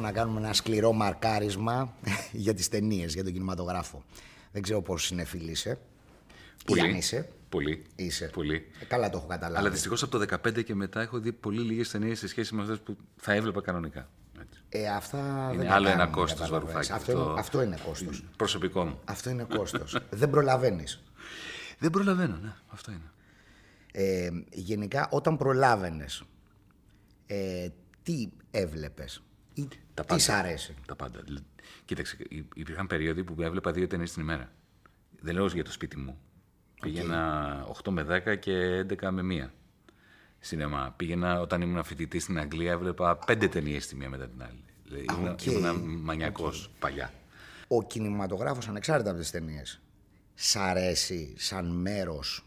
λοιπόν να κάνουμε ένα σκληρό μαρκάρισμα για τις ταινίες, για τον κινηματογράφο. Δεν ξέρω πόσο συνεφίλ είσαι. Πολύ. Ή αν είσαι. Πολύ. Είσαι. Πολύ. Ε, καλά το έχω καταλάβει. Αλλά δυστυχώς από το 2015 και μετά έχω δει πολύ λίγες ταινίες σε σχέση με αυτές που θα έβλεπα κανονικά. Έτσι. Ε, αυτά Είναι δεν τα άλλο ένα κάνουμε, κόστος, καταλαβαίνεις. Βαρουφάκη, Αυτό, αυτό. είναι, αυτό είναι κόστος. Προσωπικό μου. αυτό είναι κόστος. δεν προλαβαίνεις. Δεν προλαβαίνω, ναι. Αυτό είναι. Ε, γενικά, όταν προλάβαινες, ε, τι έβλεπες ή Τα τι πάντα. σ' αρέσει. Τα πάντα. Δηλαδή, Κοίταξε, υ- υπήρχαν περίοδοι που έβλεπα δύο ταινίες την ημέρα. Δεν λέω για το σπίτι μου. Πήγαινα 8 με 10 και 11 με 1 σινεμά. Πήγαινα όταν ήμουν φοιτητή στην Αγγλία, έβλεπα πέντε ταινίες τη μία μετά την άλλη. Δηλαδή, ήμουν, οκ. ήμουνα μανιακός παλιά. Ο κινηματογράφος, ανεξάρτητα από τις ταινίες, σ' αρέσει σαν μέρος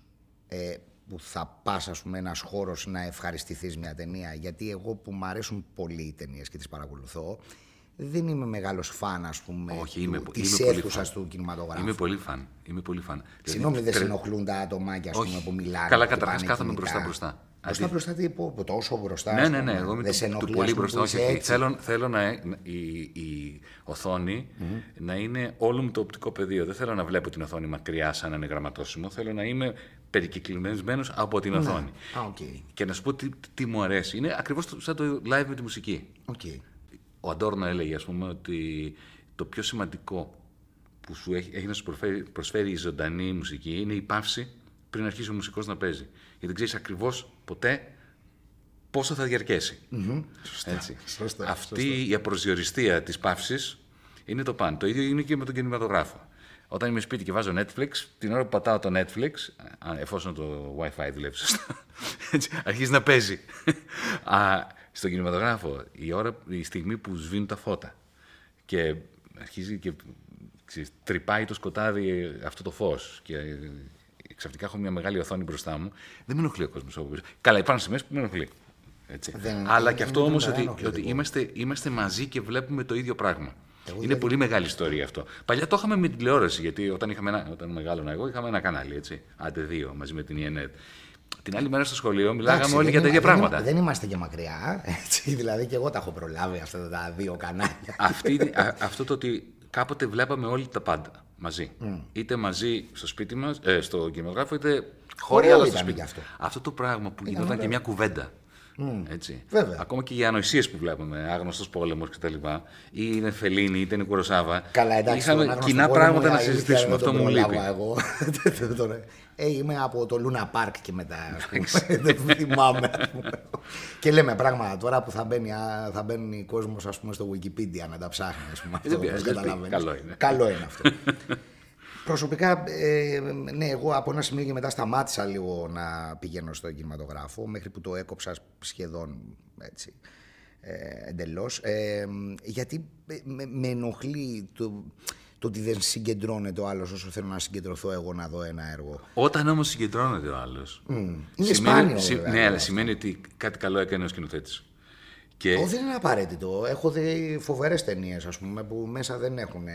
ε, που θα πας, ας πούμε, ένας χώρος να ευχαριστηθείς μια ταινία. Γιατί εγώ που μου αρέσουν πολύ οι ταινίες και τις παρακολουθώ, δεν είμαι μεγάλος φαν, ας πούμε, Όχι, είμαι, του, πο- της είμαι πολύ αίθουσας φαν. του κινηματογράφου. Είμαι πολύ φαν. Είμαι πολύ φαν. Δηλαδή, Συγγνώμη, δεν τρε- σε ενοχλούν τα ατομάκια ας πούμε, Όχι. που μιλάνε. Καλά, που καταρχάς χτυπάνε κάθομαι κινητά. μπροστά-μπροστά. Μπροστά Αντί- μπροστά, τι πω, τόσο μπροστά. Ναι, ας ναι, ναι. πούμε. Εγώ είμαι Δεν του, σε του ενοχλεί, πολύ ας πούμε, μπροστά. που Όχι, είσαι όχι. έτσι. Θέλω, θέλω να, η, η οθόνη να είναι όλο μου το οπτικό πεδίο. Δεν θέλω να βλέπω την οθόνη μακριά σαν να είναι γραμματόσημο. Θέλω να είμαι περικυκλωμένος από την οθόνη. Α, οκ. Και να σου πω τι, τι μου αρέσει. Είναι ακριβώς το- σαν το live με τη μουσική. Οκ. Ο Αντόρνο έλεγε, ας πούμε, ότι το πιο σημαντικό που σου έχει, έχει να σου προσφέρει, προσφέρει η ζωντανή μουσική είναι η παύση πριν αρχίσει ο μουσικός να παίζει. Γιατί δεν ξέρεις ακριβώς ποτέ πόσο θα διαρκέσει. Έτσι. σωστά, Αυτή η απροσδιοριστία της παύσης είναι το παν. Το ίδιο είναι και με τον κινηματογράφο. Όταν είμαι σπίτι και βάζω Netflix, την ώρα που πατάω το Netflix, α, εφόσον το Wi-Fi δουλεύει σωστά, έτσι, αρχίζει να παίζει. Α, στον κινηματογράφο, η, ώρα, η στιγμή που σβήνουν τα φώτα και αρχίζει και ξέρεις, τρυπάει το σκοτάδι αυτό το φως και ε, ξαφνικά έχω μια μεγάλη οθόνη μπροστά μου, δεν με ενοχλεί ο κόσμος. όπως- Καλά, υπάρχουν στιγμές που με ενοχλεί. Έτσι. Δεν- Αλλά είναι- και αυτό είναι όμως τρομερά ότι, ενοχλητικό. ότι είμαστε, είμαστε μαζί και βλέπουμε το ίδιο πράγμα. Είναι δηλαδή- πολύ μεγάλη ιστορία αυτό. Παλιά το είχαμε με την τηλεόραση, γιατί όταν, είχαμε ένα, όταν μεγάλωνα εγώ είχαμε ένα κανάλι, έτσι. Άντε δύο, μαζί με την ΙΕΝΕΤ. Την άλλη μέρα στο σχολείο μιλάγαμε Εντάξει, όλοι δεν για τα είμα- ίδια δεν πράγματα. είμα- Δεν είμαστε και μακριά. Έτσι, δηλαδή και εγώ τα έχω προλάβει αυτά τα δύο κανάλια. Αυτή, α- αυτό το ότι κάποτε βλέπαμε όλοι τα πάντα μαζί. Είτε μαζί στο σπίτι μας, ε, στο κινηματογράφο, είτε χωρί Ωραίο άλλα στο ήταν σπίτι. και αυτό. αυτό το πράγμα που γινόταν και μια κουβέντα. Έτσι. Βέβαια. Ακόμα και οι ανοησίες που βλέπουμε, άγνωστος πόλεμος κτλ. Ή είναι Φελίνη, είτε είναι Κουροσάβα. Καλά, εντάξει. Είχαμε τον άγνωστο κοινά πόλεμο, πράγματα η να αλήθεια συζητήσουμε. δεν Αυτό τον μου λείπει. προλάβα Εγώ. Δεν τον- ε, είμαι από το Λούνα Πάρκ και μετά. ας πούμε. Δεν θυμάμαι. ας πούμε. και λέμε πράγματα τώρα που θα μπαίνει, α, θα μπαίνει κόσμος στο Wikipedia να τα ψάχνει. Ας πούμε, αυτό, Δεν πειράζει, όπως δεν καταλαβαίνεις. Καλό είναι. Καλό είναι αυτό. Προσωπικά, ε, ναι, εγώ από ένα σημείο και μετά σταμάτησα λίγο να πηγαίνω στο κινηματογράφο, μέχρι που το έκοψα σχεδόν έτσι, ε, εντελώς. Ε, γιατί ε, με, με ενοχλεί το, το ότι δεν συγκεντρώνεται ο άλλος όσο θέλω να συγκεντρωθώ εγώ να δω ένα έργο. Όταν όμως συγκεντρώνεται ο άλλος. Είναι σπάνιο, Σι, βέβαια, ναι, αλλά αυτό. σημαίνει ότι κάτι καλό έκανε ο σκηνοθέτης. Και Όχι, δεν είναι απαραίτητο. Έχω δει φοβερές ταινίες, ας πούμε, που μέσα δεν έχουν ε,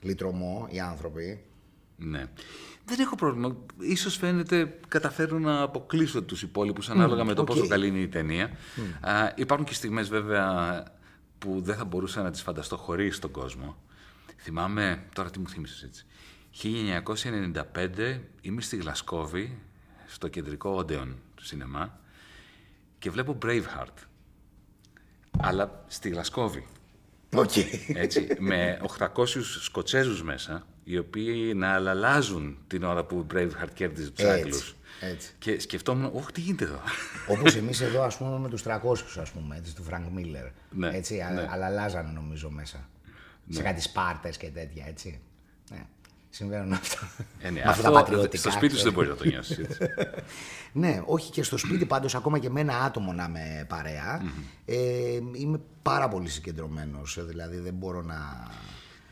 λυτρωμό οι άνθρωποι. Ναι. Δεν έχω πρόβλημα. Ίσως φαίνεται καταφέρω να αποκλείσω τους υπόλοιπους ανάλογα με το οκ. πόσο καλή είναι η ταινία. Α, υπάρχουν και στιγμές βέβαια που δεν θα μπορούσα να τις φανταστώ χωρίς τον κόσμο. Θυμάμαι, τώρα τι μου θύμισες έτσι. 1995 είμαι στη Γλασκόβη, στο κεντρικό Όντεον του σινεμά και βλέπω Braveheart. Αλλά στη Γλασκόβη. Οκ. Έτσι, με 800 Σκοτσέζους μέσα, οι οποίοι αλαλάζουν την ώρα που η Braveheart κέρδιζε τους Έτσι, Άγγλους. έτσι. Και σκεφτόμουν, όχι, τι γίνεται εδώ; Όπως εμείς εδώ, ας πούμε, με τους 300, ας πούμε, έτσι, του Φρανκ Μίλλερ. Ναι, έτσι, α- ναι. αλλά αλαλάζανε νομίζω μέσα. Σε κάτι Σπάρτες και τέτοια, έτσι. Ναι. Συμβαίνουν αυτά. Ε, ναι, Με αυτά τα αυτό πατριωτικά. στο σπίτι σου δεν ξέρεις. μπορεί να το νιώσεις. έτσι. Ναι, όχι και στο σπίτι πάντως ακόμα και με ένα άτομο να είμαι παρέα, ε, είμαι πάρα πολύ συγκεντρωμένος, ε, δηλαδή δεν μπορώ να...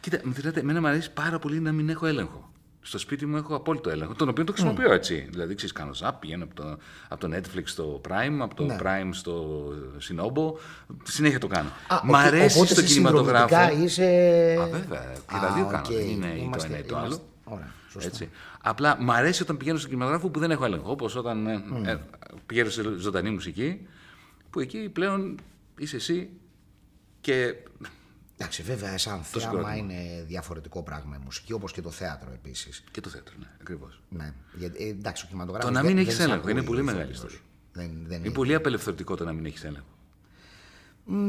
Κοίτα, δηλαδή, εμένα μου αρέσει πάρα πολύ να μην έχω έλεγχο. Στο σπίτι μου έχω απόλυτο έλεγχο, τον οποίο το χρησιμοποιώ έτσι. Δηλαδή, ξέρεις, κάνω zap, πηγαίνω από το, από το Netflix στο Prime, από το Ναι. Prime στο Cinobo. Συνέχεια το κάνω. Α, Μ' ο- αρέσει οπότε στο εσύ κινηματογράφο. συνδρομητικά είσαι... Α, βέβαια. Και τα Α, δύο κάνω. οκ. Δεν είναι ή το Είμαστε- ένα ή το είμαστε- άλλο. Ωραία, σωστό. Έτσι. Απλά μ' αρέσει όταν πηγαίνω στο κινηματογράφο που δεν έχω έλεγχο. Όπως όταν ε, ε, πηγαίνω σε ζωντανή μουσική, που εκεί πλέον είσαι εσύ Και Εντάξει, βέβαια, σαν θέαμα συγκρότημα. είναι διαφορετικό πράγμα η μουσική, όπως και το θέατρο επίσης. Και το θέατρο, ναι, ακριβώς. Ναι. Γιατί, ε, εντάξει, ο κινηματογράφος. Το να μην έχεις έλεγχο, είναι πολύ μεγάλη ιστορία. Δεν, δεν Είναι πολύ απελευθερωτικό το να μην έχεις έλεγχο.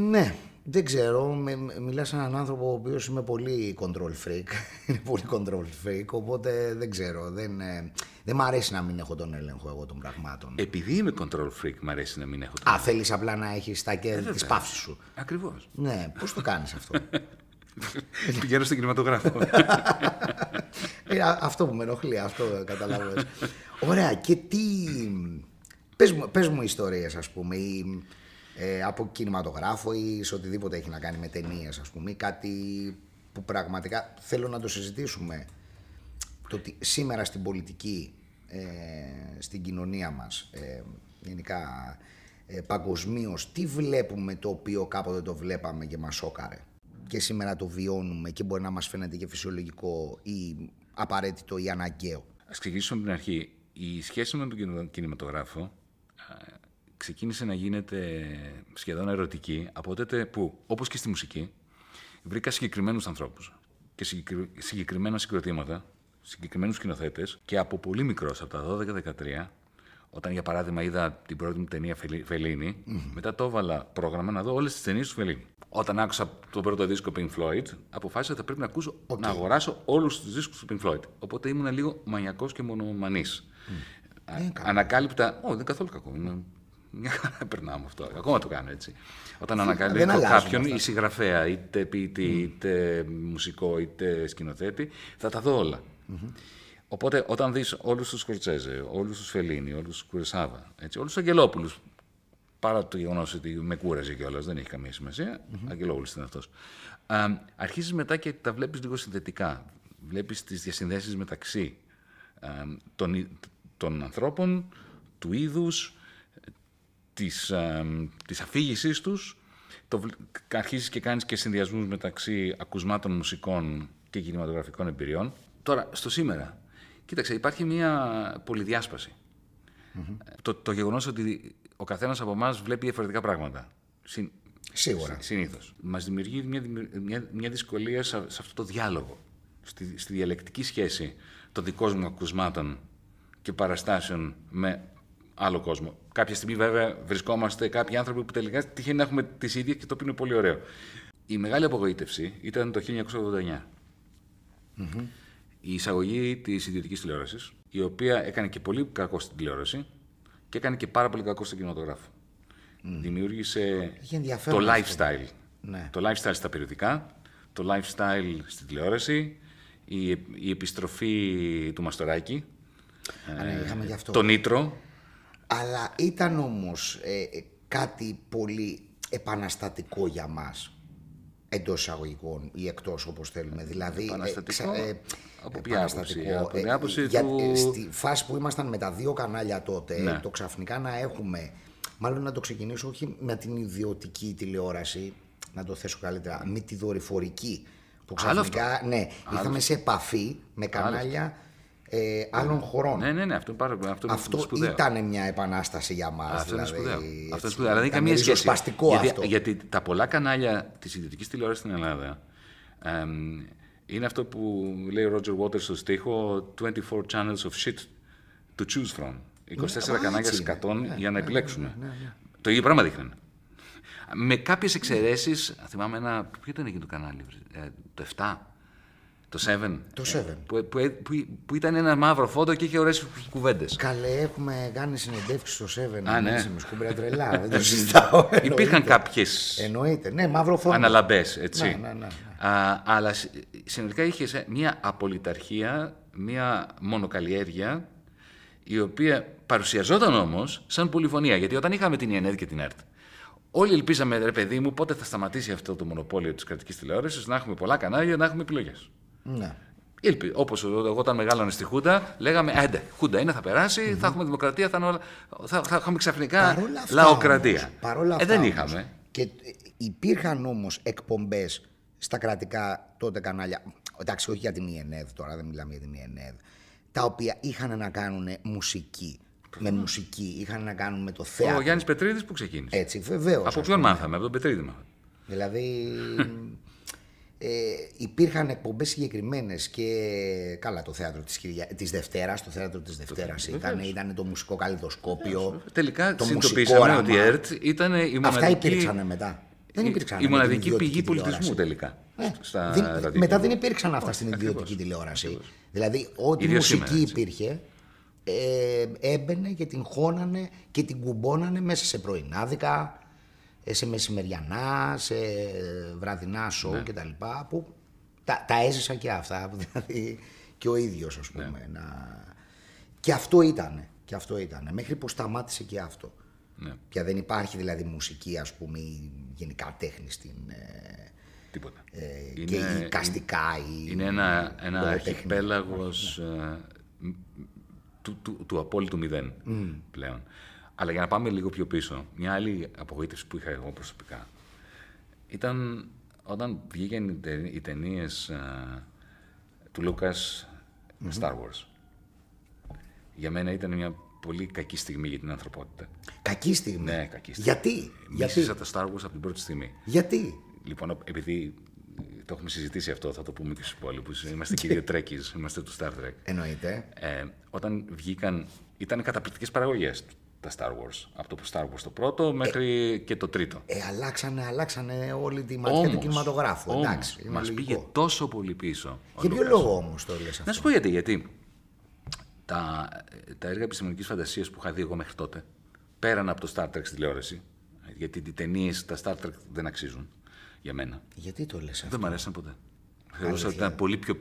Ναι, δεν ξέρω. Με, με- μιλάς σε έναν άνθρωπο ο οποίος είμαι πολύ control freak. είναι πολύ control freak, οπότε δεν ξέρω. Δεν, ε, δεν μ' αρέσει να μην έχω τον έλεγχο εγώ των πραγμάτων. Επειδή είμαι control freak, μου αρέσει να μην έχω το. Α, θέλεις απλά να έχεις τα κέρδη της παύση σου. Ακριβώς. Ναι, πώς το κάνεις αυτό; Πηγαίνω στον κινηματογράφο. Ε, α- αυτό που με ενοχλεί, αυτό καταλαβαίνεις. Ωραία, και τι... Πες μου, πες μου ιστορίες, ας πούμε, ή, ε, από κινηματογράφο ή σε οτιδήποτε έχει να κάνει με ταινίες, ας πούμε, ή κάτι που πραγματικά θέλω να το συζητήσουμε. Το ότι σήμερα στην πολιτική, ε, στην κοινωνία μας, ε, γενικά ε, παγκοσμίως, τι βλέπουμε το οποίο κάποτε το βλέπαμε και μας σόκαρε; Και σήμερα το βιώνουμε και μπορεί να μας φαίνεται και φυσιολογικό ή απαραίτητο ή αναγκαίο; Α ξεκινήσουμε από την αρχή. Η σχέση με τον κινημα- κινηματογράφο α, ξεκίνησε να γίνεται σχεδόν ερωτική από τότε που, όπως και στη μουσική, βρήκα συγκεκριμένους ανθρώπους και συγκεκρι- συγκεκριμένα συγκροτήματα, συγκεκριμένους σκηνοθέτες και από πολύ μικρός, από τα 12-13, όταν για παράδειγμα είδα την πρώτη μου ταινία Φελί- Φελίνη, μετά το έβαλα πρόγραμμα να δω όλες τις ταινίες του Φελίνη. Όταν άκουσα τον πρώτο δίσκο Pink Floyd, αποφάσισα ότι θα πρέπει να, ακούσω, να αγοράσω όλους τους δίσκους του Pink Floyd. Οπότε ήμουν λίγο μανιακός και μονομανής. Α- Ανακάλυπτα. Όχι, δεν είναι καθόλου κακό. Είναι μια χαρά περνάω με αυτό. Ακόμα το κάνω έτσι. Όταν ανακαλύπτω αλλάζουν κάποιον αυτά. ή συγγραφέα, είτε ποιητή, είτε μουσικό, είτε σκηνοθέτη, θα τα δω όλα. Οπότε όταν δεις όλους τους Σκορσέζε, όλους τους Φελίνι, όλους τους Κουροσάβα, έτσι, όλους τους Αγγελόπουλους, παρά το γεγονός ότι με κούραζε κιόλας, δεν έχει καμία σημασία. Αγγελόπουλος είναι αυτός. Αρχίζεις μετά και τα βλέπεις λίγο συνδετικά. Βλέπεις τις διασυνδέσεις μεταξύ α, των, ι- των ανθρώπων, του είδους, της, α, της αφήγησής τους. Το, βλ- αρχίζεις και κάνεις και συνδυασμούς μεταξύ ακουσμάτων μουσικών και κινηματογραφικών εμπειριών. Τώρα, στο σήμερα, κοίταξε, υπάρχει μια πολυδιάσπαση. Το, το γεγονός ότι ο καθένας από εμάς βλέπει διαφορετικά πράγματα. Συν, Σίγουρα. Συνήθως. Μας δημιουργεί μια, δημιου- μια, μια δυσκολία σε, σε αυτό το διάλογο. Στη, στη διαλεκτική σχέση των δικών μου ακουσμάτων και παραστάσεων με άλλο κόσμο. Κάποια στιγμή, βέβαια, βρισκόμαστε κάποιοι άνθρωποι που τελικά τυχαίνει να έχουμε τις ίδιες και το οποίο είναι πολύ ωραίο. Η μεγάλη απογοήτευση ήταν το 1989. Η εισαγωγή της ιδιωτικής τηλεόρασης, η οποία έκανε και πολύ κακό στην τηλεόραση και έκανε και πάρα πολύ κακό στον κινηματογράφο. Δημιούργησε Είχε ενδιαφέρον το αυτό. lifestyle. Ναι. Το lifestyle στα περιοδικά, το lifestyle στην τηλεόραση, η, η επιστροφή του Μαστοράκη, Α, ναι, είχαμε γι' αυτό. το Νίτρο. Αλλά ήταν όμως ε, ε, κάτι πολύ επαναστατικό για μας. Εντός εισαγωγικών ή εκτός όπως θέλουμε. Δηλαδή. Επαναστατικό; Από ποια επαναστατικό, άποψη; Από την ε, άποψη για- του- ε, Στη φάση που ήμασταν με τα δύο κανάλια τότε, Ναι. το ξαφνικά να έχουμε. Μάλλον να το ξεκινήσω όχι με την ιδιωτική τηλεόραση, να το θέσω καλύτερα, με τη δορυφορική. Που Άλλο ξαφνικά, ναι, ήρθαμε σε επαφή με κανάλια ε, άλλων χωρών. Ναι, ναι, ναι, αυτό είναι πάρα αυτό είναι Αυτό σπουδαίο. ήταν μια επανάσταση για μας. Αυτό είναι δηλαδή, σπουδαίο. έτσι, Αυτό είναι σπουδαίο. Αλλά δεν έχει ήταν καμία σχέση. ριζοσπαστικό γιατί, αυτό. γιατί τα πολλά κανάλια της ιδιωτικής τηλεόρασης στην Ελλάδα εμ, είναι αυτό που λέει ο Roger Waters στο στίχο 24 channels of shit to choose from. 24 α, κανάλια έτσι είναι. σκατών για να επιλέξουμε. Το ίδιο πράγμα δείχνουν. Με κάποιες εξαιρέσεις, θυμάμαι ένα. Ποιο ήταν εκείνο το κανάλι, ε, το 7, το 7. Το 7. που, που, που, που ήταν ένα μαύρο φόντο και είχε ωραίες κουβέντες. Καλέ, έχουμε κάνει συνεντεύξεις στο 7. Α, ναι. έτσι, Με σκούμπρια τρελά. δεν το συζητάω. Υπήρχαν κάποιες Εννοείται. Ναι, μαύρο φόντο. αναλαμπές, έτσι. Ναι, ναι, ναι, ναι. Α, αλλά συ- συνολικά είχες μια απολυταρχία, μια μονοκαλλιέργεια, η οποία παρουσιαζόταν όμως σαν πολυφωνία. Γιατί όταν είχαμε την ΕΝΕΔ και την ΕΡΤ, όλοι ελπίζαμε, ρε παιδί μου, πότε θα σταματήσει αυτό το μονοπόλιο της κρατικής τηλεόρασης, να έχουμε πολλά κανάλια, να έχουμε επιλογές. Ναι. Όπως εγώ όταν μεγάλωνα στη Χούντα, λέγαμε Έντε, Χούντα είναι, θα περάσει, θα έχουμε δημοκρατία, θα, είναι όλα, θα, θα έχουμε ξαφνικά Παρόλα αυτά λαοκρατία. όμως, παρόλα ε, αυτά δεν όμως, είχαμε. Και ε, υπήρχαν όμως εκπομπές στα κρατικά τότε κανάλια. Εντάξει, όχι για την ΙΕΝΕΔ τώρα, δεν μιλάμε για την ΙΕΝΕΔ. Τα οποία είχαν να κάνουν μουσική. Με μουσική, είχαν να κάνουν με το θέατρο. Ο Γιάννης Πετρίδης που ξεκίνησε. Έτσι, βεβαίως. από ποιον μάθαμε, από τον Πετρίδη μάθαμε. Δηλαδή ε, υπήρχαν εκπομπές συγκεκριμένες και καλά το θέατρο της, Κυρια... της Δευτέρας, το θέατρο της Δευτέρας ήταν, ήταν το μουσικό καλλιδοσκόπιο. Τελικά το συνειδητοποίησαμε μουσικό ότι η όραμα. ΕΡΤ ήταν η μοναδική, Αυτά υπήρξαν μετά. Δεν υπήρξαν η με την μοναδική ιδιωτική πηγή τηλεόραση. πολιτισμού τελικά. Ε, στα δεν- ραδιόφωνα. μετά δεν υπήρξαν αυτά Όχι, στην ακριβώς. ιδιωτική τηλεόραση. Δηλαδή, ό,τι Ίδιος μουσική σήμερα, έτσι. υπήρχε, ε, έμπαινε και την χώνανε και την κουμπώνανε μέσα σε πρωινάδικα, ε, σε μεσημεριανά, σε βραδινά σοου Ναι. κτλ. Που τα, τα έζησα και αυτά, δηλαδή και ο ίδιος ας πούμε. Ναι. Να... Και αυτό ήτανε, και αυτό ήτανε, μέχρι που σταμάτησε και αυτό. Ναι, Πια δεν υπάρχει δηλαδή μουσική ας πούμε ή γενικά τέχνη στην... ε, τίποτα. ε, και η καστικά ή Είναι ένα, ένα λογοτεχνία. αρχιπέλαγος ε, μ- του, του, του απόλυτου μηδέν πλέον. Αλλά για να πάμε λίγο πιο πίσω, μια άλλη απογοήτευση που είχα εγώ προσωπικά ήταν όταν βγήκαν οι, τε, οι ταινίες του Λούκας Star Wars. Για μένα ήταν μια πολύ κακή στιγμή για την ανθρωπότητα. Κακή στιγμή; Ναι, κακή στιγμή. Γιατί, γιατί, Μίσησα τα Star Wars από την πρώτη στιγμή. γιατί; Λοιπόν, επειδή το έχουμε συζητήσει αυτό, θα το πούμε και στους υπόλοιπους. Είμαστε και οι δύο Trekkies, είμαστε του Star Trek. Εννοείται. Ε, όταν βγήκαν, ήταν καταπληκτικές παραγωγές τα Star Wars. Από το Star Wars το πρώτο μέχρι και το τρίτο. Ε, αλλάξανε, αλλάξανε όλη τη ματιά του κινηματογράφου. όμως, Εντάξει, είναι μας λογικό. πήγε τόσο πολύ πίσω. ο Για ποιο Λούκας. λόγο όμως το λες αυτό. Να σου πω γιατί. Γιατί τα, τα έργα επιστημονικής φαντασίας που είχα δει εγώ μέχρι τότε, πέραν από το Star Trek στη τηλεόραση, γιατί οι ταινίες, τα Star Trek δεν αξίζουν για μένα. Γιατί το λες αυτό; Δεν μου αρέσαν ποτέ. Θεωρούσα ότι ήταν πολύ πιο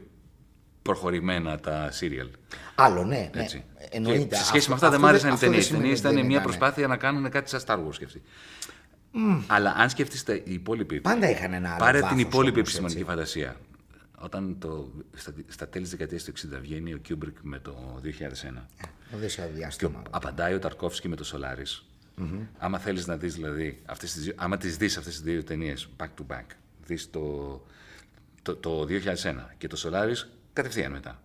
προχωρημένα τα serial. Άλλο, ναι. ναι. Έτσι. Εννοείται. Και σε σχέση Αυτό- με αυτά δεν αυτό μ' άρεσαν οι αυτό ταινίες. Οι σημαίνει ταινίε ότι δεν ήταν μια ήταν. προσπάθεια να κάνουν κάτι σαν Star Wars και αυτοί. Αλλά αν σκεφτείς τα υπόλοιποι. Πάντα είχαν ένα άλλο Πάρε την βάθος υπόλοιπη όμως, επιστημονική έτσι. φαντασία. Όταν το, στα, στα τέλη της δεκαετίας του 60 βγαίνει ο Κιούμπρικ με το 2001. Δεν σε διάστημα. Απαντάει ο Ταρκόφσκι με το Solaris. Άμα θέλεις να δεις δηλαδή, αυτές τις, δύο- άμα τις δεις αυτές τις δύο ταινίες back to back, δεις το, το, το 2001 και το Solaris κατευθείαν μετά.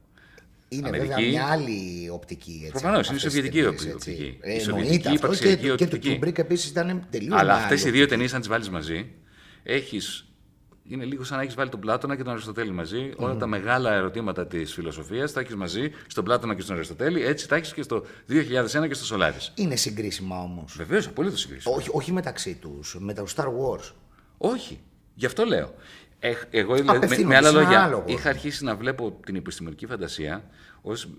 Είναι Αμερική- βέβαια μια άλλη οπτική. Έτσι, Προφανώς, από είναι αυτές τις σοβιετική ταινίες, οπτική. έτσι. Η Ε, σοβιετική εννοείται αυτό υπαρξιακή και, και το οπτική. Kubrick επίσης ήταν τελείως. Αλλά αυτές οι δύο ταινίες, αν τις βάλεις μαζί, έχεις. Είναι λίγο σαν να έχεις βάλει τον Πλάτωνα και τον Αριστοτέλη μαζί. Όλα τα μεγάλα ερωτήματα της φιλοσοφίας τα έχεις μαζί στον Πλάτωνα και στον Αριστοτέλη. Έτσι τα έχεις και στο 2001 και στο Σολάρις. Είναι συγκρίσιμα όμως. Βεβαίως, απολύτως συγκρίσιμο. Όχι, όχι μεταξύ τους, με τα Star Wars. Όχι. Γι' αυτό λέω. Ε, εγώ, δηλαδή, με, Απευθύνονται με άλλα σε ένα λόγια, άλλο κόσμο. είχα αρχίσει να βλέπω την επιστημονική φαντασία ως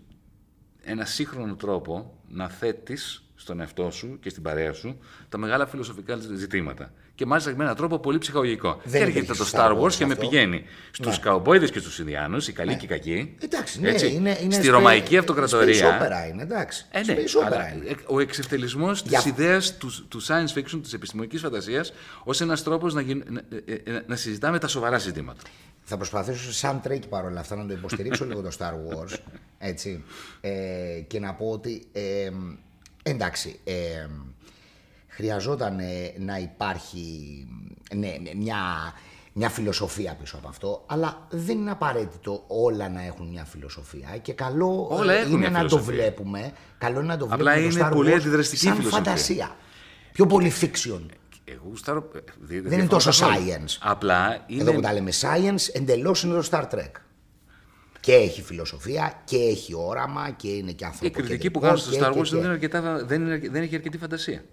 ένα σύγχρονο τρόπο να θέτεις στον εαυτό σου και στην παρέα σου τα μεγάλα φιλοσοφικά ζητήματα. Και μάλιστα με έναν τρόπο πολύ ψυχαγωγικό. Δεν και έρχεται υπήρχε το στο Star Star Wars Wars και με αυτό. πηγαίνει στους Ναι. καουμπόιδε και στους Ινδιάνους, οι καλοί και οι κακοί. Εντάξει, ναι, έτσι, είναι, είναι στη space- Ρωμαϊκή Space Αυτοκρατορία. opera είναι, εντάξει. Ε, ναι, space opera αλλά είναι. ε, ο εξευτελισμός της Για- ιδέας του, του science fiction, της επιστημονικής φαντασίας, ως ένας τρόπος να, γίν- να, ε, ε, να συζητάμε τα σοβαρά ζητήματα. Θα προσπαθήσω σαν τρέκι παρόλα αυτά να το υποστηρίξω λίγο το Star Wars. Έτσι. Ε, και να πω ότι ε, εντάξει, ε, χρειαζόταν ε, να υπάρχει ναι, ναι, μια, μια φιλοσοφία πίσω από αυτό, αλλά δεν είναι απαραίτητο όλα να έχουν μια φιλοσοφία και καλό Όλα ε, έχουν είναι μια να το φιλοσοφία. βλέπουμε, καλό είναι να το Απλά βλέπουμε το είναι Star πολύ Wars αντιδραστική σαν φιλοσοφία. φαντασία. Πιο πολύ fiction. Εγώ γουστάρω. ε, δι- Δεν είναι τόσο διαφωνώ καθόλου. science. Απλά είναι. Εδώ που τα λέμε science, εντελώς είναι το Star Trek. Και έχει φιλοσοφία και έχει όραμα και είναι και η ανθρωποκεντρικό. κριτική που κάνω στο και- Star και- Wars και- δεν, είναι αρκετά, δεν, είναι, δεν έχει αρκετή φαντασία.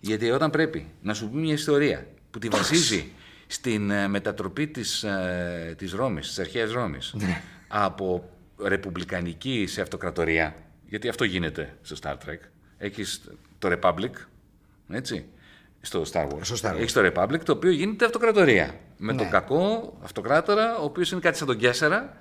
Γιατί όταν πρέπει να σου πει μια ιστορία που τη βασίζει στην ε, μετατροπή της, ε, της Ρώμης, της αρχαίας Ρώμης, Ναι. από ρεπουμπλικανική σε αυτοκρατορία, γιατί αυτό γίνεται στο Star Trek. Έχεις το Republic, έτσι, στο Star Wars. Στο Star Wars. Έχεις το Republic, το οποίο γίνεται αυτοκρατορία. Με Ναι. τον κακό αυτοκράτορα, ο οποίος είναι κάτι σαν τον Κέσσερα,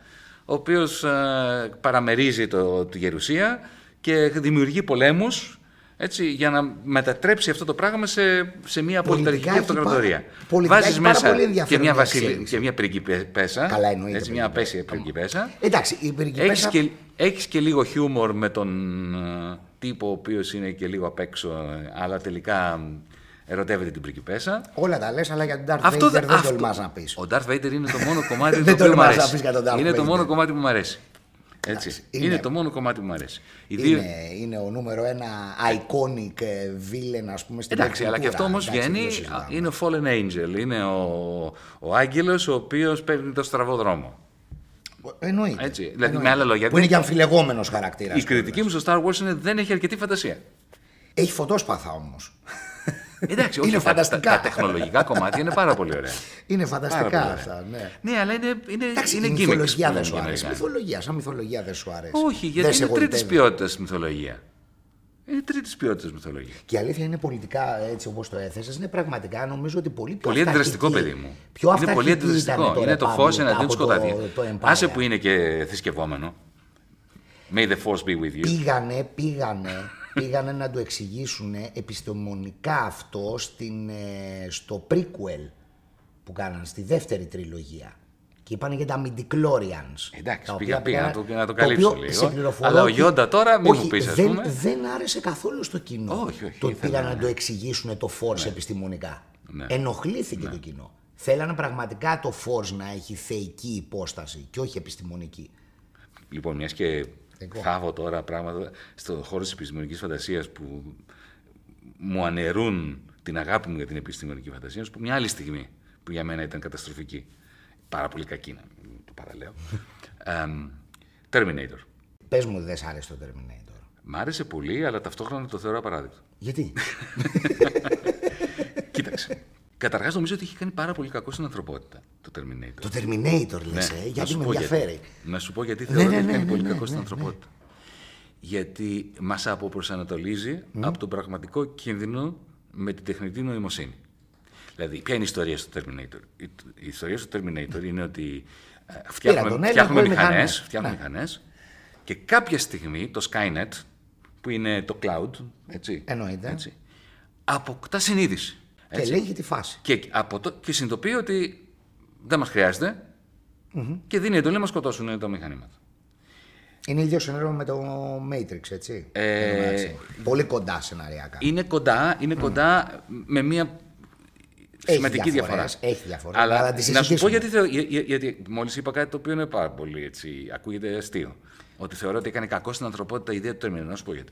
ο οποίος ε, παραμερίζει το, τη γερουσία και δημιουργεί πολέμους έτσι, για να μετατρέψει αυτό το πράγμα σε, σε μια Πολιτικά πολιταρχική έχει αυτοκρατορία. πάρα- πολιτικά Βάζεις έχει πάρα μέσα πολύ και ενδιαφέρον μια, η βασιλ... εξέλιξη. και μια πριγκιπέσα, Καλά, εννοείται έτσι, μια πριγκιπέσα. απέσια πριγκιπέσα. Εντάξει, η Έχεις πριγκιπέσα... και, έχεις και λίγο χιούμορ με τον ε, τύπο ο οποίος είναι και λίγο απ' έξω, ε, αλλά τελικά ε, ερωτεύεται την πριγκιπέσα. Όλα τα λες, αλλά για τον Darth Αυτό Vader δε- δεν αυτό- τολμάς να πεις. Ο Darth Vader είναι το μόνο κομμάτι το Δεν οποίο μου τολμάς να αρέσει. πεις για τον Darth Είναι το Vader. μόνο κομμάτι που μου αρέσει. Έτσι. είναι- Είναι... το μόνο κομμάτι που μου αρέσει. Οι δύο... Είναι, είναι ο νούμερο ένα iconic ε, villain, ας πούμε, στην Εντάξει, αλλά και αυτό popculture. όμως Εντάξει, βγαίνει. δεν το συζητάμε. Είναι ο Fallen Angel. Είναι ο, ο άγγελος ο οποίος παίρνει το στραβό δρόμο. Εννοείται. Έτσι, δηλαδή, Εννοείται. με άλλα λόγια, Που δεν- είναι και αμφιλεγόμενος χαρακτήρας. Η κριτική μου στο Star Wars είναι δεν έχει αρκετή φαντασία. Έχει φωτόσπαθα όμως. Εντάξει, όχι, Είναι τα- φανταστικά. Τα, τα τεχνολογικά κομμάτια είναι πάρα πολύ ωραία. Είναι Πάρα φανταστικά πολύ ωραία. αυτά. Ναι. Ναι, αλλά είναι, είναι, Εντάξει, είναι η gimmicks μυθολογία που δεν λένε σου οι αρέσει. Αμερικάνοι. Μυθολογίας, σαν μυθολογία δεν σου αρέσει. Όχι, Δεν γιατί σε είναι τρίτης γοητεύει. ποιότητας μυθολογία. Είναι τρίτης ποιότητας μυθολογία. Και η αλήθεια είναι πολιτικά έτσι όπως το έθεσες, είναι πραγματικά νομίζω ότι πολύ πιο Πολύ αντιδραστικό, αυταρχική. παιδί μου. Πιο είναι πολύ αυταρχική αντιδραστικό. ήταν Είναι το Republic φω εναντίον από του σκοτάδι. Το, το Empire. Άσε που είναι και θρησκευόμενο. May the force be with you. Πήγανε, πήγανε, πήγανε να του εξηγήσουν επιστημονικά αυτό στην, ε, στο prequel που κάναν στη δεύτερη τριλογία. Και είπαν για τα midichlorians. Εντάξει, τα πήγα- οποία πήγα να πήγαν- το- να το το καλύψω οποίο λίγο. σε πληροφορώ Αλλά ο ότι- Γιόντα τώρα μην μου όχι, πεις, ας δεν, πούμε. δεν άρεσε καθόλου στο κοινό. Όχι, όχι, Το ότι ήθελα, πήγαν να ναι. το εξηγήσουν το Force επιστημονικά. Ναι. Ενοχλήθηκε το κοινό. Θέλανε πραγματικά το Force να έχει θεϊκή υπόσταση και όχι επιστημονική. Λοιπόν, μιας και Εγώ. θάβω τώρα πράγματα στον χώρο της επιστημονικής φαντασίας που μου αναιρούν την αγάπη μου για την επιστημονική φαντασία, να σου πω μια άλλη στιγμή που για μένα ήταν καταστροφική. Πάρα πολύ κακή, να μην το παραλέω. Εμ, Terminator. Πες μου δεν σ' άρεσε το Terminator. Μ' άρεσε πολύ, αλλά ταυτόχρονα το θεωρώ απαράδεκτο. Γιατί; Κοίταξε. Καταρχάς, νομίζω ότι έχει κάνει πάρα πολύ κακό στην ανθρωπότητα το Terminator. το Terminator λες, Ναι, ε, να γιατί σου με πω ενδιαφέρει. Να σου πω γιατί Ναι, θεωρώ ναι, ότι ναι, έχει κάνει ναι, πολύ ναι, κακό ναι, στην ναι. ανθρωπότητα. Γιατί μας αποπροσανατολίζει από τον πραγματικό κίνδυνο με την τεχνητή νοημοσύνη. Δηλαδή, ποια είναι η ιστορία στο Terminator; Η, η ιστορία στο Terminator είναι ότι ε, τον φτιάχνουμε, έλεγχο φτιάχνουμε οι μηχανές. μηχανές, φτιάχνουμε μηχανές και κάποια στιγμή το Skynet, που είναι το cloud, έτσι, Εννοείται. έτσι αποκτά συνείδηση. Και έτσι. λέει για τη φάση. Και, από το, και συνειδητοποιεί ότι δεν μας χρειάζεται και δίνει εντολή να μας σκοτώσουν τα μηχανήματα. Είναι ίδιο σενάριο με το Matrix, έτσι. Ε, Εντάξει. Πολύ κοντά σεναριακά. Είναι κοντά, είναι κοντά με μια Έχει σημαντική διαφορά. διαφορές, έχει διαφορές, Αλλά αλλά τις να σου πω συζητήσουμε. γιατί, θεω, για- για- γιατί μόλις είπα κάτι το οποίο είναι πάρα πολύ έτσι, ακούγεται αστείο. Ότι θεωρώ ότι έκανε κακό στην ανθρωπότητα η ιδέα του Terminator. Να σου πω γιατί.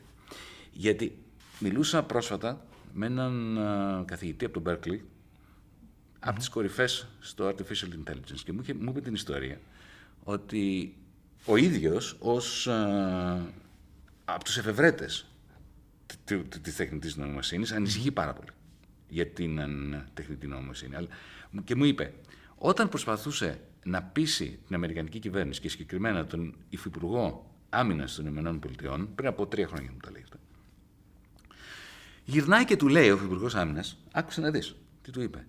Γιατί μιλούσα πρόσφατα με έναν α, καθηγητή από τον Berkeley, από τις κορυφές στο Artificial Intelligence και μου, είχε, μου είπε την ιστορία ότι ο ίδιος ως α, από τους εφευρέτες τη- τη- της τεχνητής νοημοσύνης ανησυχεί πάρα πολύ για την α, τεχνητή νοημοσύνη. Αλλά, μου- και μου είπε, όταν προσπαθούσε να πείσει την Αμερικανική κυβέρνηση και συγκεκριμένα τον Υφυπουργό Άμυνας των Ηνωμένων Πολιτειών, πριν από τρία χρόνια μου τα λέει αυτό, Γυρνάει και του λέει ο Υπουργό Άμυνας, άκουσε να δεις τι του είπε.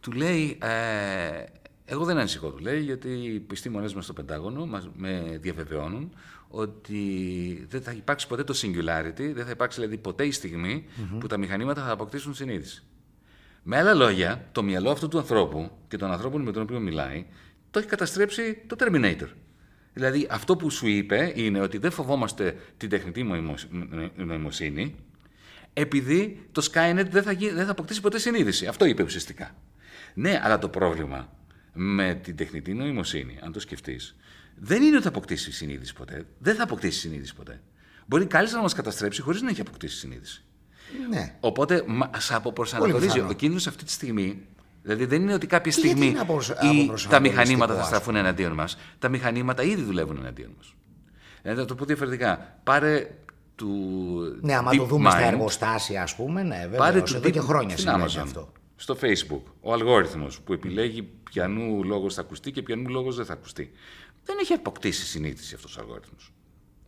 Του λέει, ε, Εγώ δεν ανησυχώ, του λέει, γιατί οι επιστήμονες μας στο Πεντάγωνο μας, με διαβεβαιώνουν ότι δεν θα υπάρξει ποτέ το singularity, δεν θα υπάρξει δηλαδή ποτέ η στιγμη που τα μηχανήματα θα αποκτήσουν συνείδηση. Με άλλα λόγια, το μυαλό αυτού του ανθρώπου και των ανθρώπων με τον οποίο μιλάει, το έχει καταστρέψει το Terminator. Δηλαδή, αυτό που σου είπε είναι ότι δεν φοβόμαστε την τεχνητή νοημοσ- νοημοσύνη, επειδή το Skynet δεν θα, γι- δεν θα αποκτήσει ποτέ συνείδηση. Αυτό είπε ουσιαστικά. Ναι, αλλά το πρόβλημα με την τεχνητή νοημοσύνη, αν το σκεφτείς, δεν είναι ότι θα αποκτήσει συνείδηση ποτέ. Δεν θα αποκτήσει συνείδηση ποτέ. Μπορεί κάλλιστα να μας καταστρέψει χωρίς να έχει αποκτήσει συνείδηση. Ναι. Οπότε μα αποπροσανατολίζει. πιθανό. Ο κίνδυνος αυτή τη στιγμή. Δηλαδή δεν είναι ότι κάποια Και γιατί στιγμή είναι αποπροσα- ή τα αποπροσανατολιστικό, μηχανήματα θα ας στραφούν εναντίον μας. Τα μηχανήματα ήδη δουλεύουν εναντίον μας. Δηλαδή, να το πω διαφορετικά. Πάρε του. Ναι, άμα Deep το δούμε στα Mind, εργοστάσια, ας πούμε, ναι, βέβαια. Πάρε Εδώ του και Deep- χρόνια στην συμβαίνει Amazon, αυτό. Στο Facebook. Ο αλγόριθμος που επιλέγει ποιανού λόγος θα ακουστεί και ποιανού λόγος δεν θα ακουστεί. Δεν έχει αποκτήσει συνείδηση αυτός ο αλγόριθμος.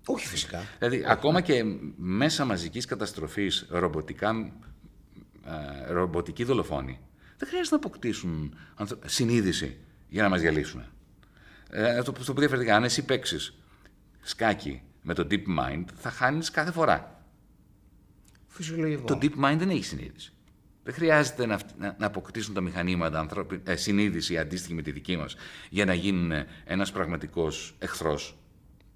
Όχι φυσικά. Δηλαδή, ακόμα και μέσα μαζικής καταστροφής ρομποτικά, ε, ρομποτικοί δολοφόνοι δεν χρειάζεται να αποκτήσουν ανθρω- συνείδηση για να μας διαλύσουν. Ε, να το, το πω διαφορετικά, αν εσύ παίξεις σκάκι με το Deep Mind, θα χάνεις κάθε φορά. Φυσιολογικό. Το Deep Mind δεν έχει συνείδηση. Δεν χρειάζεται να, αυ- να, να αποκτήσουν τα μηχανήματα ανθρώπι, ε, συνείδηση αντίστοιχη με τη δική μας για να γίνουν ε, ένας πραγματικός εχθρός.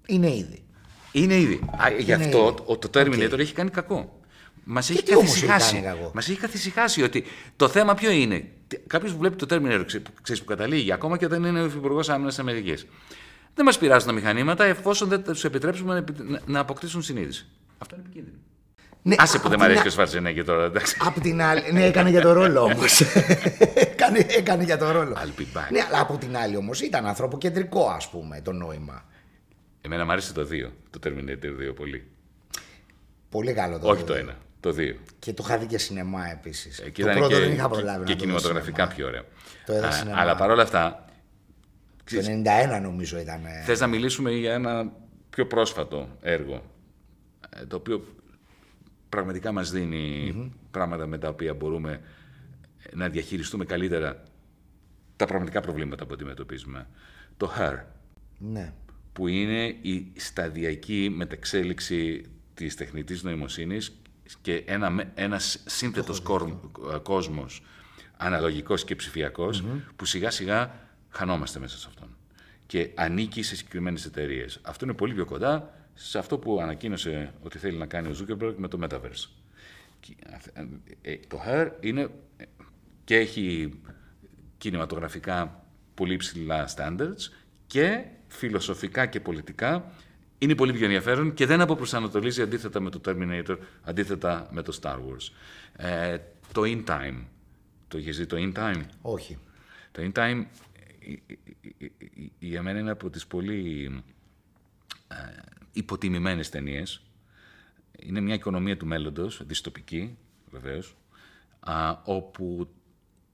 Είναι ήδη. Είναι ήδη. Α, γι' Είναι αυτό ήδη. το, το Terminator έχει κάνει κακό. Μας έχει τι όμως έχει καθησυχάσει. κάνει κακό; Μας έχει καθησυχάσει ότι το θέμα ποιο είναι. Κάποιος που βλέπει το Terminator, ξέ- ξέρεις που καταλήγει, ακόμα και όταν είναι ο Υφυπουργός Άμυνας της Αμερικής. Δεν μας πειράζουν τα μηχανήματα εφόσον δεν τους επιτρέψουμε να επι- να- να αποκτήσουν συνείδηση. Αυτό είναι επικίνδυνο. Ναι, Άσε που απ' δεν μ' την αρέσει α- και ο Σβαρτζενέγκερ τώρα, εντάξει. Απ' την άλλη. Ναι, έκανε για το ρόλο όμως. έκανε, έκανε για το ρόλο. I'll be back. Ναι, αλλά από την άλλη όμως ήταν ανθρωποκεντρικό, ας πούμε, το νόημα. Εμένα μου άρεσε το 2, το Terminator 2 πολύ. Πολύ καλό το Όχι δύο. το 1, το 2. Και το είχα δει και σινεμά επίσης. Εκεί το ήταν πρώτο και, δεν είχα προλάβει. να και το δω κινηματογραφικά σινεμά. πιο ωραίο. Το είδα Α, σινεμά. αλλά παρόλα αυτά, Το 91 νομίζω ήταν. ε, θες να μιλήσουμε για ένα πιο πρόσφατο έργο, ε, το οποίο πραγματικά μας δινει πράγματα με τα οποία μπορούμε να διαχειριστούμε καλύτερα τα πραγματικά προβλήματα που αντιμετωπίζουμε. Το Her, Ναι. που είναι η σταδιακή μεταξέλιξη της τεχνητής νοημοσύνης και ένα, με- ένας σύνθετος κόρ- κόσμος, αναλογικός και ψηφιακός, που σιγά σιγά χανόμαστε μέσα σε αυτόν. Και ανήκει σε συγκεκριμένες εταιρείες. Αυτό είναι πολύ πιο κοντά σε αυτό που ανακοίνωσε ότι θέλει να κάνει ο Zuckerberg με το Metaverse. Και, ε, Το Her είναι ε, και έχει κινηματογραφικά πολύ ψηλά standards και φιλοσοφικά και πολιτικά είναι πολύ πιο ενδιαφέρον και δεν αποπροσανατολίζει αντίθετα με το Terminator, αντίθετα με το Star Wars. Ε, το In Time. Το έχεις δει το In Time; Όχι. Το In Time ε, ε, ε, ε, για μένα είναι από τις πολύ ε, υποτιμημένες ταινίες. Είναι μια οικονομία του μέλλοντος, δυστοπική βεβαίως, α, όπου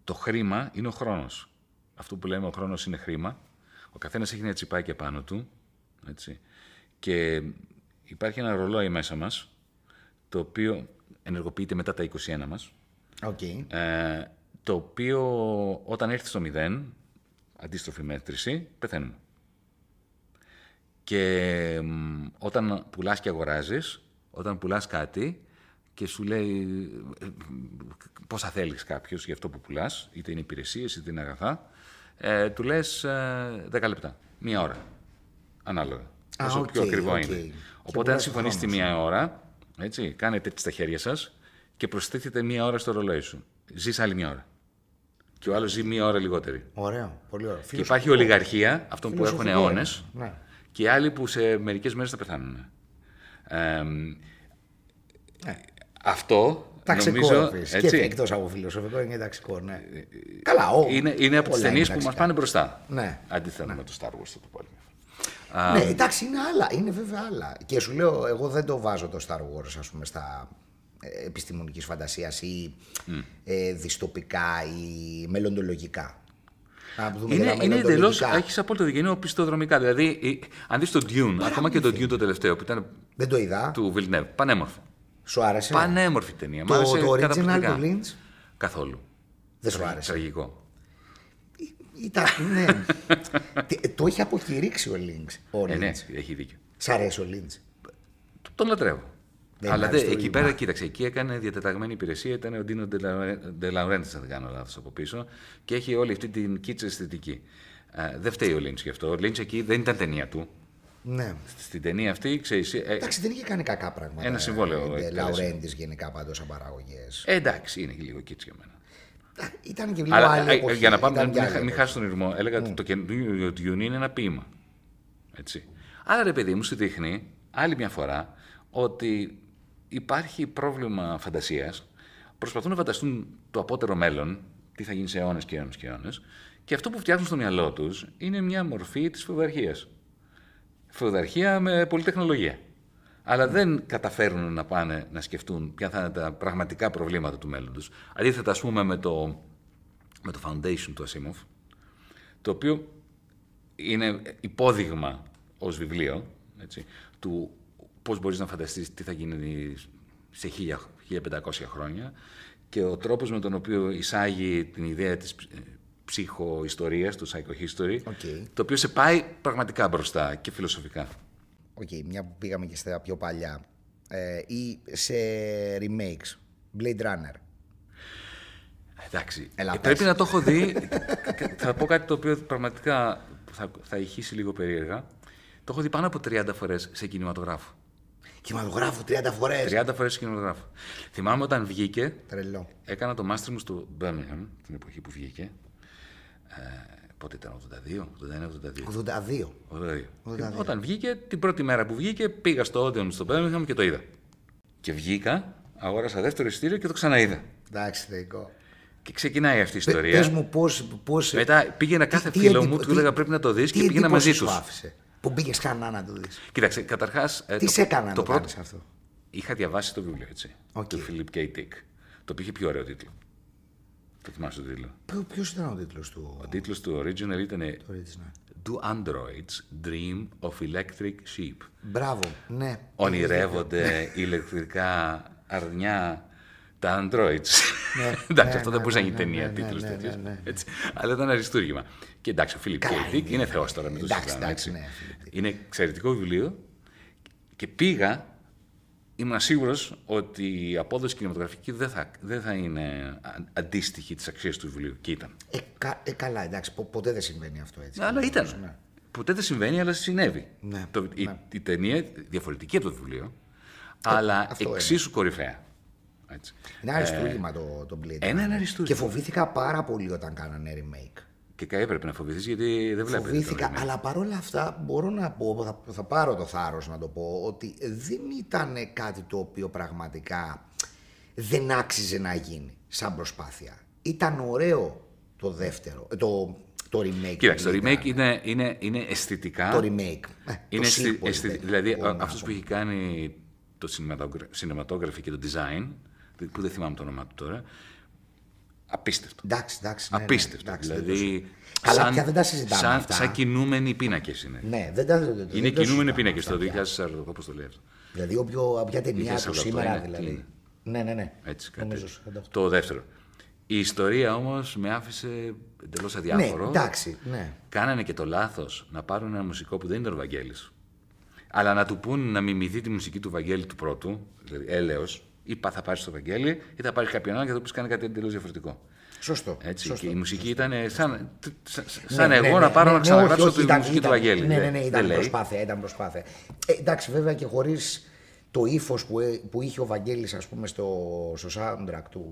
το χρήμα είναι ο χρόνος. Αυτό που λέμε ο χρόνος είναι χρήμα. Ο καθένας έχει ένα τσιπάκι επάνω του. Έτσι. Και υπάρχει ένα ρολόι μέσα μας, το οποίο ενεργοποιείται μετά τα 21 μας, Οκέι. ε, το οποίο όταν έρθει στο μηδέν, αντίστροφη μέτρηση, πεθαίνουμε. Και μ, όταν πουλάς και αγοράζεις, όταν πουλάς κάτι και σου λέει ε, πόσα θέλεις κάποιος για αυτό που πουλάς, είτε είναι υπηρεσίες είτε είναι αγαθά, ε, του λες ε, 10 λεπτά, μία ώρα, ανάλογα. Α, Όσο πιο οκέι, ακριβό οκέι. είναι. Και Οπότε αν πουλάς συμφωνήσετε χρόνο μία ώρα, έτσι, κάνετε έτσι στα χέρια σας και προστίθετε μία ώρα στο ρολόι σου. Ζεις άλλη μία ώρα. Και ο άλλος ζει μία ώρα λιγότερη. Ωραίο. Πολύ ωραίο. Και υπάρχει ολιγαρχία, αυτών που έχουν Φιλοσοφικό αιώνες, είναι. Ναι. και οι άλλοι που σε μερικές μέρες θα πεθάνουν. Ε, Αυτό Ταξικό νομίζω. επίσης. έτσι, Και εκτός από φιλοσοφικό είναι ταξικό, ναι. Καλά, ο, είναι, είναι από τις όλα ταινίες είναι που μας ταξικά. πάνε μπροστά. Ναι. Αντίθετα με το Star Wars το πόλεμο. Ναι, εντάξει, είναι άλλα. Είναι βέβαια άλλα. Και σου λέω, εγώ δεν το βάζω το Star Wars, ας πούμε, στα ε, επιστημονικής φαντασίας ή ε, δυστοπικά ή μελλοντολογικά. Να δούμε Είναι, για τα είναι εντελώς. μελλοντολογικά. Έχεις απόλυτο δίκιο. Είναι οπισθοδρομικά. Δηλαδή, η- αν δεις το Dune, ακόμα και το Dune το τελευταίο που ήταν Δεν το είδα. του Villeneuve, πανέμορφο. Σου άρεσε; Πανέμορφη ταινία. Μ' Το, άρεσε το original καταπληκτικά. του Lynch Καθόλου. δεν σου άρεσε. Τραγικό. Ήταν, ναι. Τι- το έχει αποκηρύξει ο Lynch. Ο Ε, ναι, Lynch. έχει δίκιο. Σ' αρέσει ο Lynch. Τον λατρεύω. Δεν Αλλά μ' δε, άρεσε το εκεί ρήμα. πέρα, κοίταξε, εκεί έκανε διατεταγμένη υπηρεσία, ήταν ο Ντίνο Ντελαουρέντη, αν δεν κάνω λάθος από πίσω, και έχει όλη αυτή την κίτσα αισθητική. Ε, δεν φταίει ο Λίντ γι' αυτό. Ο Λίντ εκεί δεν ήταν ταινία του. Ναι. Στην ταινία αυτή, ξέρεις. Ε, Εντάξει, δεν είχε κάνει κακά πράγματα. Ένα συμβόλαιο Ε, εκτέλεσε. Λαουρέντης γενικά πάντως σαν παραγωγές. ε, εντάξει, είναι και λίγο κίτς για μένα. Ήταν και λίγο Αλλά άλλη ε, εποχή. για να πάμε, ήταν μην, και μην, άλλη μην εποχή. χάσει τον ηρμό, έλεγα ότι το καινούριο του είναι ένα ποίημα. Έτσι. Άρα, ρε παιδί μου, σου δείχνει άλλη μια φορά ότι υπάρχει πρόβλημα φαντασίας. Προσπαθούν να φανταστούν το απότερο μέλλον, τι θα γίνει σε αιώνες και αιώνες και αιώνες, και αυτό που φτιάχνουν στο μυαλό τους είναι μια μορφή της φεουδαρχίας. Φεουδαρχία με πολυτεχνολογία. Αλλά δεν καταφέρουν να πάνε να σκεφτούν ποια θα είναι τα πραγματικά προβλήματα του μέλλοντος. Αντίθετα, ας πούμε, με το, με το Foundation του Asimov, το οποίο είναι υπόδειγμα ως βιβλίο, έτσι, του πώς μπορείς να φανταστείς τι θα γίνει σε 1000, 1500 χρόνια και ο τρόπος με τον οποίο εισάγει την ιδέα της ψ- ε, ψυχοϊστορίας, του psychohistory, Οκέι. το οποίο σε πάει πραγματικά μπροστά και φιλοσοφικά. Οκέι, μια που πήγαμε και στα πιο παλιά. Ε, ή σε remakes. Blade Runner. Εντάξει. Έλα, ε, πες. πρέπει να το έχω δει. θα πω κάτι το οποίο πραγματικά θα, θα ηχήσει λίγο περίεργα. Το έχω δει πάνω από 30 φορές σε κινηματογράφο. Κινηματογράφο 30 φορές. 30 φορές σε κινηματογράφο. Θυμάμαι όταν βγήκε, Τρελό. έκανα το μάστερ μου στο Birmingham, την εποχή που βγήκε. Ε, πότε ήταν, 82, 81, 82. 82. 82. Όταν βγήκε, την πρώτη μέρα που βγήκε, πήγα στο Odeon στο Birmingham και το είδα. Και βγήκα, αγόρασα δεύτερο εισιτήριο και το ξαναείδα. Εντάξει, θεϊκό. Και ξεκινάει αυτή η Πε ιστορία. πες μου πώς... πώς Μετά πήγαινα τι- κάθε τι φίλο εντυπω- μου, του τι- έλεγα πρέπει να το δεις τι και πήγαινα μαζί εντύπωση τους. σου άφησε, που μπήκες ξανά να το δεις. Κοίταξε, καταρχάς... ε, Τι το- σε έκανα να το το πρώτο- κάνεις αυτό; Είχα διαβάσει το βιβλίο, έτσι, Οκέι. του Philip K. Dick, το οποίο είχε πιο ωραίο τίτλο. Το θυμάσαι τον τίτλο; Ποιο ήταν ο τίτλος του Ο τίτλος του original ήταν original. Do androids dream of electric sheep? Μπράβο, ναι. Ονειρεύονται ηλεκτρικά αρνιά τα androids. Ναι, εντάξει, ναι, αυτό ναι, δεν μπορούσε να ναι, γίνει ταινία ναι, τίτλος ναι, ναι, τέτοιος. ναι, ναι. έτσι. Αλλά ήταν αριστούργημα. Και εντάξει, ο Φίλιπ Καλά Κέιτικ είναι. είναι θεός τώρα με το Εντάξει, συζητάμε, εντάξει, έτσι. ναι, Philip Dick. Είναι εξαιρετικό βιβλίο και πήγα, ήμουν σίγουρος ότι η απόδοση κινηματογραφική δεν θα, δεν θα είναι α- αντίστοιχη της αξίας του βιβλίου. Και ήταν. Ε, κα- ε, καλά, εντάξει, πο- ποτέ δεν συμβαίνει αυτό έτσι. Αλλά ήταν. Ναι. Ποτέ δεν συμβαίνει, αλλά συνέβη. Ναι, Το, η, ναι. η ταινία διαφορετική από το βιβλίο, αλλά αυτό εξίσου κορυφαία. Έτσι. Είναι αριστούργημα το, το Blade. ένα Runner. είναι αριστούργημα. Και φοβήθηκα πάρα πολύ όταν κάνανε remake. Και κα- έπρεπε να φοβηθείς γιατί δεν βλέπεις. Φοβήθηκα, αλλά παρόλα αυτά μπορώ να πω, θα, θα πάρω το θάρρος να το πω, ότι δεν ήταν κάτι το οποίο πραγματικά δεν άξιζε να γίνει σαν προσπάθεια. Ήταν ωραίο το δεύτερο, ε, το, το remake. Κοίταξε, το του Blade remake Runner. είναι, είναι, είναι αισθητικά. Το remake. Ε, είναι το αισθη- sequel, αισθη- δεν δηλαδή, μπορώ να αυτός πω. που έχει κάνει το cinematography και το design, που δεν θυμάμαι το όνομα του τώρα, απίστευτο. Εντάξει, εντάξει. ναι, ναι, Απίστευτο. εντάξει, δεν το δηλαδή, συζητώ. Καλά, πια δεν τα συζητάμε σαν, αυτά. σαν κινούμενοι πίνακες είναι. Ναι, δεν τα δεν, δεν είναι το κινούμενοι συζητάμε πίνακες αυτά το πια. 2040, όπω το λέει αυτό. Δηλαδή, όποιο, όποια ταινία του 2048 σήμερα, είναι, τι δηλαδή. είναι. Ναι, ναι, ναι. Έτσι, κάτι Νομίζω τέτοιο. 48. Το δεύτερο. Η ιστορία όμως με άφησε εντελώς αδιάφορο. Ναι, εντάξει, ναι. Κάνανε και το λάθος να πάρουν ένα μουσικό που δεν ήταν ο Βαγγέλης. Αλλά να του πούν να μιμηθεί τη μουσική του Βαγγέλη του πρώτου, δηλαδή έλεος, ή πα- θα πάρεις το Βαγγέλη, ή θα πάρεις κάποιον άλλον και θα του πεις κάνει κάτι εντελώς διαφορετικό. Σωστό. Έτσι, σωστό. και η μουσική ήταν σαν, σαν, Ναι, σαν ναι, εγώ ναι, να πάρω ναι, να ναι, ξαναγράψω όχι, όχι, τη ήταν- μουσική ήταν- του Βαγγέλη. Ναι, ναι, Δεν- ναι, δεν ήταν λέει. προσπάθεια, ήταν προσπάθεια. Ε, εντάξει, βέβαια και χωρίς το ύφος που, ε- που είχε ο Βαγγέλης ας πούμε στο, στο soundtrack του,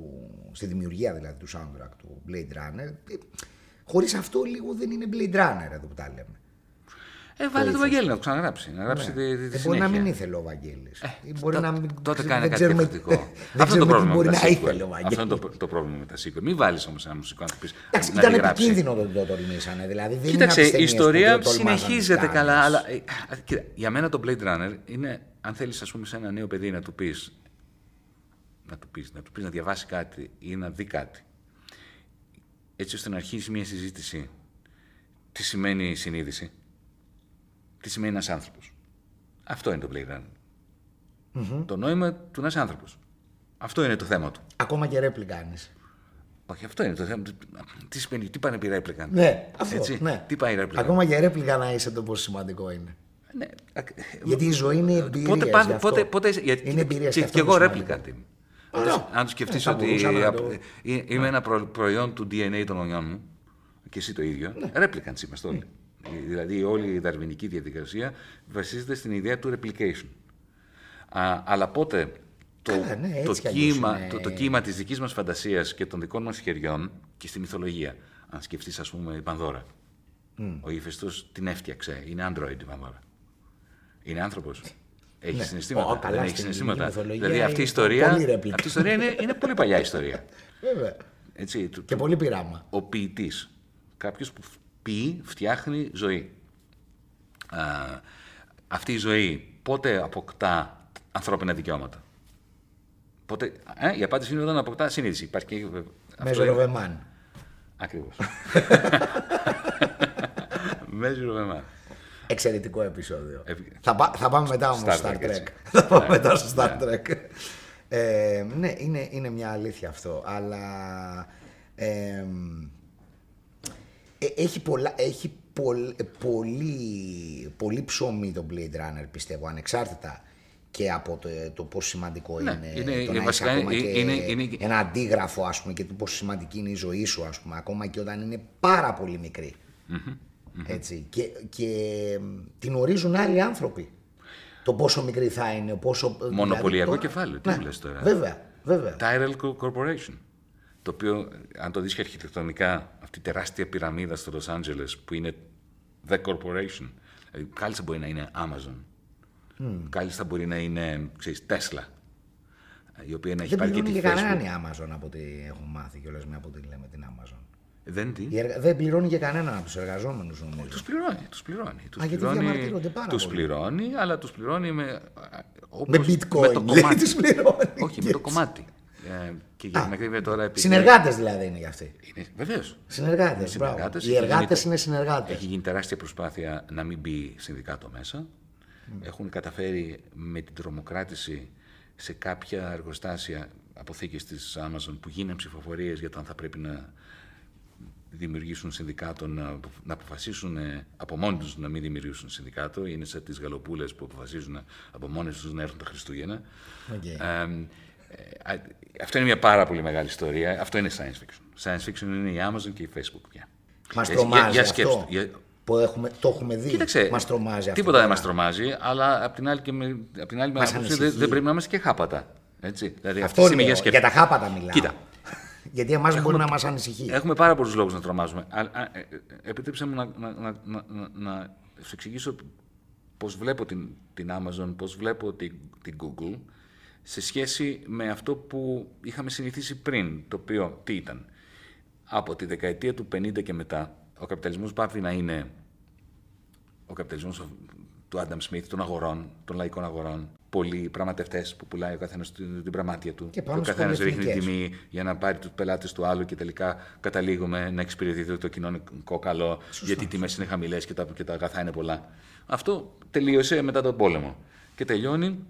στη δημιουργία δηλαδή του soundtrack του Blade Runner, ε, χωρίς αυτό λίγο δεν είναι Blade Runner εδώ που τα λέμε. Ε, βάλε το Βαγγέλη να το ξαναγράψει. Να γράψει τη, τη, τη Ε, μπορεί να συνέχεια. μην ήθελε ο Βαγγέλης. Ή μπορεί Τό- να μην, τότε δεν κάνει κάτι ξέρουμε- διαφορετικό. δεν Αυτό είναι ξέρουμε το τι πρόβλημα μπορεί με να τα ήθελε ο sequel. Βαγγέλης. Αυτό είναι το, το πρόβλημα με τα sequel. Μην βάλεις όμως ένα μουσικό να του πεις. Εντάξει, να ήταν τη γράψει. επικίνδυνο το το τολμήσανε. Δηλαδή δεν Κοίταξε, είναι από η τις ταινίες ιστορία που δεν τολμάς να τις συνεχίζεται κάνεις. καλά, αλλά ε, α, κοίτα, για μένα το Blade Runner είναι, αν θέλεις, ας πούμε, σε ένα νέο παιδί να του πεις να του πεις, να του πεις να διαβάσει κάτι ή να δει κάτι, έτσι ώστε να αρχίσει μια συζήτηση τι σημαίνει συνείδηση, τι σημαίνει ένας άνθρωπος. Αυτό είναι το Blade Runner. Το νόημα του ένας άνθρωπος. Αυτό είναι το θέμα του. Ακόμα και ρέπλη κάνεις. Όχι, αυτό είναι το θέμα. του. Τι σημαίνει, τι πάνε πει ρέπλικα. Ναι, αυτό. Έτσι, ναι. τι πάει η ρέπλικα. Ακόμα και ρέπλικα να είσαι το πόσο σημαντικό είναι. Ναι, ακ- Γιατί η ζωή είναι εμπειρία. Πότε, πάνε, πότε, πότε, γιατί, είναι εμπειρία και, και, και εγώ ρέπλικα την. Ωραία. Αν τους σκεφτείς Ε, θα ότι μπορούσαμε να απ- το- ε, είμαι ένα προ- προϊόν του DNA των γονιών μου και εσύ το ίδιο, Ναι. replicants είμαστε όλοι. Δηλαδή όλη η δαρβηνική διαδικασία βασίζεται στην ιδέα του replication. Α, αλλά πότε το, Καλά, ναι, έτσι το, κι αλλιώς κύμα, είναι. το, το κύμα της δικής μας φαντασίας και των δικών μας χεριών και στη μυθολογία, αν σκεφτείς ας πούμε η Πανδώρα, ο ύφεστος την έφτιαξε, είναι android η Πανδώρα. Είναι άνθρωπος. Έχει Ναι. συναισθήματα. Ω, καλά, δεν έχει στην συναισθήματα. μυθολογία Δηλαδή αυτή η είναι ιστορία, πολύ replica. αυτή η ιστορία είναι, είναι πολύ παλιά ιστορία. Βέβαια. Έτσι, του- Και του- πολύ πειράμα. ο ποιητής. Κάποιος που ποιεί, φτιάχνει ζωή. Α, αυτή η ζωή πότε αποκτά ανθρώπινα δικαιώματα; Πότε, ε, η απάντηση είναι όταν αποκτά συνείδηση. Υπάρχει και. Measure of a man. Ακριβώς. Measure of a man. Εξαιρετικό επεισόδιο. Επι- Θα, πά- θα πάμε μετά όμως Star στο Star Trek, έτσι. Trek. θα πάμε Ναι, μετά στο Star ναι. Trek. Ε, ναι, είναι, είναι μια αλήθεια αυτό. Αλλά ε, ε, έχει, πολλά, έχει πολ- ε, πολύ, πολύ ψωμί το Blade Runner πιστεύω ανεξάρτητα και από το, το πόσο σημαντικό Ναι, είναι, είναι- το είναι να βασικά είσαι ακόμα είναι- και είναι- είναι- ένα αντίγραφο ας πούμε και το πόσο σημαντική είναι η ζωή σου ας πούμε ακόμα και όταν είναι πάρα πολύ μικρή. Έτσι. Και, και μ, την ορίζουν άλλοι άνθρωποι. Το πόσο μικρή θα είναι, πόσο. Μονοπωλιακό δηλαδή, κεφάλαιο, τι μου λες τώρα. Βέβαια, βέβαια. Tyrell Co- Corporation. Το οποίο, αν το δεις και αρχιτεκτονικά, αυτή η τεράστια πυραμίδα στο Los Angeles που είναι The Corporation. Δηλαδή, κάλλιστα μπορεί να είναι Amazon. Mm. Κάλλιστα μπορεί να είναι, ξέρεις, Tesla. Η οποία να έχει Δεν πάρει και πληρώνει τη και Facebook. κανέναν η Amazon από ό,τι έχω μάθει κιόλας με από ό,τι λέμε την Amazon. Δεν τι; Η εργα- Δεν πληρώνει και κανέναν από τους εργαζόμενους νομίζω. Τους πληρώνει, τους πληρώνει. Τους γιατί πληρώνει, διαμαρτύρονται πάρα τους πολύ. πληρώνει, αλλά τους πληρώνει με, όπως, Με bitcoin, με το λέει, κομμάτι. τους πληρώνει. Όχι, με το κομμάτι. Ε, και για την ακρίβεια τώρα... επειδή- Συνεργάτες δηλαδή είναι για αυτοί. Είναι, βεβαίως. Συνεργάτες, συνεργάτες. μπράβο. Οι Έχει εργάτες γίνει- είναι συνεργάτες. Έχει γίνει τεράστια προσπάθεια να μην μπει συνδικάτο μέσα. Έχουν καταφέρει με την τρομοκράτηση σε κάποια εργοστάσια αποθήκες της Amazon που γίνανε ψηφοφορίες για το αν θα πρέπει να δημιουργήσουν συνδικάτο, να, να αποφασίσουν ε, από μόνοι τους να μην δημιουργήσουν συνδικάτο. Είναι σαν τις γαλοπούλες που αποφασίζουν από μόνες τους να έρθουν τα Χριστούγεννα. Οκέι. Ε, ε, α, αυτό είναι μια πάρα πολύ μεγάλη ιστορία. Αυτό είναι science fiction. Science fiction είναι η Amazon και η Facebook πια. Μας Ε, τρομάζει για- για αυτό σκέψτε, για- που έχουμε, το έχουμε δει. Κοίταξε, Μας τρομάζει αυτό. τίποτα δεν τώρα. μας τρομάζει, αλλά απ' την άλλη, και με, απ' την άλλη με Μας άποψη ανησυχεί. δεν, δεν πρέπει να είμαστε και χάπατα. Έτσι. Δηλαδή, αυτή Αυτό τη στιγμή λέω, για σκέψη. για τα χάπατα μιλάω. Κοίτα, Γιατί εμάς μπορεί να μας ανησυχεί. έχουμε πάρα πολλούς λόγους να τρομάζουμε. Α, α, ε, ε, επιτρέψτε μου να, να, να, να, να, να σου εξηγήσω πώς βλέπω την, την Amazon, πώς βλέπω την, την Google σε σχέση με αυτό που είχαμε συνηθίσει πριν. Το οποίο τι ήταν; Από τη δεκαετία του 50 και μετά, ο καπιταλισμός πάβει να είναι ο καπιταλισμός του Άνταμ Σμιθ, των αγορών, των λαϊκών αγορών. Πολλοί πραγματευτές που πουλάει ο καθένας την, την πραμάτια του. Και πάμε ο καθένας στις ρίχνει πολυεθνικές. τιμή για να πάρει τους πελάτες του άλλου και τελικά καταλήγουμε να εξυπηρετείται το κοινωνικό καλό, γιατί οι τιμές είναι χαμηλές και τα, και τα αγαθά είναι πολλά. Αυτό τελείωσε μετά τον πόλεμο. Και τελειώνει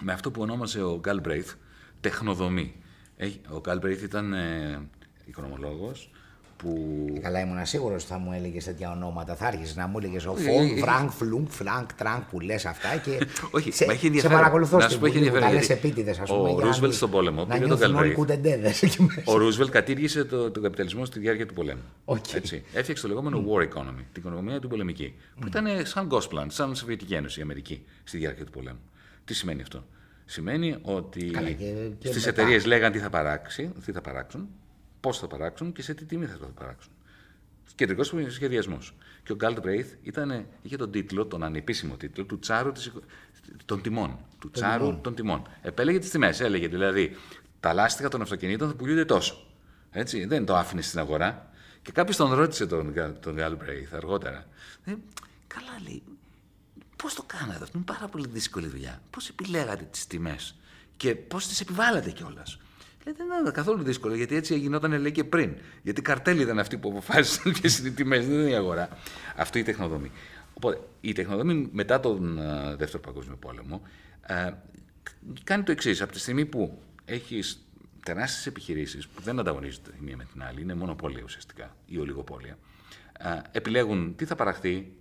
με αυτό που ονόμασε ο Γκάλμπρεϊθ τεχνοδομή. Έχει- Ο Γκάλμπρεϊθ ήταν ε, οικονομολόγος που Ε, Καλά, ήμουν σίγουρος ότι θα μου έλεγες τέτοια ονόματα. Θα άρχισε να μου έλεγες ο Όχι, Φον, έχει- Φρανκ, Φλουγκ, Φρανκ, Τραγκ που λες αυτά. Και Όχι, σε, μα έχει σε ενδιαφέρον. παρακολουθώ Να στην σου πω, έχει Βουλή που τα ενδιαφέρον, λες γιατί επίτηδες, ας ο πούμε. για να Ρούσβελτ μην- στον πόλεμο Να πήγε τον νιώθουν όλοι Galbraith. κουτεντέδες εκεί μέσα. Ο Ρούσβελτ κατήργησε το, τον καπιταλισμό στη διάρκεια του πολέμου. Οκ. Έτσι. Έφτιαξε το λεγόμενο war economy, την οικονομία του πολεμική. Που ήταν σαν Gosplan, σαν Σοβιετική Ένωση η Αμερική στη διάρκεια του πολέμου. Τι σημαίνει αυτό; Σημαίνει ότι Καλά, και- και στις μετά. εταιρείες λέγαν τι θα, παράξει, τι θα παράξουν, πώς θα παράξουν και σε τι τιμή θα το παράξουν. Κεντρικός σχεδιασμός. Και ο Γκάλτμπρεϊθ είχε τον τίτλο, τον ανεπίσημο τίτλο, του τσάρου της, οικο- των τιμών. Του τσάρου των τιμών. Επέλεγε τις τιμές. Έλεγε δηλαδή τα λάστιχα των αυτοκινήτων θα πουλούνται τόσο. Έτσι, δεν το άφηνε στην αγορά. Και κάποιος τον ρώτησε τον, Γκάλ- τον Γκάλτμπρεϊθ αργότερα. Ε, καλά λέει, Πώς το κάνατε αυτό, είναι πάρα πολύ δύσκολη δουλειά. Πώς επιλέγατε τις τιμές και πώς τις επιβάλλατε κιόλας. Λέει δεν ήταν καθόλου δύσκολο γιατί έτσι γινόταν λέει και πριν. Γιατί καρτέλοι ήταν αυτοί που αποφάσισαν ποιες είναι οι τιμές, δεν είναι η αγορά. Αυτό η τεχνοδομή. Οπότε η τεχνοδομή μετά τον ε, Δεύτερο Παγκόσμιο Πόλεμο ε, κάνει το εξής. Από τη στιγμή που έχεις τεράστιες επιχειρήσεις που δεν ανταγωνίζονται η μία με την άλλη, είναι μονοπόλια ουσιαστικά ή ολιγοπόλια, ε, επιλέγουν τι θα παραχθεί,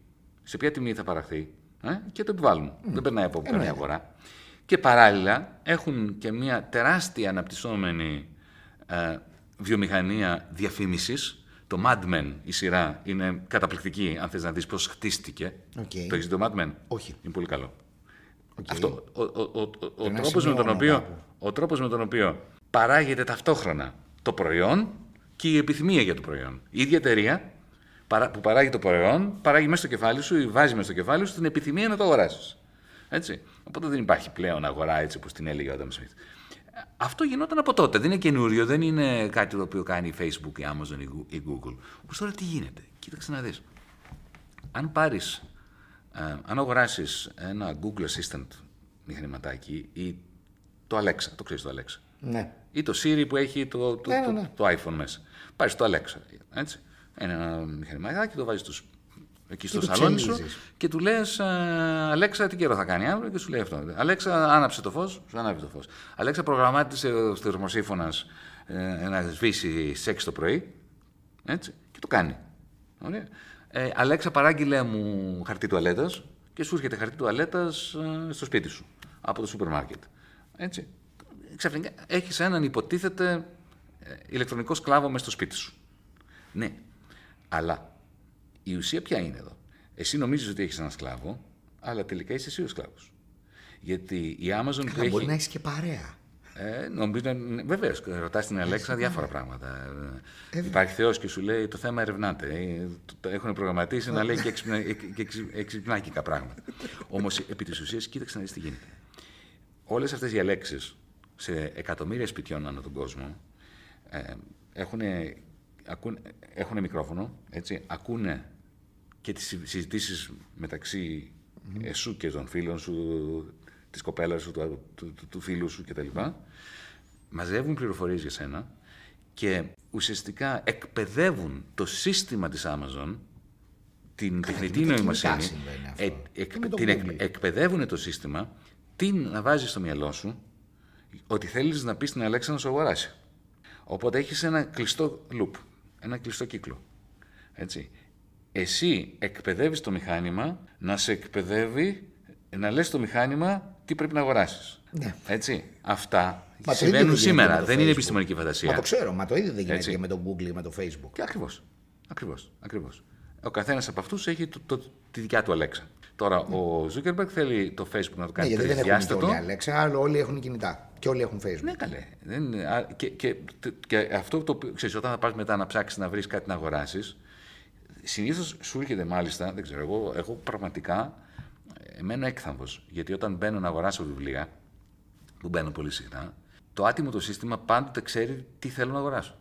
σε ποια τιμή θα παραχθεί ε, και το επιβάλλουν. Δεν περνάει από καμία αγορά. Και παράλληλα έχουν και μια τεράστια αναπτυσσόμενη ε, βιομηχανία διαφήμισης. Το Mad Men, η σειρά, είναι καταπληκτική, αν θες να δεις πώς χτίστηκε. Οκέι. Το έχεις δει το Mad Men; Όχι. Είναι πολύ καλό. Οκέι. Αυτό. Ο, ο, ο, ο, ο, να τρόπος με τον σημειώνω οποίο, κάπου. ο τρόπος με τον οποίο παράγεται ταυτόχρονα το προϊόν και η επιθυμία για το προϊόν. Η ίδια εταιρεία παρά- που παράγει το προϊόν, παράγει μέσα στο κεφάλι σου ή βάζει μέσα στο κεφάλι σου την επιθυμία να το αγοράσει. Έτσι. Οπότε δεν υπάρχει πλέον αγορά έτσι όπως την έλεγε ο Adam Smith. Αυτό γινόταν από τότε. Δεν είναι καινούριο, δεν είναι κάτι το οποίο κάνει η Facebook, η Amazon, η Goo- η Google. Όπως τώρα τι γίνεται. Κοίταξε να δεις. Αν πάρεις, αν αγοράσεις ένα Google Assistant μηχανηματάκι ή το Alexa, το ξέρεις το Alexa; Ναι. Ή το Siri που έχει το, το, Ναι, ναι, το, ναι. το iPhone μέσα. Πάρεις το Alexa. Έτσι. Είναι ένα μηχανηματάκι, το βάζεις εκεί στο του σαλόνι σου ξενίζεις. και του λες: Αλέξα, τι καιρό θα κάνει αύριο και σου λέει αυτό. Αλέξα, άναψε το φως, σου ανάβει το φως. Αλέξα, προγραμμάτισε ο θερμοσύφωνα ε, να σβήσει στι 6 το πρωί. Έτσι. Και το κάνει. Ωραία. Ε, Αλέξα, παράγγειλε μου χαρτί τουαλέτας και σου έρχεται χαρτί τουαλέτας ε, στο σπίτι σου από το σούπερ μάρκετ. Έτσι. Ξαφνικά έχεις έναν υποτίθεται ε, ηλεκτρονικό σκλάβο μέσα στο σπίτι σου. Ναι. Αλλά η ουσία ποια είναι εδώ; Εσύ νομίζεις ότι έχεις έναν σκλάβο, αλλά τελικά είσαι εσύ ο σκλάβος. Γιατί η Amazon που Καλά, μπορεί έχει... να έχεις και παρέα. Ε, νομίζω, βεβαίως, ρωτάς την Αλέξα διάφορα πράγματα. Ε, Υπάρχει Θεός και σου λέει το θέμα ερευνάται. Ε, το έχουν προγραμματίσει να λέει και, εξυπνα, και εξυπνάκικα πράγματα. Όμως επί της ουσίας, κοίταξε να δεις τι γίνεται. Όλες αυτές οι αλέξει σε εκατομμύρια σπιτιών ανά τον κόσμο ε, έχουν, ακούν, έχουν μικρόφωνο, έτσι, ακούνε και τις συζητήσεις μεταξύ mm. εσού και των φίλων σου, της κοπέλας σου, του, του, του, του φίλου σου κτλ. Mm. Μαζεύουν πληροφορίες για σένα και ουσιαστικά εκπαιδεύουν το σύστημα της Amazon την τεχνητή νοημοσύνη, ε, την εκπαιδεύουν το σύστημα, τι να βάζεις στο μυαλό σου, ότι θέλεις να πεις στην Αλέξα να σου αγοράσει. Οπότε έχεις ένα κλειστό loop, ένα κλειστό κύκλο. Έτσι. Εσύ εκπαιδεύεις το μηχάνημα να σε εκπαιδεύει, να λες το μηχάνημα τι πρέπει να αγοράσεις. Ναι. Έτσι. Αυτά μα συμβαίνουν σήμερα. Δεν είναι επιστημονική φαντασία. Μα το ξέρω, μα το ίδιο δεν γίνεται και με το Google ή με το Facebook. Και ακριβώς. Ακριβώς. Ακριβώς. Ο καθένας από αυτούς έχει το, το, τη δικιά του Αλέξα. Τώρα, ο Ζούκερμπεργκ θέλει το Facebook να το κάνει ναι, γιατί δεν έχουν όλοι Αλέξα, αλλά όλοι έχουν κινητά. Και όλοι έχουν Facebook. Ναι, καλέ. Δεν, και, και, και, αυτό το οποίο ξέρεις, όταν θα πας μετά να ψάξεις να βρεις κάτι να αγοράσεις, συνήθως σου έρχεται μάλιστα, δεν ξέρω, εγώ έχω πραγματικά εμένα έκθαμβος. Γιατί όταν μπαίνω να αγοράσω βιβλία, που μπαίνω πολύ συχνά, το άτιμο το σύστημα πάντοτε ξέρει τι θέλω να αγοράσω.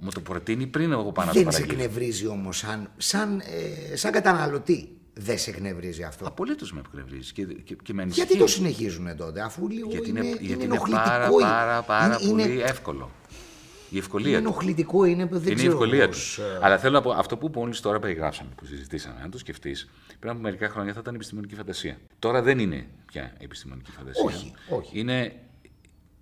Μου το προτείνει πριν εγώ πάνω Δεν σε εκνευρίζει όμως σαν, σαν, ε, σαν καταναλωτή. Δεν σε εκνευρίζει αυτό. Απολύτως με εκνευρίζει και, και, και με ανησυχεί. Γιατί το συνεχίζουν τότε, αφού λίγο γιατί είναι, είναι, γιατί είναι, πάρα, πάρα, πάρα είναι, πολύ είναι... εύκολο. Η ευκολία είναι ενοχλητικό, είναι που δεν Είναι η ευκολία του. Αλλά θέλω να πω, αυτό που μόλις τώρα περιγράψαμε, που συζητήσαμε, αν το σκεφτείς, πριν από μερικά χρόνια θα ήταν επιστημονική φαντασία. Τώρα δεν είναι πια επιστημονική φαντασία. Όχι, όχι. Είναι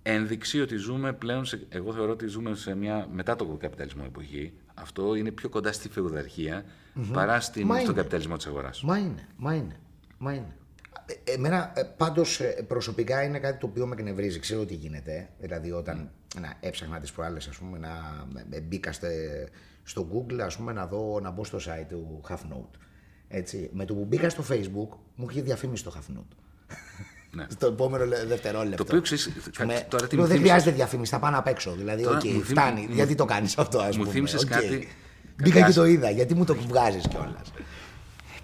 ένδειξη ότι ζούμε πλέον, σε, εγώ θεωρώ ότι ζούμε σε μια μετά το καπιταλισμό εποχή. Αυτό είναι πιο κοντά στη φεουδαρχία mm-hmm. παρά στην, στον καπιταλισμό της αγοράς. Μα είναι, μα είναι. Μα είναι. Ε, εμένα ε, πάντως ε, προσωπικά είναι κάτι το οποίο με εκνευρίζει. Ξέρω τι γίνεται. Δηλαδή, όταν να, έψαχνα τις προάλλες, ας πούμε, να μπήκα στο Google, ας πούμε, να δω, να μπω στο site του Half Note. Έτσι. Με το που μπήκα στο Facebook, μου είχε διαφήμιση το Half Note. Ναι. στο επόμενο δευτερόλεπτο. Το οποίο ξέρεις. Τώρα τι δεν χρειάζεται διαφήμιση, θα πάω απ' έξω. Δηλαδή, τώρα, okay, φτάνει. Μου... Γιατί το κάνεις αυτό, ας πούμε. Μου θύμισες okay. κάτι. Μπήκα και το είδα. Γιατί μου το βγάζεις κιόλας.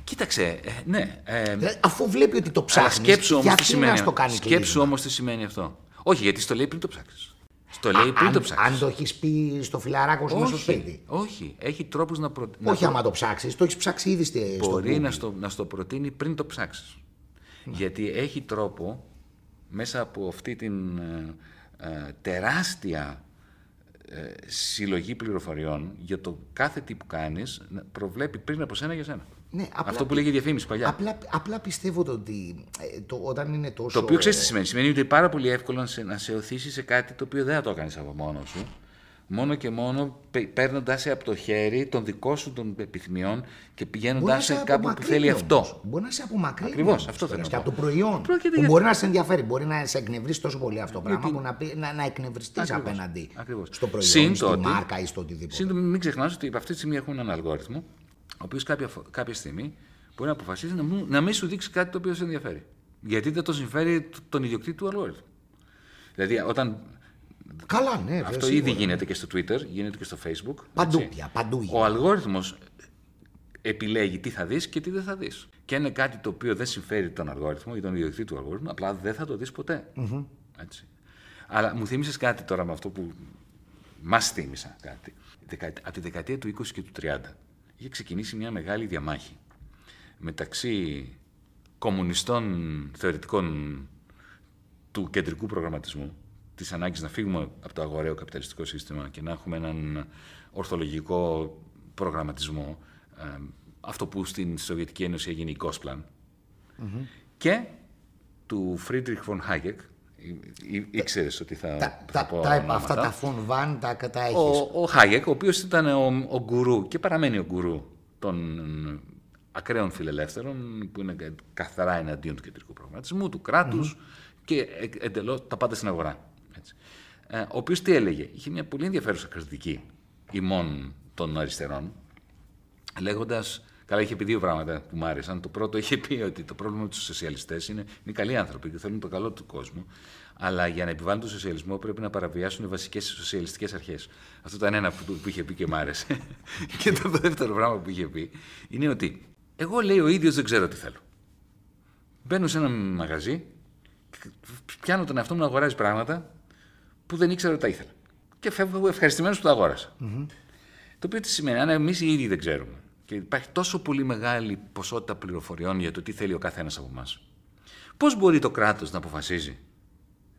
Κοίταξε, ε, ναι. Ε, δηλαδή, αφού βλέπει ότι το ψάχνεις. Σκέψου όμως τι σημαίνει. Το κάνει σκέψου όμως τι σημαίνει αυτό. Όχι, γιατί στο λέει πριν το ψάξεις. Στο λέει πριν αν, το ψάξεις. Αν το έχεις πει στο φιλαράκο σου στο σπίτι. Όχι, έχει τρόπους να προτείνει. Όχι, άμα το ψάξεις, το έχεις ψάξει ήδη στο Μπορεί να στο, να στο προτείνει πριν το ψάξεις. Γιατί έχει τρόπο μέσα από αυτή την ε, ε, τεράστια ε, συλλογή πληροφοριών για το κάθε τι που κάνεις προβλέπει πριν από σένα για σένα. Ναι, Αυτό που λέγει η διαφήμιση παλιά. Απλά, απλά πιστεύω ότι ε, το, όταν είναι τόσο. Το οποίο ξέρεις τι σημαίνει. Σημαίνει ότι είναι πάρα πολύ εύκολο να σε, να σε οθήσεις σε κάτι το οποίο δεν θα το έκανες από μόνος σου μόνο και μόνο παίρνοντα από το χέρι των δικών σου των επιθυμιών και πηγαίνοντα σε κάπου που θέλει όμως. αυτό. Μπορεί να σε απομακρύνει. Ακριβώς αυτό θέλω. Και από το προϊόν. Που για... μπορεί να σε ενδιαφέρει, μπορεί να σε εκνευρίσει τόσο πολύ αυτό το πράγμα που να, να, να εκνευριστείς απέναντι Ακριβώς. στο προϊόν, Συν στη ότι, μάρκα ή στο οτιδήποτε. Συν μην ξεχνάς ότι αυτή τη στιγμή έχουν έναν αλγόριθμο, ο οποίος κάποια, κάποια στιγμή μπορεί να αποφασίσει να, να μην σου δείξει κάτι το οποίο σε ενδιαφέρει. Γιατί δεν το συμφέρει τον ιδιοκτήτη του αλγόριθμου. Δηλαδή, όταν Καλά, ναι. Αυτό ήδη γίνεται και στο Twitter, γίνεται και στο Facebook. Παντού έτσι. πια, παντού Ο αλγόριθμος επιλέγει τι θα δεις και τι δεν θα δεις. Και είναι κάτι το οποίο δεν συμφέρει τον αλγόριθμο ή τον ιδιοκτήτη του αλγόριθμου, απλά δεν θα το δεις ποτέ. Mm-hmm. Έτσι. Αλλά μου θύμισες κάτι τώρα με αυτό που μας θύμισα κάτι. Από τη δεκαετία του 20 και του 30 είχε ξεκινήσει μια μεγάλη διαμάχη μεταξύ κομμουνιστών θεωρητικών του κεντρικού προγραμματισμού τη ανάγκη να φύγουμε από το αγοραίο καπιταλιστικό σύστημα και να έχουμε έναν ορθολογικό προγραμματισμό, ε, αυτό που στην Σοβιετική Ένωση έγινε η Gosplan, mm-hmm. και του Φρίντριχ Φον Χάγεκ, ήξερες ότι θα, τα, θα πω τα, αυτά τα Φον Βαν τα, τα έχεις. Ο, ο Χάγεκ, ο οποίος ήταν ο, ο γκουρού και παραμένει ο γκουρού των ακραίων φιλελεύθερων, που είναι καθαρά εναντίον του κεντρικού προγραμματισμού, του κράτους mm-hmm. και εντελώς τα πάντα στην αγορά. Ε, ο οποίος τι έλεγε, είχε μια πολύ ενδιαφέρουσα κριτική ημών των αριστερών, λέγοντας Καλά, είχε πει δύο πράγματα που μου άρεσαν. Το πρώτο είχε πει ότι το πρόβλημα με τους σοσιαλιστές είναι, είναι καλοί άνθρωποι και θέλουν το καλό του κόσμου. Αλλά για να επιβάλλουν τον σοσιαλισμό πρέπει να παραβιάσουν βασικές σοσιαλιστικές αρχές. Αυτό ήταν ένα που, που είχε πει και μου άρεσε. και το δεύτερο πράγμα που είχε πει είναι ότι εγώ λέει ο ίδιος δεν ξέρω τι θέλω. Μπαίνω σε ένα μαγαζί, πιάνω τον εαυτό μου να αγοράζει πράγματα που δεν ήξερα ότι τα ήθελα. Και φεύγω ευχαριστημένος που τα αγορασα Το οποίο τι σημαίνει, αν εμείς οι ίδιοι δεν ξέρουμε και υπάρχει τόσο πολύ μεγάλη ποσότητα πληροφοριών για το τι θέλει ο καθένας από εμάς, πώς μπορεί το κράτος να αποφασίζει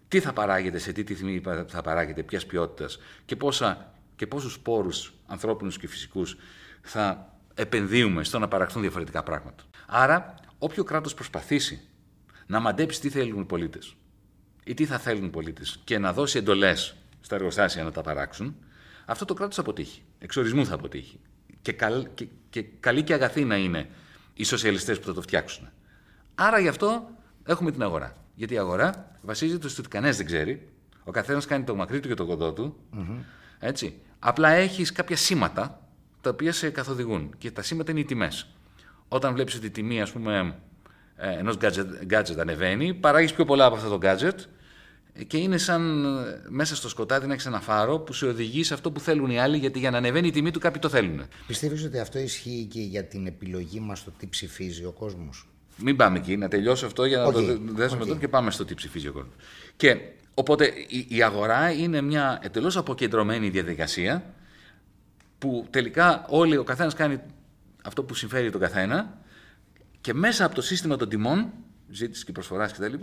τι θα παράγεται, σε τι τιμή θα παράγεται, ποιας ποιότητας και, πόσα, και πόσους πόρους ανθρώπινους και φυσικούς θα επενδύουμε στο να παραχθούν διαφορετικά πράγματα. Άρα, όποιο κράτος προσπαθήσει να μαντέψει τι θέλουν οι πολίτες ή τι θα θέλουν οι πολίτες και να δώσει εντολές στα εργοστάσια να τα παράξουν, αυτό το κράτος αποτύχει. Εξορισμού θα αποτύχει. Και, καλ, και, και καλή και αγαθή να είναι οι σοσιαλιστές που θα το φτιάξουν. Άρα γι' αυτό έχουμε την αγορά. Γιατί η αγορά βασίζεται στο ότι κανένας δεν ξέρει. Ο καθένας κάνει το μακρύ του και το κοντό του. Έτσι. Απλά έχεις κάποια σήματα τα οποία σε καθοδηγούν. Και τα σήματα είναι οι τιμές. Όταν βλέπεις ότι η τιμή, ας πούμε, ε, ενός gadget, gadget ανεβαίνει, παράγεις πιο πολλά από αυτό το gadget και είναι σαν ε, μέσα στο σκοτάδι να έχεις ένα φάρο που σε οδηγεί σε αυτό που θέλουν οι άλλοι, γιατί για να ανεβαίνει η τιμή του κάποιοι το θέλουν. Πιστεύεις ότι αυτό ισχύει και για την επιλογή μας το τι ψηφίζει ο κόσμος; Μην πάμε εκεί, να τελειώσω αυτό για να okay. το δέσουμε okay. εδώ και πάμε στο τι ψηφίζει ο κόσμος. Και οπότε η, η αγορά είναι μια εντελώς αποκεντρωμένη διαδικασία που τελικά όλοι, ο καθένας κάνει αυτό που συμφέρει τον καθένα και μέσα από το σύστημα των τιμών, ζήτηση και προσφοράς κτλ.,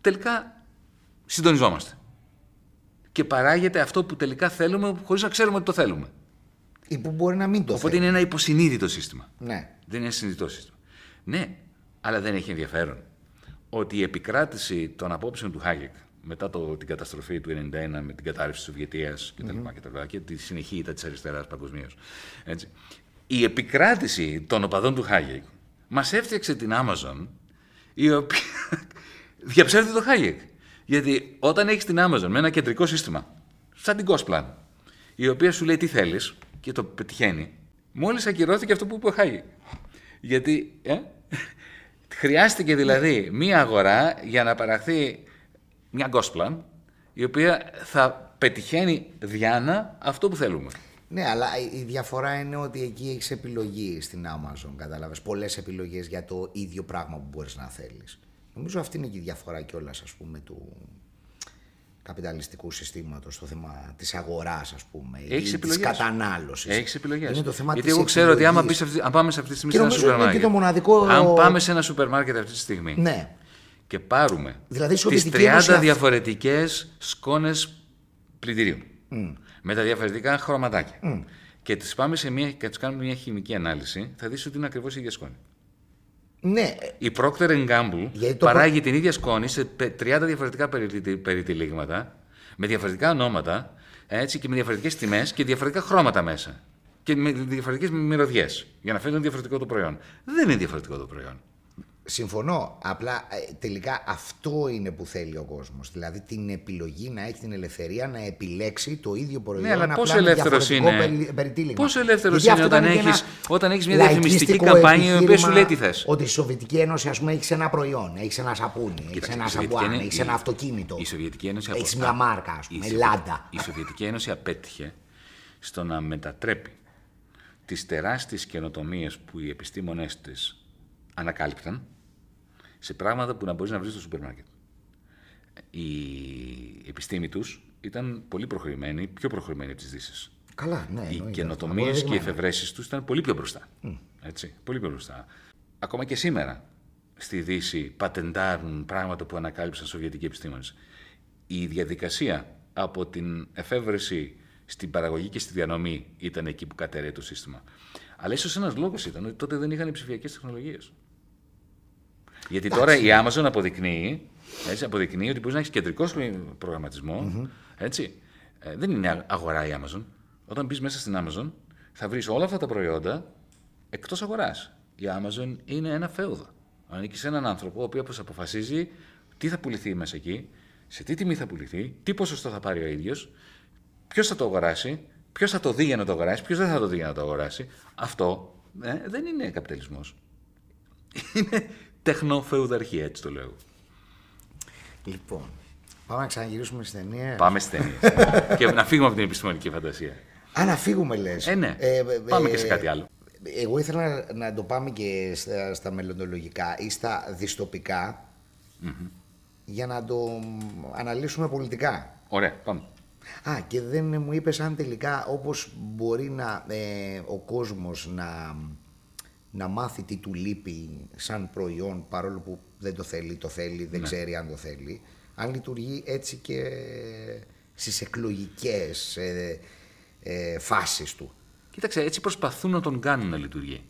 τελικά συντονιζόμαστε. Και παράγεται αυτό που τελικά θέλουμε χωρίς να ξέρουμε ότι το θέλουμε. Ή που μπορεί να μην το Οπότε είναι ένα υποσυνείδητο σύστημα. Ναι. Δεν είναι συνειδητό σύστημα. Ναι, αλλά δεν έχει ενδιαφέρον ότι η επικράτηση των απόψεων του Χάγεκ μετά το, την καταστροφή του 1991 με την κατάρρευση της Σοβιετίας και, mm-hmm. και, τη συνεχή ήττα της αριστεράς παγκοσμίως. Η επικράτηση των οπαδών του Χάγεκ μας έφτιαξε την Amazon η οποία διαψεύδει το Χάγεκ. Γιατί όταν έχεις την Amazon με ένα κεντρικό σύστημα, σαν την Gosplan, η οποία σου λέει τι θέλεις και το πετυχαίνει, μόλις ακυρώθηκε αυτό που είπε ο Χάγεκ. Γιατί ε, Χρειάστηκε δηλαδή μία αγορά για να παραχθεί μια gosplan η οποία θα πετυχαίνει διάνα αυτό που θέλουμε. Ναι, αλλά η διαφορά είναι ότι εκεί έχεις επιλογή στην Amazon, κατάλαβες. Πολλές επιλογές για το ίδιο πράγμα που μπορείς να θέλεις. Νομίζω αυτή είναι και η διαφορά κιόλας, ας πούμε, του, καπιταλιστικού συστήματος, το θέμα της αγοράς ας πούμε, Έχεις ή της κατανάλωσης. Έχεις επιλογές. Είναι το θέμα Γιατί εγώ ξέρω ότι άμα, πεις, αν πάμε σε αυτή τη στιγμή σε ένα σούπερ μάρκετ, μοναδικό... αν πάμε σε ένα σούπερ μάρκετ αυτή τη στιγμή ναι. και πάρουμε δηλαδή, τις 30 ένωση... διαφορετικές σκόνες πλυντηρίου mm. Με τα διαφορετικά χρωματάκια mm. και τις πάμε σε μια, και τις κάνουμε μια χημική ανάλυση, θα δεις ότι είναι ακριβώς η ίδια σκόνη. Ναι. Η Procter Gamble παράγει την ίδια σκόνη σε 30 διαφορετικά περιτυλίγματα, με διαφορετικά ονόματα έτσι, και με διαφορετικές τιμές και διαφορετικά χρώματα μέσα. Και με διαφορετικές μυρωδιές. Για να φαίνεται διαφορετικό το προϊόν. Δεν είναι διαφορετικό το προϊόν. Συμφωνώ. Απλά ε, τελικά αυτό είναι που θέλει ο κόσμος. Δηλαδή την επιλογή να έχει την ελευθερία να επιλέξει το ίδιο προϊόν. Ναι, αλλά πόσο ελεύθερος είναι; Πόσο ελεύθερος είναι όταν έχει όταν έχεις μια διαφημιστική καμπάνια η οποία σου λέει τι θες; Ότι η Σοβιετική Ένωση, ας πούμε, έχει ένα προϊόν, έχει ένα σαπούνι, έχει ένα σαμπουάν, έχει ένα αυτοκίνητο. Η Σοβιετική Ένωση έχει μια μάρκα, ας πούμε, Λάντα. Η Σοβιετική Ένωση απέτυχε στο να μετατρέπει τις τεράστιες καινοτομίες που οι επιστήμονές της ανακάλυπταν σε πράγματα που να μπορείς να βρεις στο σούπερ μάρκετ. Η επιστήμη τους ήταν πολύ προχωρημένη, πιο προχωρημένη από τις Δύσει. Καλά, ναι. Οι καινοτομίες και οι εφευρέσεις τους ήταν πολύ πιο μπροστά. Έτσι, πολύ πιο μπροστά. Ακόμα και σήμερα στη Δύση πατεντάρουν πράγματα που ανακάλυψαν σοβιετικοί επιστήμονες. Η διαδικασία από την εφεύρεση στην παραγωγή και στη διανομή ήταν εκεί που κατέρεε το σύστημα. Αλλά ίσως ένας λόγος ήταν ότι τότε δεν είχαν ψηφιακές τεχνολογίες. Γιατί τώρα η Amazon αποδεικνύει, έτσι, αποδεικνύει ότι μπορείς να έχεις κεντρικό Έτσι. Ε, δεν είναι αγορά η Amazon. Όταν μπεις μέσα στην Amazon, θα βρεις όλα αυτά τα προϊόντα εκτός αγοράς. Η Amazon είναι ένα φέουδο. Ανήκει σε έναν άνθρωπο ο οποίος αποφασίζει τι θα πουληθεί μέσα εκεί, σε τι τιμή θα πουληθεί, τι ποσοστό θα πάρει ο ίδιος, ποιος θα το αγοράσει, ποιος θα το δει για να το αγοράσει, ποιος δεν θα το δει για να το αγοράσει. Αυτό ε, δεν είναι καπιταλισμός. Είναι τεχνοφεουδαρχία, έτσι το λέω. Λοιπόν, πάμε να ξαναγυρίσουμε στις ταινίες. Πάμε στις ταινίες. και να φύγουμε από την επιστημονική φαντασία. Α, να φύγουμε λες. Ε, ναι. Πάμε και σε κάτι άλλο. Εγώ ήθελα να, να το πάμε και στα, στα μελλοντολογικά ή στα διστοπικα για να το αναλύσουμε πολιτικά. Ωραία, πάμε. Α, και δεν μου είπες αν τελικά όπως μπορεί να, ε, ο κόσμος να, να μάθει τι του λείπει σαν προϊόν παρόλο που δεν το θέλει, το θέλει, δεν ξέρει αν το θέλει. Αν λειτουργεί έτσι και στις εκλογικές ε, ε, φάσεις του. Κοίταξε, έτσι προσπαθούν να τον κάνουν να λειτουργεί.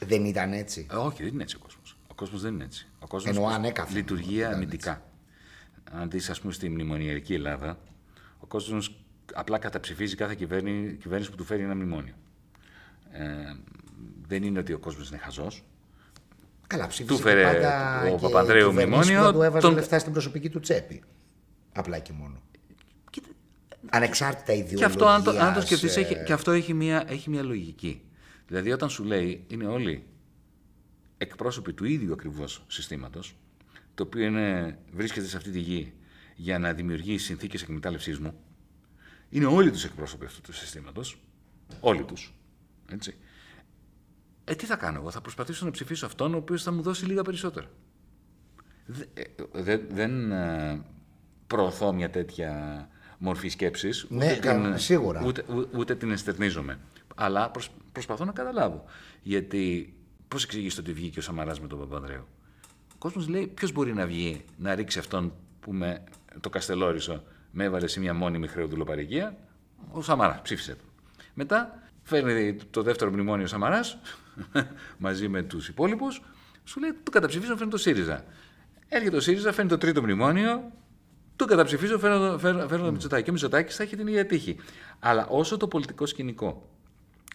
Δεν ήταν έτσι. Ε, όχι, δεν είναι έτσι ο κόσμος. Ο κόσμος δεν είναι έτσι. Ο κόσμος Εννοώ ανέκαθεν λειτουργεί ήταν αμυντικά. Αν δεις, ας πούμε, στη μνημονιακή Ελλάδα, ο κόσμος απλά καταψηφίζει κάθε κυβέρνηση, κυβέρνηση που του φέρει ένα μνημόνιο. Ε, δεν είναι ότι ο κόσμος είναι χαζός. Καλά, ψήφισε Του φέρε και πάντα ο και Παπανδρέου κυβερνήσεις μνημόνιο, που δεν του έβαζε τον- λεφτά στην προσωπική του τσέπη. Απλά και μόνο. Κοίτα, Ανεξάρτητα ιδεολογίας. Και αυτό, αν το, αν το σκεφτείς, ε, έχει, και αυτό έχει μια, έχει μια λογική. Δηλαδή, όταν σου λέει είναι όλοι εκπρόσωποι του ίδιου ακριβώς συστήματος, το οποίο είναι, βρίσκεται σε αυτή τη γη για να δημιουργεί συνθήκες εκμετάλλευσής μου, είναι όλοι τους εκπρόσωποι αυτού του συστήματος. Όλοι τους. Έτσι. Ε, τι θα κάνω εγώ, θα προσπαθήσω να ψηφίσω αυτόν ο οποίος θα μου δώσει λίγα περισσότερα. Δε- ε, δε- δεν ε, προωθώ μια τέτοια μορφή σκέψης. Ναι, ούτε κα- την- σίγουρα. Ούτε, ού- ούτε την εστερνίζομαι. Αλλά προσ- προσπαθώ να καταλάβω. Γιατί πώς εξηγείς το ότι βγήκε ο Σαμαράς με τον Παπανδρέου; Ο κόσμος λέει ποιος μπορεί να βγει να ρίξει αυτόν που με το Καστελόρισο με έβαλε σε μια μόνιμη χρεοδουλοπαρικία. Ο Σαμαράς ψήφισε τον. Μετά φέρνει το δεύτερο μνημόνιο ο Σαμαράς μαζί με τους υπόλοιπους. Σου λέει το καταψηφίζω φέρνει το ΣΥΡΙΖΑ. Έρχεται ο ΣΥΡΙΖΑ, φέρνει το τρίτο μνημόνιο, το καταψηφίζω, φέρνω, το- φέρνω, φέρνω το Μητσοτάκη. Και ο Μητσοτάκης θα έχει την ίδια τύχη. Αλλά όσο το πολιτικό σκηνικό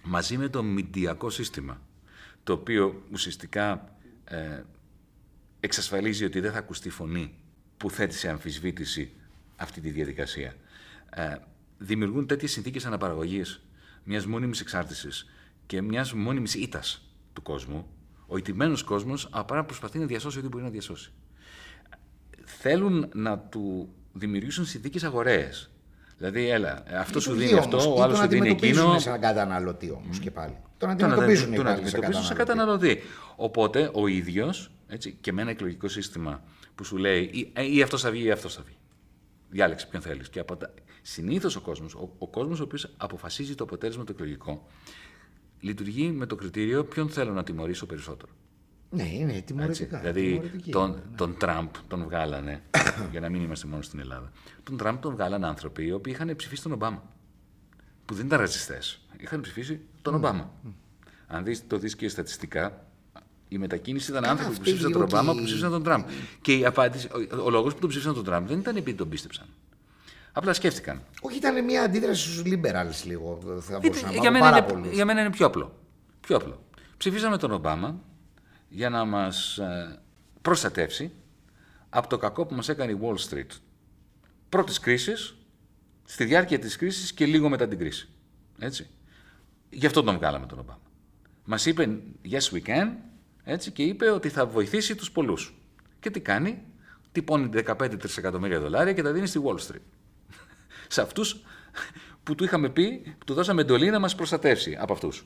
μαζί με το μηντιακό σύστημα, το οποίο ουσιαστικά ε, εξασφαλίζει ότι δεν θα ακουστεί φωνή που θέτει σε αμφισβήτηση αυτή τη διαδικασία, ε, δημιουργούν τέτοιες συνθήκες αναπαραγωγής μιας μόνιμης εξάρτησης και μιας μόνιμης ήττας του κόσμου, ο ηττημένος κόσμος απλά προσπαθεί να διασώσει ό,τι μπορεί να διασώσει θέλουν να του δημιουργήσουν συνθήκες αγοραίε. Δηλαδή, έλα, αυτό σου Λειτουργεί δίνει όμως. αυτό, Ή ο άλλος τον σου δίνει αντιμετωπίζουν εκείνο. σαν καταναλωτή όμως και πάλι. Τον Τον αντιμετωπίζουν τον οι άλλοι αντιμετωπίζουν σαν καταναλωτή. Οπότε ο ίδιος και με ένα εκλογικό σύστημα που σου λέει ή, ε, ή αυτός θα βγει ή αυτός θα βγει. Διάλεξε ποιον θέλεις. Και από τα... συνήθως ο κόσμος, ο, ο κόσμος ο οποίος αποφασίζει το αποτέλεσμα το εκλογικό, λειτουργεί με το κριτήριο ποιον θέλω να τιμωρήσω περισσότερο. Ναι, είναι Έτσι. τιμωρητικά. Δηλαδή τιμωρητική. τον, τον Τραμπ τον βγάλανε, για να μην είμαστε μόνο στην Ελλάδα. Τον Τραμπ τον βγάλανε άνθρωποι οι οποίοι είχαν ψηφίσει τον Ομπάμα. Που δεν ήταν ρατσιστέ. Είχαν ψηφίσει τον Ομπάμα. Αν δεις, το δεις και στατιστικά, η μετακίνηση ήταν άνθρωποι που αυτή ψήφισαν τον ότι- Ομπάμα που ψήφισαν τον Τραμπ. Και η απάντηση, ο, ο λόγος που τον ψήφισαν τον Τραμπ δεν ήταν επειδή τον πίστεψαν. Απλά σκέφτηκαν. Όχι, ήταν μια αντίδραση στους liberals λίγο. Θα μπορούσα να για, πω μένα πάρα είναι, πολύ. για μένα είναι πιο απλό. Πιο απλό. Ψηφίσαμε τον Ομπάμα για να μας ε, προστατεύσει από το κακό που μας έκανε η Wall Street. Πρώτης κρίσης, στη διάρκεια της κρίσης και λίγο μετά την κρίση. Έτσι. Γι' αυτό τον βγάλαμε τον Ομπάμα. Μας είπε yes we can έτσι, και είπε ότι θα βοηθήσει τους πολλούς. Και τι κάνει, τυπώνει 15 τρισεκατομμύρια δολάρια και τα δίνει στη Wall Street. Σε αυτούς που του είχαμε πει, που του δώσαμε εντολή να μας προστατεύσει από αυτούς.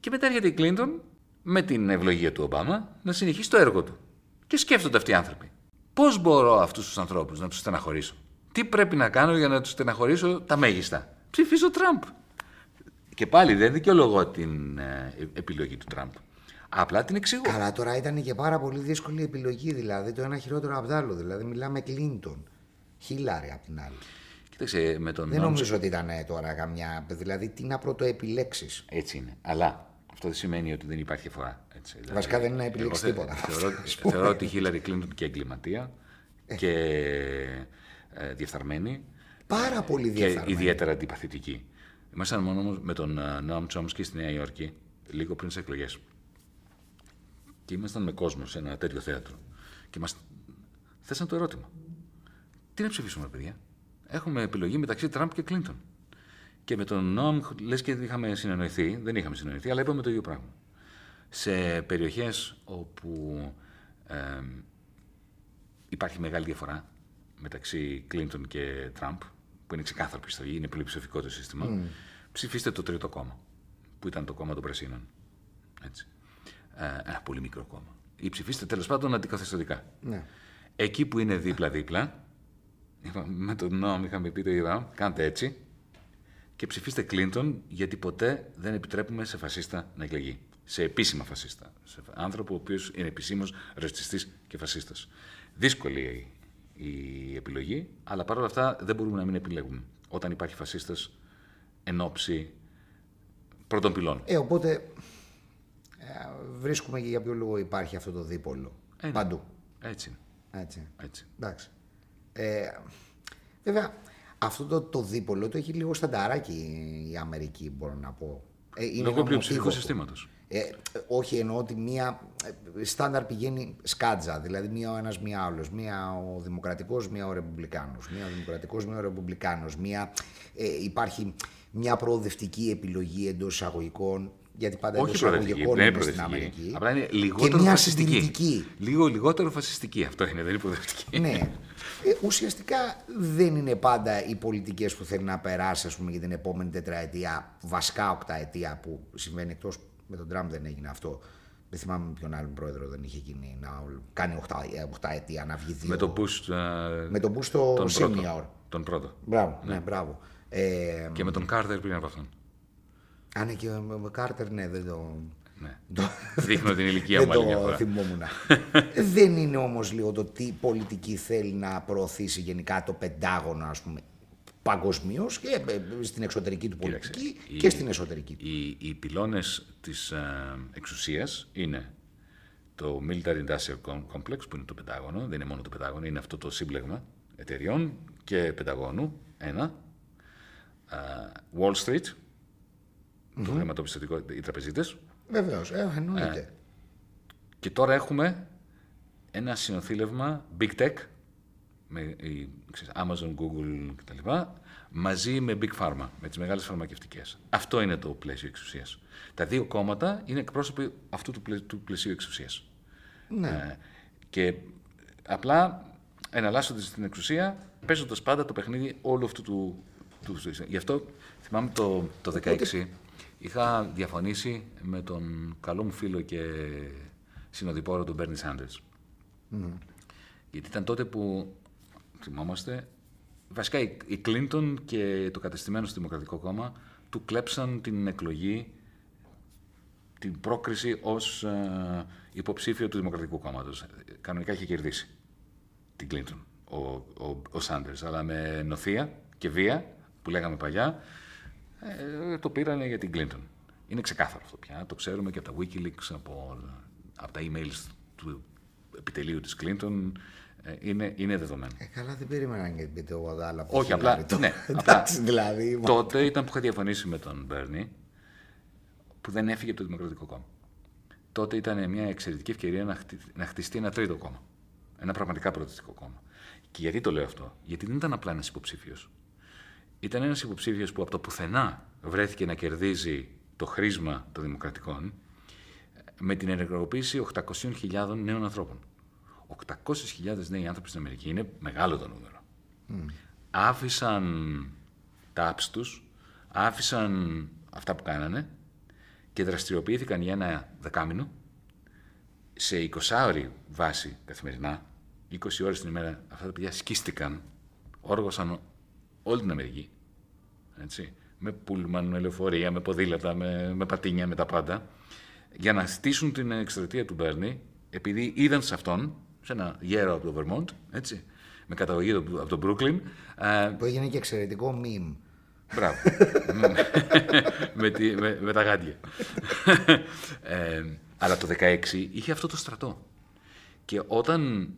Και μετά έρχεται η Κλίντον με την ευλογία του Ομπάμα να συνεχίσει το έργο του. Και σκέφτονται αυτοί οι άνθρωποι. Πώς μπορώ αυτούς τους ανθρώπους να τους στεναχωρήσω; Τι πρέπει να κάνω για να τους στεναχωρήσω τα μέγιστα; Ψηφίζω Τραμπ. Και πάλι δεν δικαιολογώ την ε, επιλογή του Τραμπ. Απλά την εξηγώ. Καλά, τώρα ήταν και πάρα πολύ δύσκολη επιλογή. Δηλαδή το ένα χειρότερο από το άλλο. Δηλαδή μιλάμε Κλίντον. Χίλαρη απ' την άλλη. Κοίταξε, με τον Δεν νόμο- νομίζω ότι ήταν ε, τώρα καμιά. Δηλαδή τι να πρωτοεπιλέξεις. Έτσι είναι. Αλλά αυτό δεν σημαίνει ότι δεν υπάρχει φορά. Έτσι. Δηλαδή, Βασικά δεν είναι να επιλέξεις εγώ θε- τίποτα. Θεωρώ, Ας πούμε. θεωρώ ότι η Χίλαρη Κλίντον και εγκληματία και ε, διεφθαρμένη Πάρα πολύ και διεφθαρμένη. ιδιαίτερα αντιπαθητική. Ήμασταν μόνο όμως με τον Νόμ Τσόμσκι στη Νέα Υόρκη λίγο πριν τις εκλογές. Και ήμασταν με κόσμο σε ένα τέτοιο θέατρο. Και μας θέσαν το ερώτημα. Τι να ψηφίσουμε, παιδιά; Έχουμε επιλογή μεταξύ Τραμπ και Κλίντον. Και με τον Νόμ, λες και είχαμε συνεννοηθεί, δεν είχαμε συνεννοηθεί, αλλά είπαμε το ίδιο πράγμα. Σε περιοχές όπου ε, υπάρχει μεγάλη διαφορά μεταξύ Κλίντον και Τραμπ, που είναι ξεκάθαρο πιστογή, είναι πλειοψηφικό το σύστημα, mm. ψηφίστε το τρίτο κόμμα, που ήταν το κόμμα των Πρασίνων. Έτσι. Ε, ένα πολύ μικρό κόμμα. Ή ψηφίστε τέλος πάντων αντικαθεστωτικά. Ναι. Εκεί που είναι δίπλα-δίπλα, με τον νόμο είχαμε πει το ίδιο, κάντε έτσι και ψηφίστε Κλίντον γιατί ποτέ δεν επιτρέπουμε σε φασίστα να εκλεγεί. Σε επίσημα φασίστα. Σε άνθρωπο ο οποίος είναι επισήμως ρατσιστή και φασίστας. Δύσκολη η επιλογή, αλλά παρόλα αυτά δεν μπορούμε να μην επιλέγουμε όταν υπάρχει φασίστας εν ώψη πρώτων πυλών. Ε, οπότε ε, βρίσκουμε και για ποιο λόγο υπάρχει αυτό το δίπολο. Ε, ναι. Παντού. Έτσι. Έτσι. Έτσι. Εντάξει. Ε, βέβαια, αυτό το, το δίπολο το έχει λίγο στανταράκι η Αμερική, μπορώ να πω. Ε, είναι Λόγω πλειοψηφικού συστήματος. Ε, όχι, εννοώ ότι μία ε, στάνταρ πηγαίνει σκάτζα. Δηλαδή, μία ο ένας, μία άλλος. Μία ο Δημοκρατικός, μία ο Ρεπουμπλικάνος. Μία ο Δημοκρατικός, μία ο Ρεπουμπλικάνος. Μία, ε, υπάρχει μια προοδευτική επιλογή εντός εισαγωγικών γιατί πάντα Όχι προοδευτική, δεν είναι στην Αμερική. Απλά είναι λιγότερο και φασιστική. Λίγο λιγότερο φασιστική αυτό είναι, δεν είναι προοδευτική. Ναι. Ε, ουσιαστικά δεν είναι πάντα οι πολιτικές που θέλει να περάσει ας πούμε, για την επόμενη τετραετία, βασικά οκταετία που συμβαίνει εκτός με τον Τραμπ δεν έγινε αυτό. Δεν θυμάμαι ποιον άλλον πρόεδρο δεν είχε γίνει να κάνει 8 ετία να βγει δύο. Με τον Bush, uh, με τον Bush το τον senior. Τον πρώτο. Μπράβο, ναι, ναι μπράβο. Ε, και με τον Κάρτερ πριν από αυτόν. Αν και ο Κάρτερ, ναι, δεν το. Ναι. το... Δείχνω την ηλικία μου Δεν το θυμόμουν. δεν είναι όμως λίγο το τι πολιτική θέλει να προωθήσει γενικά το Πεντάγωνο, ας πούμε, παγκοσμίως και ε, στην εξωτερική του πολιτική και στην εσωτερική του. Οι, οι πυλώνες της ε, εξουσίας είναι το Military Industrial Complex, που είναι το Πεντάγωνο, δεν είναι μόνο το Πεντάγωνο, είναι αυτό το σύμπλεγμα εταιριών και Πενταγώνου, ένα. Uh, Wall Street, mm-hmm. το χρηματοπιστωτικό, οι τραπεζίτες. Βεβαίως, ε, εννοείται. Ε, και τώρα έχουμε ένα συνοθήλευμα big tech, με ξέρεις, Amazon, Google κτλ. μαζί με Big Pharma, με τις μεγάλες φαρμακευτικές. Αυτό είναι το πλαίσιο εξουσίας. Τα δύο κόμματα είναι εκπρόσωποι αυτού του, πλαίσιο, του πλαισίου εξουσίας. Ναι. Ε, και απλά εναλλάσσονται στην εξουσία, παίζοντας πάντα το παιχνίδι όλου αυτού του, του, Γι' αυτό θυμάμαι το, το 16 είχα διαφωνήσει με τον καλό μου φίλο και συνοδοιπόρο τον Μπέρνι Σάντερς. Γιατί ήταν τότε που, θυμόμαστε, βασικά η Κλίντον και το κατεστημένο στο Δημοκρατικό Κόμμα του κλέψαν την εκλογή, την πρόκριση ως ε, υποψήφιο του Δημοκρατικού Κόμματος. Κανονικά είχε κερδίσει την Κλίντον ο, ο, ο Σάντερς, αλλά με νοθεία και βία, που λέγαμε παλιά, ε, το πήρανε για την Clinton. Είναι ξεκάθαρο αυτό πια. Το ξέρουμε και από τα Wikileaks, από, από τα emails του επιτελείου της Clinton. Ε, είναι, είναι δεδομένο. Ε, καλά, δεν περίμενα να πείτε εγώ άλλα. Όχι, απλά. Το... Ναι, Εντάξει, δηλαδή. Τότε ήταν που είχα διαφωνήσει με τον Μπέρνι, που δεν έφυγε από το Δημοκρατικό Κόμμα. Τότε ήταν μια εξαιρετική ευκαιρία να, να χτιστεί ένα τρίτο κόμμα. Ένα πραγματικά προοδευτικό κόμμα. Και γιατί το λέω αυτό, Γιατί δεν ήταν απλά ένας υποψήφιος ήταν ένας υποψήφιος που από το πουθενά βρέθηκε να κερδίζει το χρήσμα των δημοκρατικών με την ενεργοποίηση 800.000 νέων ανθρώπων. 800.000 νέοι άνθρωποι στην Αμερική είναι μεγάλο το νούμερο. Άφησαν τα apps τους, άφησαν αυτά που κάνανε και δραστηριοποιήθηκαν για ένα δεκάμινο σε 20 ώρη βάση καθημερινά, 20 ώρες την ημέρα, αυτά τα παιδιά σκίστηκαν, όργωσαν όλη την Αμερική. Έτσι, με πούλμαν, με λεωφορεία, με ποδήλατα, με, με πατίνια, με τα πάντα. Για να στήσουν την εκστρατεία του Μπέρνι, επειδή είδαν σε αυτόν, σε ένα γέρο από το Βερμόντ, έτσι, με καταγωγή από το Brooklyn. Που έγινε και εξαιρετικό meme. Μπράβο. με, με, με, τα γάντια. ε, αλλά το 16 είχε αυτό το στρατό. Και όταν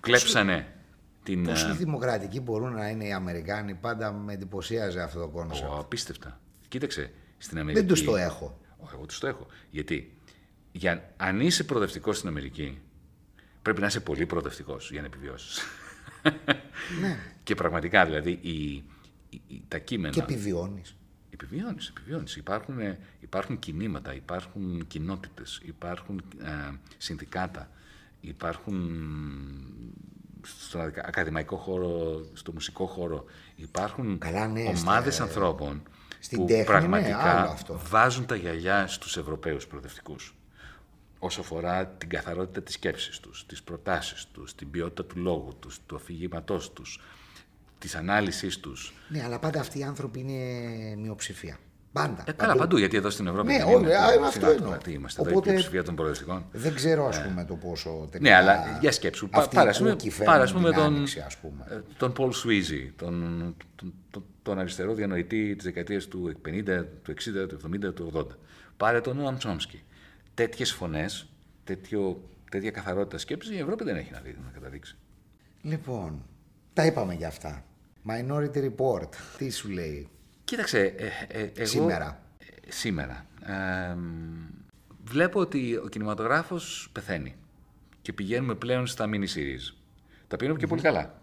κλέψανε την... Πόσο δημοκρατικοί μπορούν να είναι οι Αμερικάνοι, πάντα με εντυπωσίαζε αυτό το concept. απίστευτα. Κοίταξε, στην Αμερική... Δεν τους το έχω. εγώ τους το έχω. Γιατί για, αν είσαι προοδευτικός στην Αμερική, πρέπει να είσαι πολύ προοδευτικός για να επιβιώσεις. ναι. Και πραγματικά δηλαδή η, η, τα κείμενα. Και επιβιώνεις. Επιβιώνεις, επιβιώνεις. Υπάρχουν, ε, υπάρχουν κινήματα, υπάρχουν κοινότητες, υπάρχουν ε, συνδικάτα, υπάρχουν στον ακαδημαϊκό χώρο, στο μουσικό χώρο, υπάρχουν Καλά, ναι, ομάδες στα- ανθρώπων στην που τέχνη, ναι, πραγματικά άλλο αυτό. βάζουν τα γυαλιά στους Ευρωπαίους προοδευτικούς όσο αφορά την καθαρότητα της σκέψης τους, τις προτάσεις τους, την ποιότητα του λόγου τους, του αφηγήματός τους, της ανάλυσης τους. Ναι, αλλά πάντα αυτοί οι άνθρωποι είναι μειοψηφία. Πάντα. Ε, καλά, παντού, γιατί εδώ στην Ευρώπη Ναι, δεν όλοι, είναι. α, Σιγά αυτό τώρα, εννοώ. Τι είμαστε, εδώ η Οπότε- πλειοψηφία των προοδευτικών. Δεν ξέρω, ας πούμε, το πόσο τελικά... Ναι, αλλά για σκέψου. Πα- αυτοί οι Πάρε, ας πούμε, κούκκι πάρε, ας φέρνουν πούμε, την τον, άνοιξη, ας πούμε. ε, τον Paul Sweezy, τον, τον, τον, τον αριστερό διανοητή της δεκαετίας του 50, του 60, του 70, του 80. Πάρε τον Noam Chomsky. Τέτοιες φωνές, τέτοιο, τέτοια καθαρότητα σκέψης η Ευρώπη δεν έχει να δει, να καταδείξει. Λοιπόν, τα είπαμε για αυτά. Minority Report, τι σου λέει; Κοίταξε, ε, ε, εγώ... Σήμερα. Ε, σήμερα. Ε, βλέπω ότι ο κινηματογράφος πεθαίνει και πηγαίνουμε πλέον στα mini series. Τα πηγαίνουμε και πολύ καλά.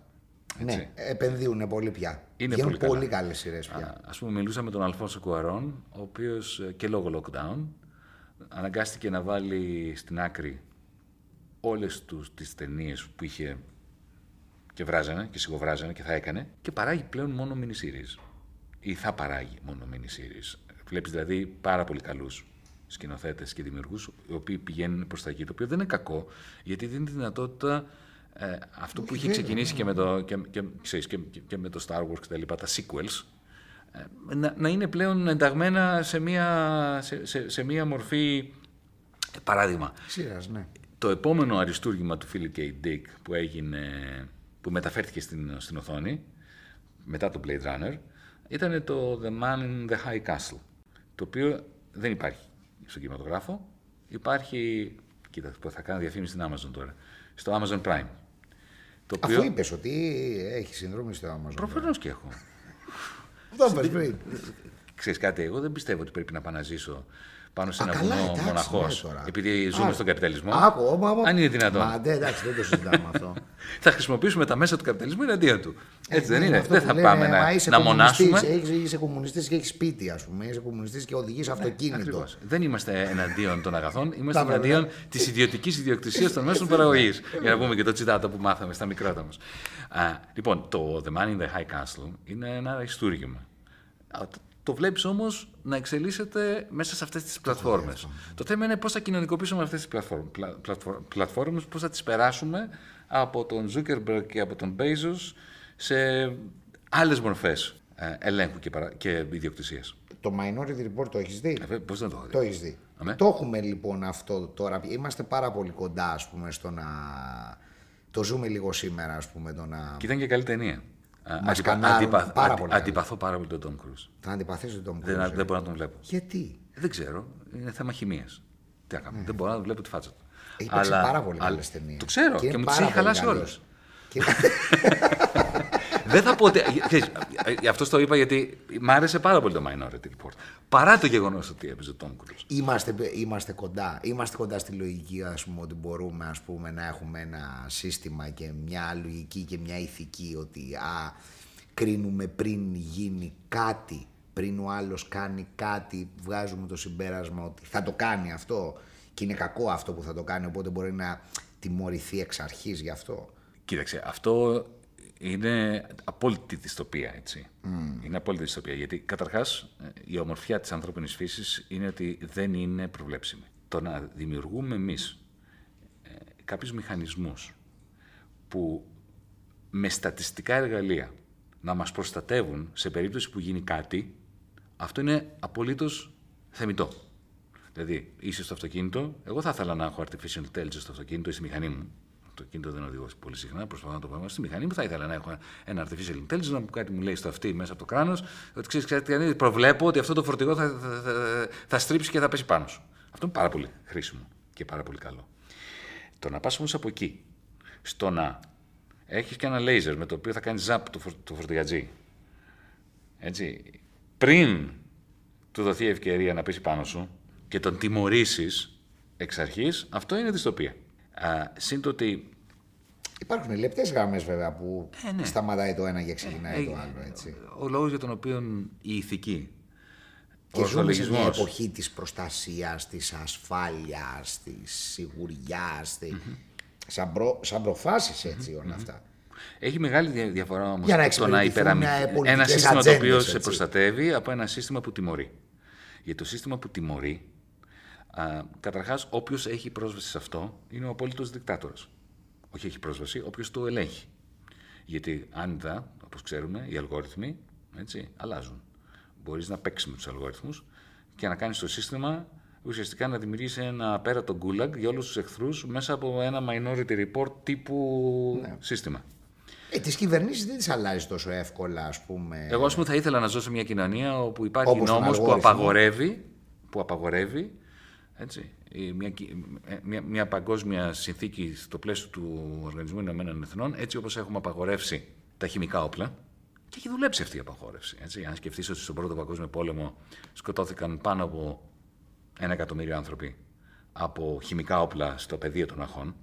Έτσι. Ναι, επενδύουν πολύ πια. Είναι Βγαίνουν πολύ πολύ, καλά. καλές σειρές πια. Α ας πούμε, μιλούσα με τον Αλφόνσο Κουαρόν, ο οποίος ε, και λόγω lockdown αναγκάστηκε να βάλει στην άκρη όλες τους τις ταινίες που είχε και βράζανε και σιγοβράζανε και θα έκανε και παράγει πλέον μόνο mini series. Ή θα παράγει μόνο mini series. Βλέπεις δηλαδή πάρα πολύ καλούς σκηνοθέτες και δημιουργούς οι οποίοι πηγαίνουν προς τα εκεί, το οποίο δεν είναι κακό γιατί δίνει τη δυνατότητα ε, αυτό που είχε ξεκινήσει και με, το, και, και, ξέρεις, και, και- και με το Star Wars και τα λοιπά, τα sequels, ε, να, να είναι πλέον ενταγμένα σε μία, σε, σε, σε μία μορφή, ε, παράδειγμα, Σειράς, ναι. το επόμενο αριστούργημα του Philip K. Dick που έγινε, που μεταφέρθηκε στην, στην οθόνη, μετά το Blade Runner, ήταν το The Man in the High Castle, το οποίο δεν υπάρχει στον κινηματογράφο, υπάρχει, κοίτα, θα κάνω διαφήμιση στην Amazon τώρα, στο Amazon Prime. Το Αφού είπες ότι έχει συνδρόμη στο Amazon. Προφανώς και έχω. Το είπες πριν. Ξέρεις κάτι, εγώ δεν πιστεύω ότι πρέπει να πάω να ζήσω πάνω σε Α, ένα καλά, βουνό εντάξει, μοναχός, ναι, τώρα. επειδή ζούμε Άκου. στον καπιταλισμό. Άκου, μα, μα- Αν είναι δυνατόν. Μα ναι, εντάξει, δεν το συζητάμε αυτό. θα χρησιμοποιήσουμε τα μέσα του καπιταλισμού εναντίον του. Έτσι δεν Ναι, είναι. αυτό Δεν που θα λένε, πάμε «Μα να, είσαι να κομμουνιστής, μονάσουμε. Έχεις, είσαι κομμουνιστής και έχεις σπίτι, ας πούμε. Είσαι κομμουνιστής και οδηγείς αυτοκίνητο. Ακριβώς. Δεν είμαστε εναντίον των αγαθών, είμαστε Τα βέβαια. εναντίον της ιδιωτικής ιδιοκτησίας των μέσων παραγωγής. Για να πούμε και το τσιτάτο που μάθαμε στα μικρότα μας. Λοιπόν, το The Man in the High Castle είναι ένα αριστούργημα. Α, το- Το βλέπεις όμως να εξελίσσεται μέσα σε αυτές τις πλατφόρμες. Το θέμα είναι πώς θα κοινωνικοποιήσουμε αυτές τις πλατφόρμες, πώς θα τις περάσουμε από τον Zuckerberg και από τον Bezos σε άλλες μορφές ελέγχου και, παρα... και ιδιοκτησίας. Το Minority Report το έχεις δει; Πώς δεν το έχω δει. Το έχεις δει. Αμέ. Το έχουμε λοιπόν αυτό τώρα. Είμαστε πάρα πολύ κοντά, ας πούμε, στο να. Το ζούμε λίγο σήμερα, ας πούμε, το να. Και ήταν και καλή ταινία. Α, Μας κανάρουν πάρα αντι- πολύ καλή. Αντιπαθώ πάρα πολύ τον Tom Cruise. Θα αντιπαθήσει τον Tom Δεν, Cruise. δεν μπορώ να τον βλέπω. Γιατί; Δεν ξέρω. Είναι θέμα χημίας. Τι να κάνω. Δεν μπορώ να βλέπω τη φάτσα του. Έχει παίξει πάρα πολύ καλές ταινίες. Το ξέρω Και και, είναι μου τις πάρα έχει πολύ χαλάσει όλε. καλός. Και... δεν θα πω ότι. ξέρεις, Γι' αυτό το είπα γιατί μ' άρεσε πάρα πολύ το Minority Report. Παρά το γεγονός ότι έπαιζε ο Tom Cruise. Είμαστε, είμαστε κοντά. Είμαστε κοντά στη λογική, ας πούμε, ότι μπορούμε ας πούμε, να έχουμε ένα σύστημα και μια λογική και μια ηθική ότι α, κρίνουμε πριν γίνει κάτι, πριν ο άλλος κάνει κάτι, βγάζουμε το συμπέρασμα ότι θα το κάνει αυτό και είναι κακό αυτό που θα το κάνει, οπότε μπορεί να τιμωρηθεί εξ αρχής γι' αυτό. Κοίταξε, αυτό είναι απόλυτη δυστοπία, έτσι. Είναι απόλυτη δυστοπία, γιατί καταρχάς ε, η ομορφιά της ανθρώπινης φύσης είναι ότι δεν είναι προβλέψιμη. Το να δημιουργούμε εμείς ε, κάποιους μηχανισμούς που με στατιστικά εργαλεία να μας προστατεύουν σε περίπτωση που γίνει κάτι, αυτό είναι απολύτως θεμητό. Δηλαδή, είσαι στο αυτοκίνητο, εγώ θα ήθελα να έχω artificial intelligence στο αυτοκίνητο ή στη μηχανή μου. Το αυτοκίνητο δεν οδηγώ πολύ συχνά, προσπαθώ να το πω. Στη μηχανή μου θα ήθελα να έχω ένα artificial intelligence, να μου κάτι μου λέει στο αυτή μέσα από το κράνος, ότι ξέρεις κάτι, προβλέπω ότι αυτό το φορτηγό θα, θα, θα, θα στρίψει και θα πέσει πάνω σου. Αυτό είναι πάρα πολύ χρήσιμο και πάρα πολύ καλό. Το να πας όμως από εκεί, στο να έχεις και ένα λέιζερ με το οποίο θα κάνεις ζαπ το, φορ, το φορτηγατζή. Έτσι, πριν του δοθεί ευκαιρία να πέσει πάνω σου και τον τιμωρήσεις εξ αρχής, αυτό είναι δυστοπία. Α, συν το ότι. Υπάρχουν λεπτές γραμμές βέβαια που Ε, ναι. σταματάει το ένα και ξεκινάει ε, το άλλο. Έτσι. Ο λόγος για τον οποίο η ηθική Και ζούμε σε μια εποχή της προστασίας, της ασφάλειας, της σιγουριάς, σαν, προ, σαν προφάσεις έτσι όλα αυτά. Έχει μεγάλη διαφορά όμως Για να το να υπεραμεινθεί ένα σύστημα το οποίο σε προστατεύει από ένα σύστημα που τιμωρεί. Γιατί το σύστημα που τιμωρεί, καταρχάς, όποιος έχει πρόσβαση σε αυτό είναι ο απόλυτος δικτάτορας. Όχι έχει πρόσβαση, όποιος το ελέγχει. Γιατί άνετα, όπως ξέρουμε, οι αλγόριθμοι έτσι, αλλάζουν. Μπορείς να παίξεις με τους αλγόριθμους και να κάνεις το σύστημα ουσιαστικά να δημιουργήσει ένα απέρατο γκούλαγκ για όλους τους εχθρούς μέσα από ένα minority report τύπου ναι. σύστημα. Ε, τις κυβερνήσεις δεν τις αλλάζει τόσο εύκολα, ας πούμε. Εγώ, ας πούμε, θα ήθελα να ζω σε μια κοινωνία όπου υπάρχει νόμος που απαγορεύει, που απαγορεύει έτσι, μια, ε, μια, μια παγκόσμια συνθήκη στο πλαίσιο του Οργανισμού Ηνωμένων Εθνών, έτσι όπως έχουμε απαγορεύσει τα χημικά όπλα. Και έχει δουλέψει αυτή η απαγόρευση. Έτσι. Αν σκεφτείς ότι στον Πρώτο Παγκόσμιο Πόλεμο σκοτώθηκαν πάνω από ένα εκατομμύριο άνθρωποι από χημικά όπλα στο πεδίο των αχών,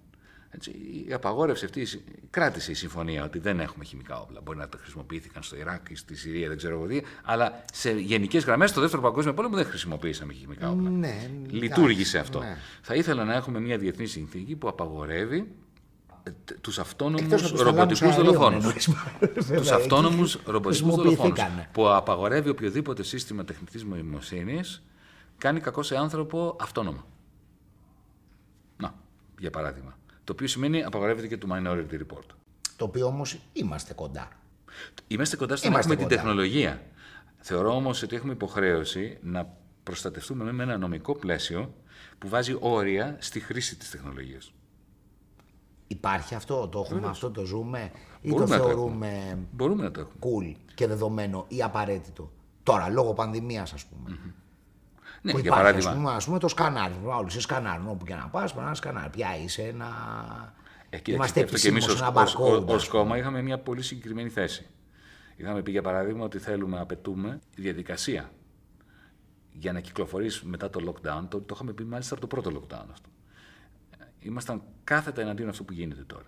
έτσι, η απαγόρευση αυτή κράτησε η συμφωνία ότι δεν έχουμε χημικά όπλα. Μπορεί να τα χρησιμοποιήθηκαν στο Ιράκ ή στη Συρία, δεν ξέρω εγώ τι, αλλά σε γενικές γραμμές στο δεύτερο παγκόσμιο πόλεμο δεν χρησιμοποιήσαμε χημικά όπλα. Ναι, Λειτουργήσε αυτό. Ναι. Θα ήθελα να έχουμε μια διεθνή συνθήκη που απαγορεύει ε, τους αυτόνομους ρομποτικούς δολοφόνους. Τους αυτόνομους ρομποτικούς δολοφόνους. Που απαγορεύει οποιοδήποτε σύστημα τεχνητής νοημοσύνης κάνει κακό σε άνθρωπο αυτόνομα. Να, για παράδειγμα. Το οποίο σημαίνει απαγορεύεται και το Minority Report. Το οποίο όμως είμαστε κοντά. Είμαστε κοντά στο να έχουμε την τεχνολογία. Θεωρώ όμως ότι έχουμε υποχρέωση να προστατευτούμε με ένα νομικό πλαίσιο που βάζει όρια στη χρήση της τεχνολογίας. Υπάρχει αυτό, το έχουμε αυτό, το ζούμε ή το θεωρούμε Μπορούμε να το έχουμε. cool και δεδομένο ή απαραίτητο. Τώρα, λόγω πανδημίας ας πούμε. Mm-hmm. Ναι, που για υπάρχει, παράδειγμα. Ας πούμε, ας πούμε το σκανάρι. Όλοι σε σκανάρι. Όπου και να πας, πρέπει να σκανάρι. Ποια είσαι ένα. Ε, Είμαστε επισήμως σε ένα μπαρκό. Ω κόμμα είχαμε μια πολύ συγκεκριμένη θέση. Είχαμε πει για παράδειγμα ότι θέλουμε, απαιτούμε διαδικασία για να κυκλοφορήσει μετά το lockdown. Το, το είχαμε πει μάλιστα από το πρώτο lockdown αυτό. Ήμασταν κάθετα εναντίον αυτού που γίνεται τώρα.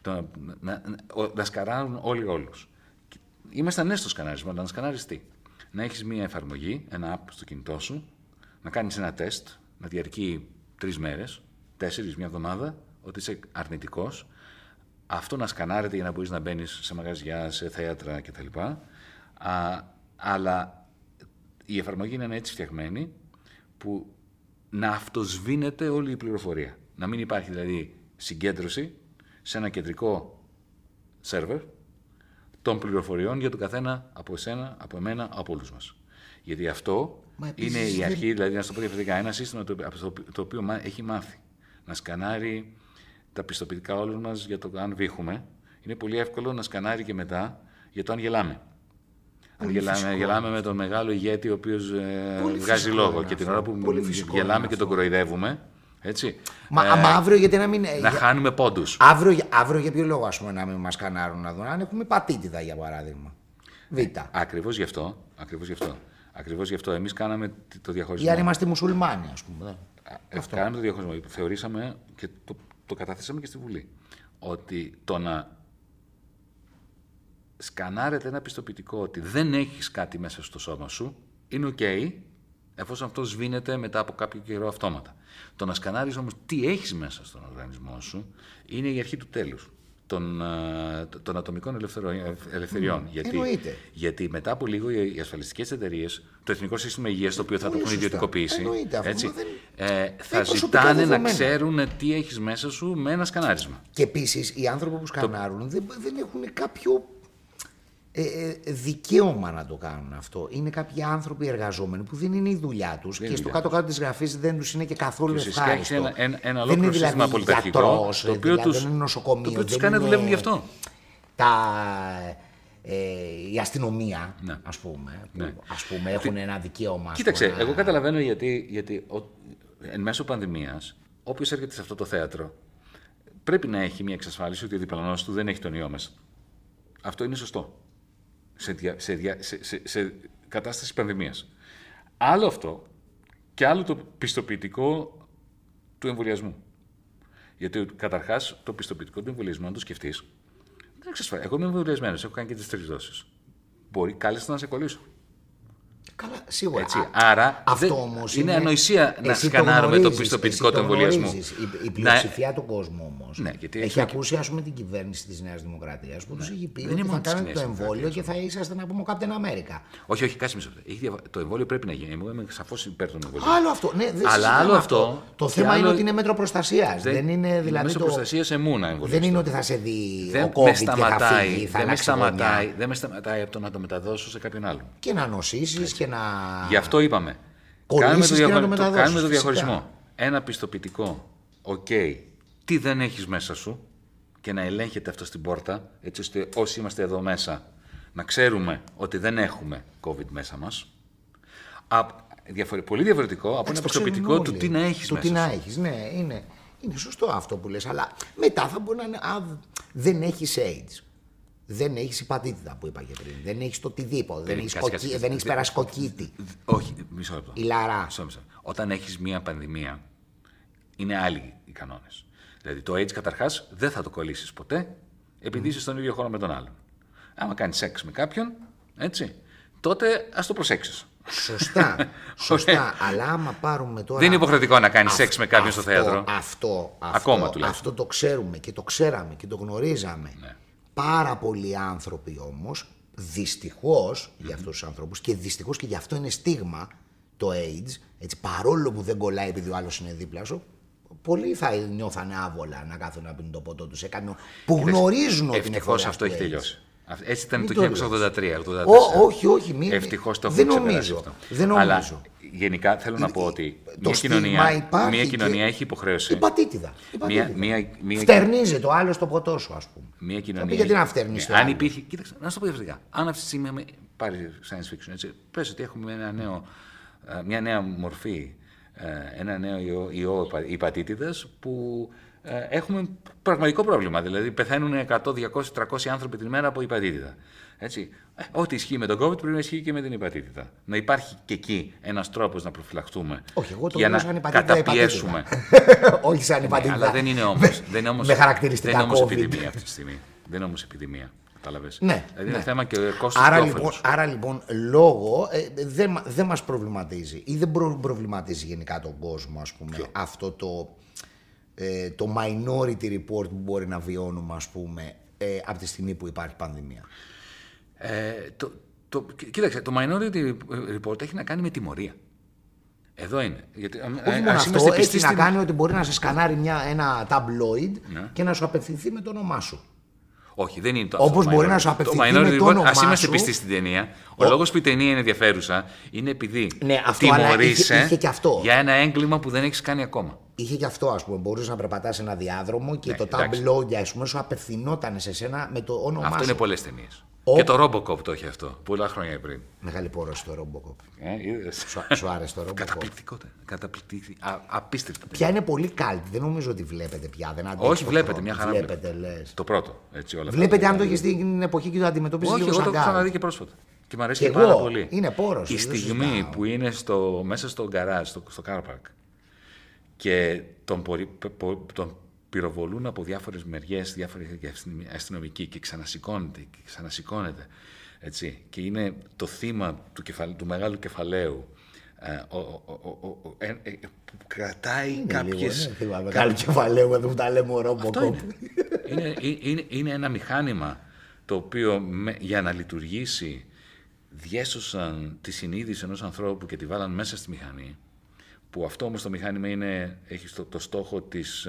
Το, να, να, να, να σκαράρουν όλοι όλους. Ήμασταν ναι στο σκανάρισμα, να σκαναριστεί να έχεις μία εφαρμογή, ένα app στο κινητό σου, να κάνεις ένα τεστ, να διαρκεί τρεις μέρες, τέσσερις, μια εβδομάδα, ότι είσαι αρνητικός, αυτό να σκανάρεται για να μπορείς να μπαίνεις σε μαγαζιά, σε θέατρα κτλ. Α, αλλά η εφαρμογή είναι έτσι φτιαγμένη που να αυτοσβήνεται όλη η πληροφορία. Να μην υπάρχει δηλαδή συγκέντρωση σε ένα κεντρικό σερβερ των πληροφοριών για τον καθένα από εσένα, από εμένα, από όλους μας. Γιατί αυτό είναι η αρχή, δηλαδή να σου το πω διαφορετικά, ένα σύστημα το, το οποίο έχει μάθει να σκανάρει τα πιστοποιητικά όλων μας για το αν βήχουμε. Είναι πολύ εύκολο να σκανάρει και μετά για το αν γελάμε. Αν γελάμε, γελάμε με τον μεγάλο ηγέτη ο οποίος ε, βγάζει λόγο. Και την ώρα που γελάμε και τον κοροϊδεύουμε, έτσι. Μα, ε, αύριο γιατί να μην. Να χάνουμε πόντους. Αύριο, αύριο για ποιο λόγο ας πούμε, να μην μας κανάρουν να δουν, αν έχουμε πατήτηδα για παράδειγμα. Β. Ε, Ακριβώς γι' αυτό. Ακριβώς γι' αυτό. Ακριβώς γι' αυτό. Εμείς κάναμε το διαχωρισμό. Για αν είμαστε μουσουλμάνοι, ας πούμε. Ε, αυτό. Κάναμε το διαχωρισμό. Θεωρήσαμε και το, το καταθέσαμε και στη Βουλή. Ότι το να σκανάρετε ένα πιστοποιητικό ότι δεν έχεις κάτι μέσα στο σώμα σου, είναι ok, εφόσον αυτό σβήνεται μετά από κάποιο καιρό αυτόματα. Το να σκανάρεις όμως τι έχεις μέσα στον οργανισμό σου είναι η αρχή του τέλους των, ε, των ατομικών ελευθεριών. Mm, γιατί, γιατί μετά από λίγο οι ασφαλιστικές εταιρείες, το Εθνικό Σύστημα Υγείας, το οποίο θα το έχουν ιδιωτικοποιήσει, έτσι, ε, θα ζητάνε να ξέρουν τι έχεις μέσα σου με ένα σκανάρισμα. Και επίσης οι άνθρωποι που σκανάρουν δεν, δεν έχουν κάποιο ε, ε, δικαίωμα να το κάνουν αυτό. Είναι κάποιοι άνθρωποι εργαζόμενοι που δεν είναι η δουλειά τους και στο κάτω-κάτω της γραφής δεν τους είναι και καθόλου ευχάριστο. Ένα, ένα, ένα δεν είναι δηλαδή πολιταρχικό, το οποίο δηλαδή, δεν είναι νοσοκομείο. Το οποίο τους κάνει να δουλεύουν γι' αυτό. Τα, ε, η αστυνομία, ναι. ας πούμε, που, ναι. ας πούμε έχουν ένα δικαίωμα. Κοίταξε, πούμε, εγώ καταλαβαίνω γιατί, γιατί ο, εν μέσω πανδημίας, όποιος έρχεται σε αυτό το θέατρο, πρέπει να έχει μια εξασφάλιση ότι ο διπλανός του δεν έχει τον ιό μέσα. Αυτό είναι σωστό σε, σε, σε, σε κατάσταση πανδημίας. Άλλο αυτό και άλλο το πιστοποιητικό του εμβολιασμού. Γιατί καταρχάς το πιστοποιητικό του εμβολιασμού, αν το σκεφτείς, δεν εξασφαλίζει. Εγώ είμαι εμβολιασμένος, έχω κάνει και τις τρεις δόσεις. Μπορεί κάλλιστα να σε κολλήσω. Καλά, σίγουρα. Έτσι. Α, Άρα αυτό δεν- όμως είναι ανοησία να εσύ το σκανάρουμε το γνωρίζεις, πιστοποιητικό εσύ του το εμβολιασμού. γνωρίζεις. Η, η Να- πλειοψηφία του κόσμου όμως. Ναι, γιατί έχει έχουμε ακούσει ας πούμε, την κυβέρνηση της Νέας Δημοκρατίας που τους έχει πει Δεν ότι είναι θα μόνο της κάνετε το Νέας εμβόλιο και θα είσαστε να πούμε Captain America. Όχι, όχι, κάτσε μισό λεπτό. Έχει διαβα- Το εμβόλιο πρέπει να γίνει. Εγώ είμαι σαφώς υπέρ των εμβολίων. Άλλο αυτό. Ναι, δεν Αλλά συζητάμε άλλο αυτό Το και θέμα είναι άλλο- ότι είναι μέτρο προστασίας. Δεν, είναι δηλαδή. Μέσω Το... προστασίας εμού να εμβολιαστώ. Δεν είναι ότι θα σε δει Δεν ο με COVID και θα σταματάει, φύγει, θα δεν, με αλλάξει γωνιά. σταματάει, δεν με σταματάει από το να το μεταδώσω σε κάποιον άλλον. Και να νοσήσεις και να. Γι' αυτό είπαμε. Κολλήσεις Κάνουμε το, και να το διαχω- το- μεταδώσεις, κάνουμε το φυσικά. διαχωρισμό. Ένα πιστοποιητικό, ότι δεν έχεις μέσα σου και να ελέγχεται αυτό στην πόρτα, έτσι ώστε όσοι είμαστε εδώ μέσα να ξέρουμε ότι δεν έχουμε COVID μέσα μας. Α, διαφορε- πολύ διαφορετικό από ένα Εντάξει, το ξέρουν πιστοποιητικό του όλοι. τι να έχεις Του μέσα τι να σου. έχεις, ναι, είναι, είναι σωστό αυτό που λες, αλλά μετά θα μπορεί να είναι, α, δεν έχεις AIDS, δεν έχεις υπατήτητα που είπα και πριν, δεν έχεις το οτιδήποτε, δεν έχεις, κάτσε, κοκκι- κάτσε, δεν έχεις δεν- περάσει κοκκίτη, Όχι, μισό λεπτό. η λαρά. Μισό, μισό. Όταν έχεις μία πανδημία, είναι άλλοι οι κανόνες. Δηλαδή το AIDS καταρχάς δεν θα το κολλήσεις ποτέ, επειδή είσαι στον ίδιο χώρο με τον άλλον. Άμα κάνεις σεξ με κάποιον, έτσι, τότε ας το προσέξεις. Σωστά, σωστά, αλλά άμα πάρουμε τώρα... Δεν είναι υποχρεωτικό να κάνεις αυ- σεξ με κάποιον στο αυτό- θέατρο. Αυτό, αυτό, Ακόμα τουλάχιστον. αυτό το ξέρουμε και το ξέραμε και το γνωρίζαμε. Ναι. Πάρα πολλοί άνθρωποι όμως, δυστυχώς για αυτούς τους ανθρώπους και δυστυχώς και γι' αυτό είναι στίγμα το AIDS, έτσι, παρόλο που δεν κολλάει επειδή ο άλλος είναι δίπλα σου, πολλοί θα νιώθανε άβολα να κάθουν να πίνουν το ποτό τους σε κάποιον που γνωρίζουν ότι είναι Ευτυχώς φορέα αυτό του έχει AIDS. τελειώσει. Αυ- Έτσι ήταν Μην το το 1983. 84. Ω, όχι, όχι, μην- Ευτυχώς το δεν έχουμε ξεπεράσει νομίζω. αυτό. Δεν Αλλά νομίζω. Γενικά θέλω να πω ότι Το μια στίγμα κοινωνία, υπάρχει μια και- κοινωνία έχει υποχρέωση. Υπατήτηδα. Μία- μία- μία- Φτερνίζεται ο άλλος το ποτό σου, ας πούμε. Μια Θα κοινωνία. πει γιατί να φτερνεί Ναι, το Αν άλλο; υπήρχε. Κοίταξε, να σου το πω διαφορετικά. Αν αυτή τη στιγμή με- πάρει science fiction, έτσι, πες ότι έχουμε ένα νέο, ε, μια νέα μορφή, ε, ένα νέο ιό, ιό υπα- υπατήτηδας που ε, έχουμε πραγματικό πρόβλημα. Δηλαδή πεθαίνουν 100, 200, 300 άνθρωποι την ημέρα από υπατήτηδα. Έτσι. Ε, ό,τι ισχύει με τον COVID πρέπει να ισχύει και με την υπατήτηδα. Να υπάρχει και εκεί ένας τρόπος να προφυλαχτούμε Όχι, εγώ το για λέω να σαν υπατήτηδα. καταπιέσουμε. Όχι σαν Ναι, υπατήτηδα. αλλά δεν είναι όμως, Με- δεν είναι όμως, Με χαρακτηριστικά δεν είναι όμως COVID. επιδημία αυτή τη στιγμή. Δεν είναι όμως επιδημία. Κατάλαβες. Ναι, Δηλαδή ναι. είναι θέμα και κόστος Άρα και λοιπόν, όφελος. άρα λοιπόν, λόγο ε, δεν μα- δεν μας προβληματίζει ή δεν προ- προβληματίζει γενικά τον κόσμο, ας πούμε, αυτό το, ε, το minority report που μπορεί να βιώνουμε, ας πούμε, ε, από τη στιγμή που υπάρχει πανδημία. Ε, το, το, κοί- κοίταξε, το Minority Report έχει να κάνει με τιμωρία. Εδώ είναι. Γιατί, ε, Όχι ας μόνο αυτό, είμαστε έχει πιστοί να στην- κάνει ότι μπορεί να σε σκανάρει μια, ένα tabloid Ναι. και να σου απευθυνθεί με το όνομά σου. Όχι, δεν είναι το Όπως αυτό. μπορεί Minority. να σου απευθυνθεί Το με Minority το Report, όνομά ας είμαστε σου. πιστοί στην ταινία. Ο, λόγος που η ταινία είναι ενδιαφέρουσα είναι επειδή Ναι, αυτό, αλλά τιμωρείσαι είχε- είχε και αυτό. για ένα έγκλημα που δεν έχεις κάνει ακόμα. Είχε και αυτό, ας πούμε. Μπορούσες να περπατάς ένα διάδρομο και Ναι, το εντάξει. tabloid, ας πούμε, σου απευθυνόταν σε σένα με το όνομά Αυτό σου. είναι πολλές ταινίες. Ο- Και το Robocop το έχει αυτό, πολλά χρόνια πριν. Μεγάλη πόρωση το Robocop. Ε, είδες. Σου, σου άρεσε το Robocop; Καταπληκτικό. Καταπληκτικό. Α, απίστευτα. Πια είναι πολύ καλτ. Δεν νομίζω ότι βλέπετε πια. Δεν αντέχει Όχι, το βλέπετε, χρόνο. μια χαρά Βλέπετε, λες. Το πρώτο. Έτσι, όλα αυτά. Βλέπετε αν το έχεις στην εποχή και το αντιμετωπίζεις Όχι, λίγο εγώ το σαν έχω καλτ. ξαναδεί και πρόσφατα. Και μου αρέσει Κι και πάρα εγώ. πολύ. Είναι πόρωση, Η δεν στιγμή συζητάω. που είναι στο, μέσα στο γκαράζ, στο, στο car park και τον, πορι- π- πο- τον πυροβολούν από διάφορες μεριές, διάφοροι αστυνομικοί και ξανασηκώνεται και ξανασηκώνεται. Έτσι. Και είναι το θύμα του, κεφαλ, του μεγάλου κεφαλαίου ε, ο, ο, ο, ο, ο- ε, ε, που κρατάει Είναι κάποιες... λίγο, ναι, θυμάμαι, Μεγάλο κεφαλαίο εδώ που τα λέμε ο Αυτό Robocop. είναι. είναι, ε, είναι, είναι ένα μηχάνημα το οποίο με- για να λειτουργήσει διέσωσαν τη συνείδηση ενός ανθρώπου και τη βάλαν μέσα στη μηχανή που αυτό όμως το μηχάνημα είναι, έχει στο, το στόχο της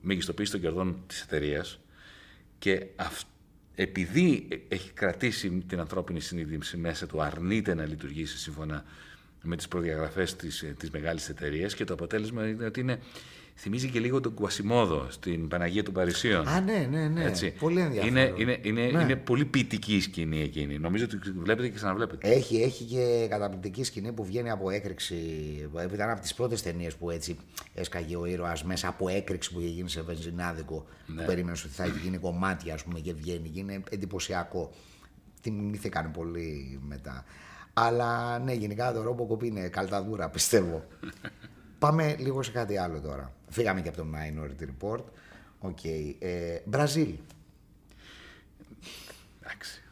ε, μεγιστοποίησης των κερδών της εταιρείας και αυ- επειδή ε- έχει κρατήσει την ανθρώπινη συνείδηση μέσα του, αρνείται να λειτουργήσει σύμφωνα με τις προδιαγραφές της, ε, της μεγάλης εταιρείας και το αποτέλεσμα είναι ότι είναι, θυμίζει και λίγο τον Κουασιμόδο στην Παναγία των Παρισίων. Α, ναι, ναι, ναι. Έτσι. Πολύ ενδιαφέρον. Είναι, είναι, είναι, Ναι. είναι πολύ ποιητική η σκηνή εκείνη. Νομίζω ότι βλέπετε και ξαναβλέπετε. Έχει, έχει και καταπληκτική σκηνή που βγαίνει από έκρηξη. Ήταν από τις πρώτες ταινίες που έτσι έσκαγε ο ήρωας μέσα από έκρηξη που είχε γίνει σε βενζινάδικο. Ναι. Που περίμενες ότι θα γίνει κομμάτι, ας πούμε, και βγαίνει. Και είναι εντυπωσιακό. Θυμήθηκαν πολύ μετά. Αλλά ναι, γενικά το Robocop είναι καλταδούρα, πιστεύω. Πάμε λίγο σε κάτι άλλο τώρα. Φύγαμε και από το Minority Report. Οκ. Ε, Brazil. Εντάξει.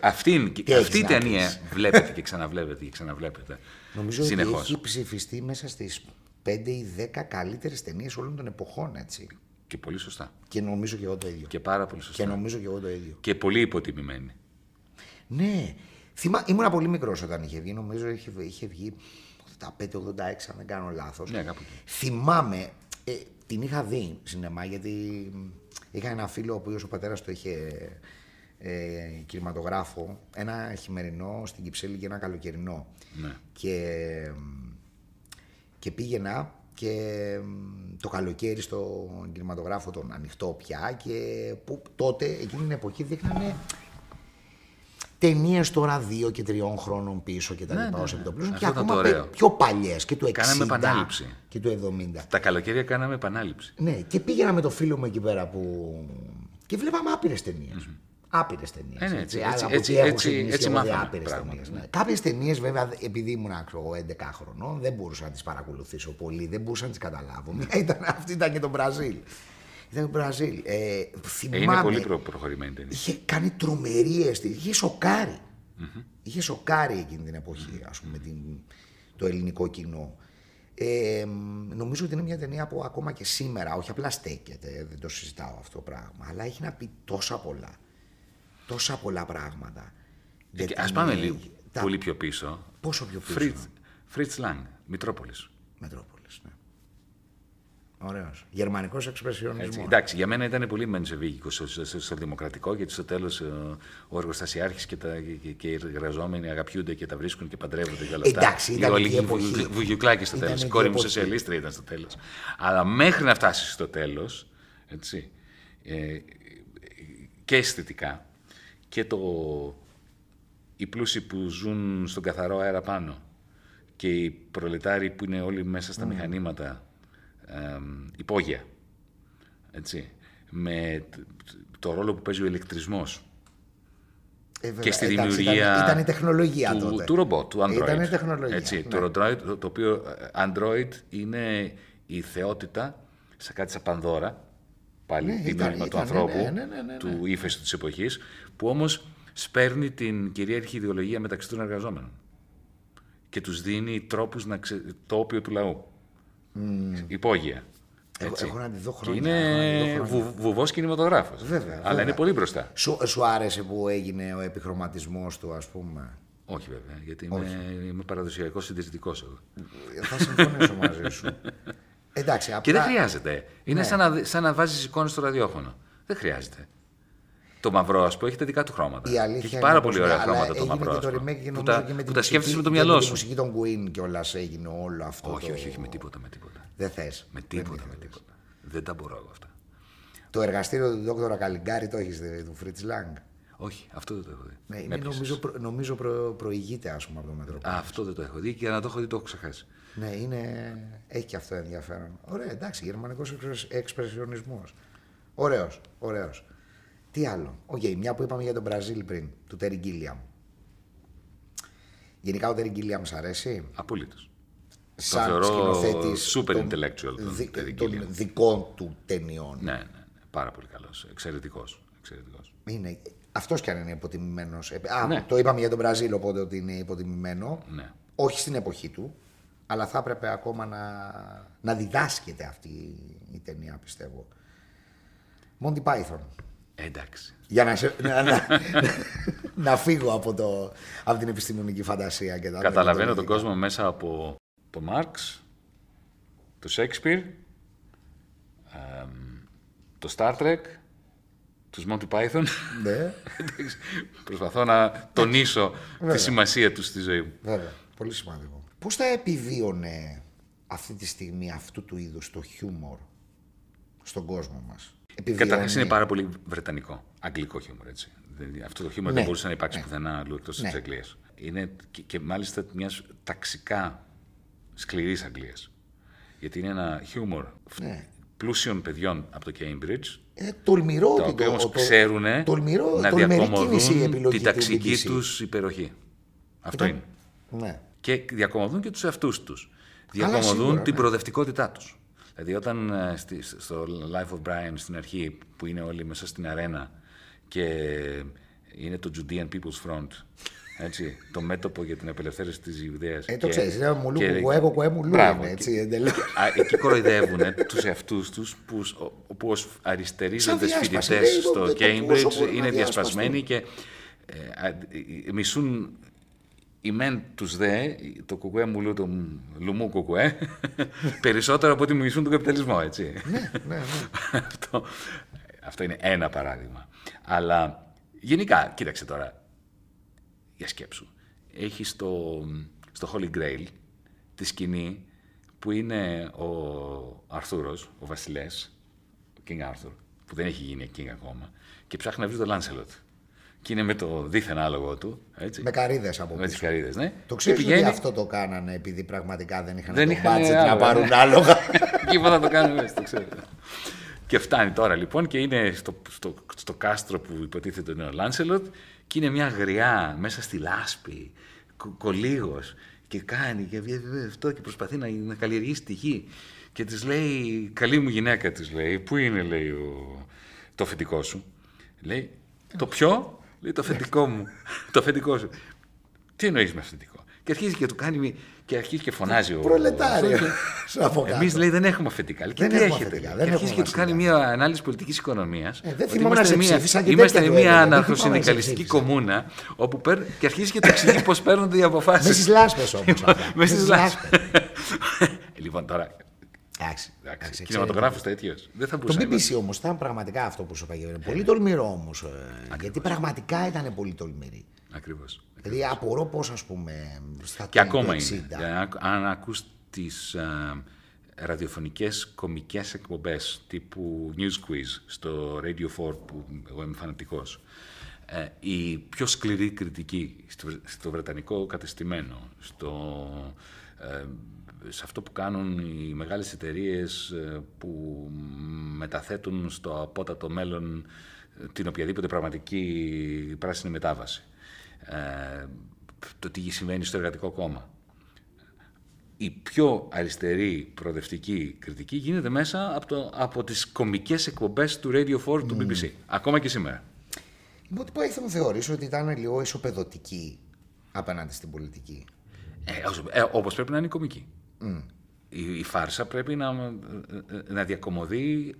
Αυτή, είναι- Τι αυτή η έχεις να ταινία πεις; βλέπετε και ξαναβλέπετε και ξαναβλέπετε. Νομίζω Συνεχώς. ότι έχει ψηφιστεί μέσα στις 5 ή 10 καλύτερες ταινίες όλων των εποχών, έτσι. Και πολύ σωστά. Και νομίζω και εγώ το ίδιο. Και πάρα πολύ σωστά. Και νομίζω και εγώ το ίδιο. Και πολύ υποτιμημένη. Ναι. Θυμά... Ήμουνα πολύ μικρός όταν είχε βγει. Νομίζω είχε, είχε βγει 85-86, αν δεν κάνω λάθος. Ναι, κάπου εκεί. Θυμάμαι, ε, την είχα δει σινεμά γιατί μ, είχα ένα φίλο ο οποίος ο πατέρας του είχε ε, κινηματογράφο, ένα χειμερινό στην Κυψέλη και ένα καλοκαιρινό. Ναι. Και, μ, και πήγαινα και μ, το καλοκαίρι στο κινηματογράφο τον ανοιχτό πια και που τότε εκείνη την εποχή δείχνανε ταινίες τώρα δύο και τριών χρόνων πίσω και τα Ναι, λοιπά ναι, ως ναι. επιτοπλίστων Αυτό και ήταν ακόμα το ωραίο. πε- πιο παλιές και του 60 Κάναμε επανάληψη. και του 70. Τα καλοκαίρια κάναμε επανάληψη. Ναι, και πήγαινα με το φίλο μου εκεί πέρα που. και βλέπαμε άπειρες ταινίες. Άπειρες ταινίες. Ε, ναι, έτσι, Αλλά έτσι, από έτσι, εκεί έχω έτσι, ξεκινήσει έτσι εγώ δει μάθαμε άπειρες πράγματα, ταινίες, ναι. ναι. Κάποιες ταινίες, βέβαια, επειδή ήμουν ξέρω εγώ, 11 χρονών, δεν μπορούσα να τις παρακολουθήσω πολύ, δεν μπορούσα να τις καταλάβω. Μια ήταν, αυτή ήταν και το Μπραζίλ. Ήταν το Μπραζίλ. Ε, Ε, θυμάμαι, είναι πολύ προ- προχωρημένη ταινία. είχε κάνει τρομερή αίσθηση. Είχε σοκάρει. Είχε σοκάρει εκείνη την εποχή, ας πούμε, την, το ελληνικό κοινό. Ε, μ, νομίζω ότι είναι μια ταινία που ακόμα και σήμερα, όχι απλά στέκεται, δεν το συζητάω αυτό το πράγμα, αλλά έχει να πει τόσα πολλά. Τόσα πολλά πράγματα. Ε, Για Ας την- πάμε λίγο τα- πολύ πιο πίσω. Πόσο πιο πίσω; Φρίτς, Φρίτς Λάγκ, Μητρόπολης. Μετρόπολης, ναι. Ωραίος. Γερμανικός Έτσι, εξπρεσιονισμός. εντάξει, για μένα ήταν πολύ μενσεβίκικο στο δημοκρατικό γιατί στο τέλος ο εργοστασιάρχης και, τα- και, και οι εργαζόμενοι αγαπιούνται και τα βρίσκουν και παντρεύονται και όλα αυτά. Εντάξει, ήταν Η όλη και η εποχή. βουγιουκλάκι στο Ήταν τέλος. Η και η κόρη μου εποχή. σοσιαλίστρια ήταν στο τέλος. Αλλά μέχρι να φτάσεις στο τέλος, έτσι, ε, και αισθητικά και το, οι πλούσιοι που ζουν στον καθαρό αέρα πάνω και οι προλετάροι που είναι όλοι μέσα στα μηχανήματα εμ, υπόγεια. Έτσι. Με τ- το ρόλο που παίζει ο ηλεκτρισμός Ε, βέβαια, και στη εντάξει, δημιουργία Ήταν, ήταν η τεχνολογία του, τότε. του ρομπότ, του Android. Ήταν η τεχνολογία. Έτσι, ναι. Το Android, το, το οποίο ε, Android είναι η θεότητα σε κάτι σαν Πανδώρα, πάλι Ναι, ναι, ήταν- του ήταν, ανθρώπου, ναι, ναι, ναι, ναι, ναι. του ύφεση της εποχής, που όμως σπέρνει την κυρίαρχη ιδεολογία μεταξύ των εργαζόμενων και τους δίνει τρόπους να ξε... το όπιο του λαού. Υπόγεια. Έχω- Έτσι. έχω να τη δω Και χρόνια, έχω να τη είναι δω χρόνια. βου, βουβός κινηματογράφος. Βέβαια, Αλλά βέβαια. είναι πολύ μπροστά. Σου, σου άρεσε που έγινε ο επιχρωματισμός του, ας πούμε; Όχι βέβαια, γιατί είμαι, είμαι παραδοσιακός συντηρητικός εγώ. Θα συμφωνήσω μαζί σου. Εντάξει, απλά... Και δεν χρειάζεται. Είναι Ναι. σαν να, σαν να βάζεις εικόνες στο ραδιόφωνο. Δεν χρειάζεται. Το μαυρό, α πούμε, έχει τα δικά του χρώματα. Η αλήθεια Και έχει είναι πάρα πως πολύ ναι, ωραία αλλά χρώματα το έγινε μαυρό. Και ας το πούμε, remake και που νομίζω τα, και με που την τα σκέφτεσαι με το μουσική- μυαλό και σου. Με τη μουσική των Queen κιόλας έγινε όλο αυτό. Όχι, το... όχι, όχι, με τίποτα, με τίποτα. Δεν θες. Με τίποτα, με τίποτα. Δεν τα μπορώ εγώ αυτά. Το εργαστήριο του Δόκτωρα Καλιγκάρη το έχεις δει, του Φρίτς Λάγκ. Όχι, αυτό δεν το έχω δει. Ναι, Με είναι, έπιασες. νομίζω, προ, νομίζω προ, προηγείται ας πούμε από το μέτρο. Α, αυτό δεν το έχω δει και να το έχω δει το έχω ξεχάσει. Ναι, είναι... έχει και αυτό ενδιαφέρον. Ωραία, εντάξει, γερμανικός εξπρεσ- εξπρεσιονισμός. Ωραίος, ωραίος. Τι άλλο; Οκ, μια που είπαμε για τον Μπραζίλ πριν, του Τέρι Γκίλιαμ. Γενικά ο Τέρι Γκίλιαμ σ' αρέσει; Απολύτω. Σαν θεωρώ σκηνοθέτης super των intellectual τον δι- Terry των Gilliam. δικών του ταινιών. Ναι, ναι, ναι. Πάρα πολύ καλός. Εξαιρετικός. Εξαιρετικός. Είναι, αυτός κι αν είναι υποτιμημένος. Ε, Α, Ναι. το είπαμε για τον Μπραζίλ, οπότε ότι είναι υποτιμημένο. Ναι. Όχι στην εποχή του, αλλά θα έπρεπε ακόμα να, να διδάσκεται αυτή η ταινία, πιστεύω. Monty Python. Εντάξει. Για να, σε- να, να, να φύγω από, το, από την επιστημονική φαντασία και τα Καταλαβαίνω τον μεθοδολογικά. κόσμο μέσα από το Μάρξ, το Σέξπιρ, εμ, το Star Trek, τους Monty Python. Ναι, Εντάξει, Προσπαθώ να τονίσω τη σημασία τους στη ζωή μου. βέβαια. Πολύ σημαντικό. Πώς θα επιδίωνε αυτή τη στιγμή αυτού του είδους το χιούμορ στον κόσμο μας; Επιβιώνει. Καταρχάς είναι πάρα πολύ βρετανικό, αγγλικό χιούμορ, έτσι. Δηλαδή, Αυτό το χιούμορ Ναι, δεν μπορούσε να υπάρξει ναι. πουθενά αλλού εκτός Ναι. της Αγγλίας. Είναι και, και μάλιστα μιας ταξικά σκληρής Αγγλίας. Γιατί είναι ένα χιούμορ Ναι. πλούσιων παιδιών από το Cambridge, Ε, τολμηρό τα ότι οποία το- όμως το- ξέρουν τολμηρό, να τολμηρή κίνηση η διακομωδούν επιλογή την του ταξική BBC. τους υπεροχή. Αυτό είναι. Ναι. Και διακομωδούν και τους εαυτούς τους. Διακομωδούν σίγουρα, την ναι. προοδευτικότητά τους. Δηλαδή όταν ε, στη- στο Life of Brian στην αρχή που είναι όλοι μέσα στην αρένα και είναι το Judean People's Front. Έτσι, το μέτωπο για την απελευθέρωση της Ιουδαίας. Ε, το ξέρεις, είναι μουλού κουκουέ, κουκουέ μουλού είναι, έτσι, εντελώς. Εκεί κοροϊδεύουν τους εαυτούς τους που, που ως αριστερίζοντες Σαν φοιτητές διάσπαση, στο λέει, το πόσο Cambridge μπορούν να είναι διασπαστούν. διασπασμένοι και ε, α, ε, μισούν οι μεν τους δε, το κουκουέ μουλού, το λουμού κουκουέ, περισσότερο από ότι μισούν τον καπιταλισμό, έτσι. ναι, ναι, ναι. αυτό, αυτό είναι ένα παράδειγμα. Αλλά γενικά, κοίταξε τώρα, για σκέψου. Έχεις στο, στο Holy Grail τη σκηνή που είναι ο Αρθούρος, ο βασιλές, ο King Arthur, που δεν έχει γίνει King ακόμα, και ψάχνει να βρει τον Λάνσελοτ. Και είναι με το δίθεν άλογο του, έτσι. Με καρύδες από με πίσω. τις καρύδες, ναι. Το ξέρεις Και ότι πηγαίνει- αυτό το κάνανε επειδή πραγματικά δεν είχαν Δεν το είχαν budget άλλο, να ναι. πάρουν άλογα. Εκεί θα το κάνουμε έτσι, το ξέρω. Και φτάνει τώρα λοιπόν και είναι στο, στο, στο κάστρο που υποτίθεται είναι ο Λάνσελοτ και είναι μια γριά μέσα στη λάσπη, κο, κολίγος και κάνει και βγαίνει αυτό και προσπαθεί να, να καλλιεργήσει τη γη. Και της λέει, καλή μου γυναίκα της λέει, πού είναι λέει ο, το αφεντικό σου. Λέει, το ποιο, λέει το αφεντικό μου, το αφεντικό σου. Τι εννοείς με αφεντικό; Και αρχίζει και του κάνει, μη- και αρχίζει και φωνάζει ο... Προλετάριο. Σου από κάτω. Εμείς λέει δεν έχουμε αφεντικά. Λέει, Και Δεν τι έχουμε έχετε. αφεντικά, λέει; δεν Και αρχίζει έχουμε και του κάνει βασιλιά. μια ανάλυση πολιτικής οικονομίας. Ε, δεν θυμάμαι να σε ψήφισα και Είμαστε τέτοια του μια έλεγε. Δεν αναρχοσυνδικαλιστική θυμάμαι να σε κομμούνα όπου παίρ, και αρχίζει και του εξηγεί πώς παίρνονται οι αποφάσεις. Με στις λάσπες όμως αυτά. Με στις στις λάσπες. λοιπόν τώρα. Εντάξει, εντάξει, εντάξει, Κινηματογράφος τέτοιος. Δεν θα Το μπορούσε. να BBC όμως ήταν πραγματικά αυτό που σου είπα. και πριν. Πολύ τολμηρό όμως. γιατί πραγματικά ήταν πολύ τολμηρή. Ακριβώς. Δηλαδή απορώ πώς ας πούμε. Στα Και τέλη του ακόμα 60. είναι. Δηλαδή, αν ακούς τις α, ραδιοφωνικές κομικές εκπομπές τύπου News Quiz στο Radio 4 που εγώ είμαι φανατικός ε, η πιο σκληρή κριτική στο, στο βρετανικό κατεστημένο, στο, ε, σε αυτό που κάνουν οι μεγάλες εταιρείες ε, που μεταθέτουν στο απότατο μέλλον ε, την οποιαδήποτε πραγματική πράσινη μετάβαση. Ε, το τι συμβαίνει στο εργατικό κόμμα. Η πιο αριστερή προοδευτική κριτική γίνεται μέσα από, το, από τις κομικές εκπομπές του Radio 4 του BBC. Ακόμα και σήμερα. Μου τι πάει θα μου θεωρήσω ότι ήταν λίγο ισοπεδωτική απέναντι στην πολιτική; Ε, όσο- ε, όπως πρέπει να είναι η κομική. Η, η φάρσα πρέπει να, να διακομωδεί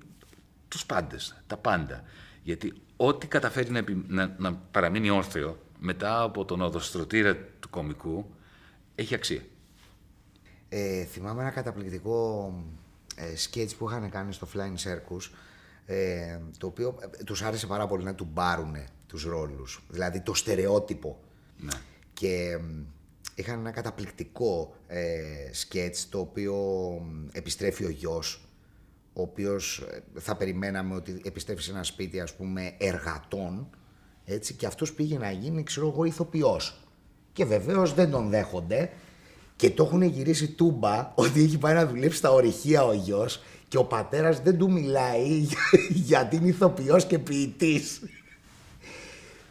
τους πάντες, τα πάντα. Γιατί ό,τι καταφέρει να, επι- να, να παραμείνει όρθιο μετά από τον οδοστρωτήρα του κομικού έχει αξία. Ε, θυμάμαι ένα καταπληκτικό ε, σκέτς που είχαν κάνει στο Flying Circus ε, το οποίο ε, τους άρεσε πάρα πολύ να του μπάρουν τους ρόλους. Δηλαδή το στερεότυπο. Και μ, είχαν ένα καταπληκτικό ε, σκέτς το οποίο μ, επιστρέφει ο γιος ο οποίος ε, θα περιμέναμε ότι επιστρέφει σε ένα σπίτι ας πούμε εργατών έτσι, και αυτός πήγε να γίνει ξέρω εγώ ηθοποιός. Και βεβαίως δεν τον δέχονται και το έχουν γυρίσει τούμπα ότι έχει πάει να δουλέψει στα ορυχεία ο γιος και ο πατέρας δεν του μιλάει γιατί είναι ηθοποιός και ποιητής.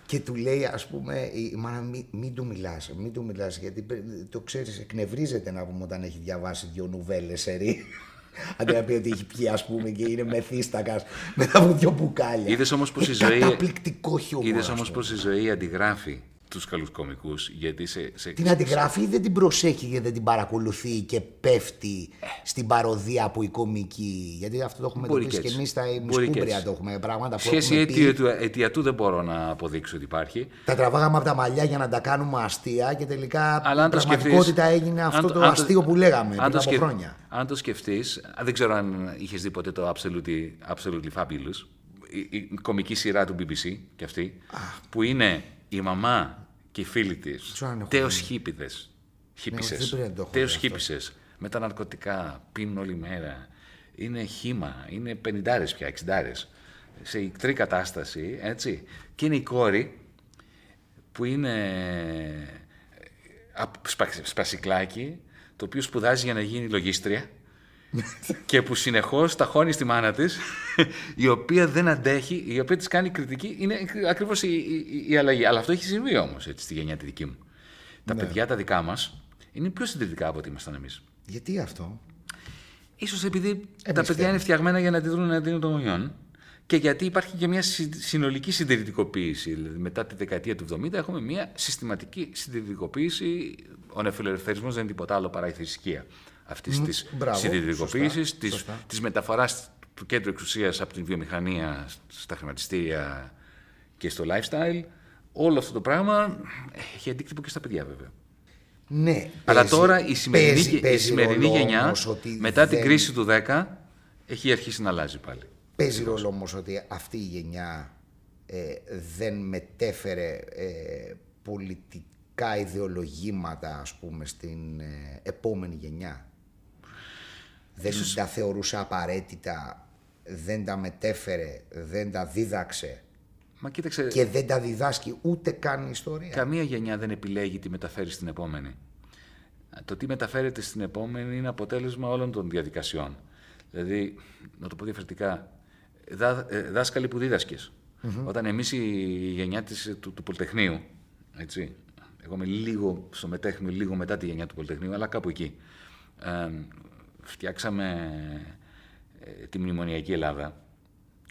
Και του λέει, ας πούμε, η μάνα, μην, μην του μιλάς, μην του μιλάς, γιατί πρέ- το ξέρεις, εκνευρίζεται να πούμε όταν έχει διαβάσει δύο νουβέλες σερί. Αντί να πει ότι έχει πιει, ας πούμε, και είναι μεθύστακας μετά από δύο μπουκάλια. Είδες όμως πως Ε, η ζωή- Καταπληκτικό χιούμορ, Είδες ας όμως πούμε. πως η ζωή αντιγράφει τους καλούς κομικούς. Γιατί σε, σε, Την αντιγράφει ή δεν την προσέχει και δεν την παρακολουθεί και πέφτει στην παροδία από η κομική. Γιατί αυτό το έχουμε Μπορεί εντοπίσει και και έτσι. εμείς στα Μπορεί και Μισκούμπρια έτσι. το έχουμε πράγματα που Σχέση έχουμε πει. αιτία του, αιτία του δεν μπορώ να αποδείξω ότι υπάρχει. Τα τραβάγαμε από τα μαλλιά για να τα κάνουμε αστεία και τελικά Αλλά αν το πραγματικότητα σκεφτείς- έγινε αν αυτό το, αν αστείο που λέγαμε πριν αν το από σκεφ- χρόνια. Αν το σκεφτείς, δεν ξέρω αν είχες δει ποτέ το Absolutely, Absolutely Fabulous, η, η κομική σειρά του BBC και αυτή, που είναι η μαμά και οι φίλοι της ξέρω αν έχω τέος δει; χίπηδες. Ναι, όχι, Χίπησε. δεν πρέπει να το έχω Τέος δει αυτό. χίπησες. Με τα ναρκωτικά, πίνουν όλη μέρα. Είναι χήμα, είναι πενιντάρες πια, εξιντάρες. Σε ικτρή κατάσταση, έτσι. Και είναι η κόρη που είναι απ- σπα- σπασικλάκι, το οποίο σπουδάζει για να γίνει λογίστρια και που συνεχώς ταχώνει στη μάνα της, η οποία δεν αντέχει, η οποία της κάνει κριτική, είναι ακριβώς η, η, η αλλαγή. Αλλά αυτό έχει συμβεί όμως έτσι, στη γενιά τη δική μου. Τα παιδιά τα δικά μας είναι πιο συντηρητικά από ό,τι ήμασταν εμείς. Γιατί αυτό; Ίσως επειδή τα Εμείς παιδιά είναι φτιαγμένα για να αντιδρούν εναντίον των γονιών και γιατί υπάρχει και μια συνολική συντηρητικοποίηση. Δηλαδή, μετά τη δεκαετία του 70 έχουμε μια συστηματική συντηρητικοποίηση. Ο νεφιλελευθερισμός δεν είναι τίποτα άλλο παρά η θρησκεία αυτής της συντηρητικοποίηση, της μεταφοράς του κέντρου εξουσίας από την βιομηχανία στα χρηματιστήρια και στο lifestyle. Όλο αυτό το πράγμα έχει αντίκτυπο και στα παιδιά βέβαια. Ναι, Αλλά τώρα η σημερινή, η σημερινή γενιά, μετά την κρίση του 10, έχει αρχίσει να αλλάζει πάλι. Παίζει ρόλο όμως ότι αυτή η γενιά ε, δεν μετέφερε ε, πολιτικά ιδεολογήματα, ας πούμε, στην ε, επόμενη γενιά. Δεν τα θεωρούσε απαραίτητα, δεν τα μετέφερε, δεν τα δίδαξε. Μα κοίταξε, και δεν τα διδάσκει ούτε καν η ιστορία. Καμία γενιά δεν επιλέγει τι μεταφέρει στην επόμενη. Το τι μεταφέρεται στην επόμενη είναι αποτέλεσμα όλων των διαδικασιών. Δηλαδή, να το πω διαφορετικά, δά, ε, δάσκαλοι που διδασκες Όταν εμείς η γενιά της, του, του Πολυτεχνείου, έτσι, εγώ είμαι λίγο στο μετέχνιο, λίγο μετά τη γενιά του Πολυτεχνείου, αλλά κάπου εκεί, ε, φτιάξαμε ε, τη μνημονιακή Ελλάδα,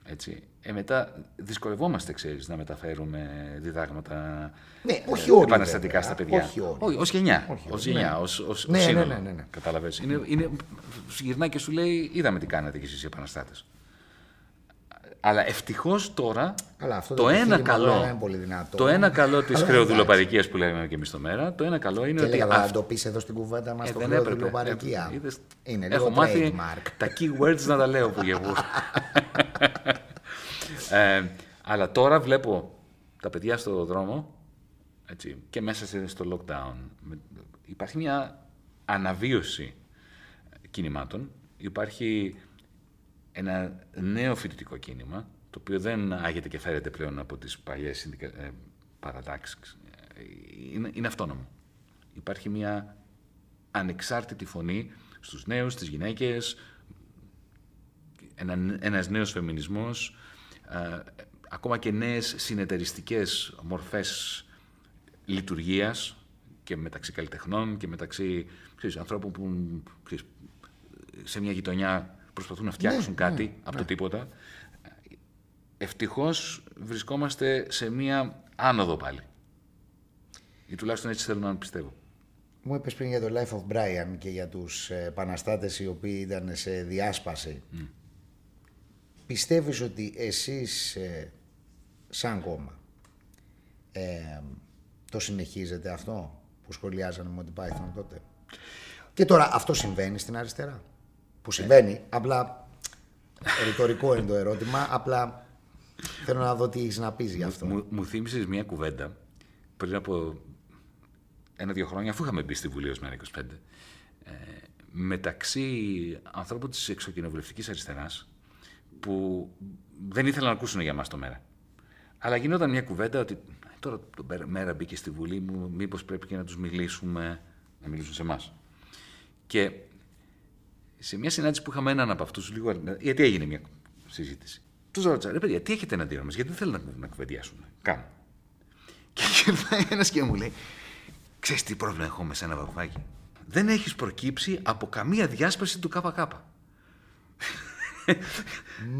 έτσι. Ε, μετά δυσκολευόμαστε, ξέρεις, να μεταφέρουμε διδάγματα ναι, όχι όλοι, επαναστατικά στα παιδιά. Όχι όλοι. Όχι, ως γενιά. Όχι, ως γενιά, ναι. ως, ως, ναι, σύνολο. Ναι, ναι, ναι, ναι. Κατάλαβες. Είναι, είναι, γυρνάει και σου λέει, είδαμε τι κάνατε κι εσείς οι επαναστάτες. Αλλά ευτυχώς τώρα Αλλά αυτό το, το ένα καλό, είναι πολύ δυνατό. το ένα καλό της χρεοδουλοπαρικία που λέγαμε και εμείς το μέρα, το ένα καλό είναι και ότι. λέγαμε να το πεις εδώ στην κουβέντα μας ε, το δεν χρεοδουλοπαρικία. Ε, είναι Έχω λίγο μάθει trademark. τα keywords να τα λέω που γεβού. ε, αλλά τώρα βλέπω τα παιδιά στο δρόμο έτσι, και μέσα στο lockdown. Υπάρχει μια αναβίωση κινημάτων. Υπάρχει ένα νέο φοιτητικό κίνημα, το οποίο δεν άγεται και φέρεται πλέον από τις παλιές συνδικα... ε, παρατάξεις. Είναι, είναι αυτόνομο. Υπάρχει μια ανεξάρτητη φωνή στους νέους, στις γυναίκες, ένα, ένας νέος φεμινισμός, ε, ακόμα και νέες συνεταιριστικές μορφές λειτουργίας και μεταξύ καλλιτεχνών και μεταξύ ξέρεις, ανθρώπων που ξέρεις, σε μια γειτονιά προσπαθούν να φτιάξουν ναι, κάτι ναι, από ναι. το τίποτα. Ευτυχώς βρισκόμαστε σε μία άνοδο πάλι. Ή τουλάχιστον έτσι θέλω να πιστεύω. Μου είπες πριν για το Life of Brian και για τους ε, επαναστάτες οι οποίοι ήταν σε διάσπαση. Mm. Πιστεύεις ότι εσείς ε, σαν κόμμα ε, το συνεχίζετε αυτό που σχολιάζανε με ότι Python τότε; Και τώρα αυτό συμβαίνει στην αριστερά. Που συμβαίνει, απλά ρητορικό είναι το ερώτημα, απλά θέλω να δω τι έχεις να πεις γι' αυτό. Μου, μου θύμισες μια κουβέντα πριν από ένα-δύο χρόνια, αφού είχαμε μπει στη Βουλή ως 25, ε, μεταξύ ανθρώπων της εξοκοινοβουλευτικής αριστεράς που δεν ήθελαν να ακούσουν για μας το μέρα. Αλλά γινόταν μια κουβέντα ότι τώρα το μέρα μπήκε στη Βουλή μου, μήπως πρέπει και να τους μιλήσουμε, να μιλήσουν σε εμάς. Και σε μια συνάντηση που είχαμε έναν από αυτούς, λίγο, γιατί έγινε μια συζήτηση. Τους ρώτησα, ρε παιδιά, τι έχετε εναντίον μας, γιατί δεν θέλουν να, να κουβεντιάσουν. Κάμω. Και γυρνάει ένας και μου λέει, ξέρεις τι πρόβλημα έχω με σένα, βαφάκι. Δεν έχεις προκύψει από καμία διάσπαση του ΚΚ.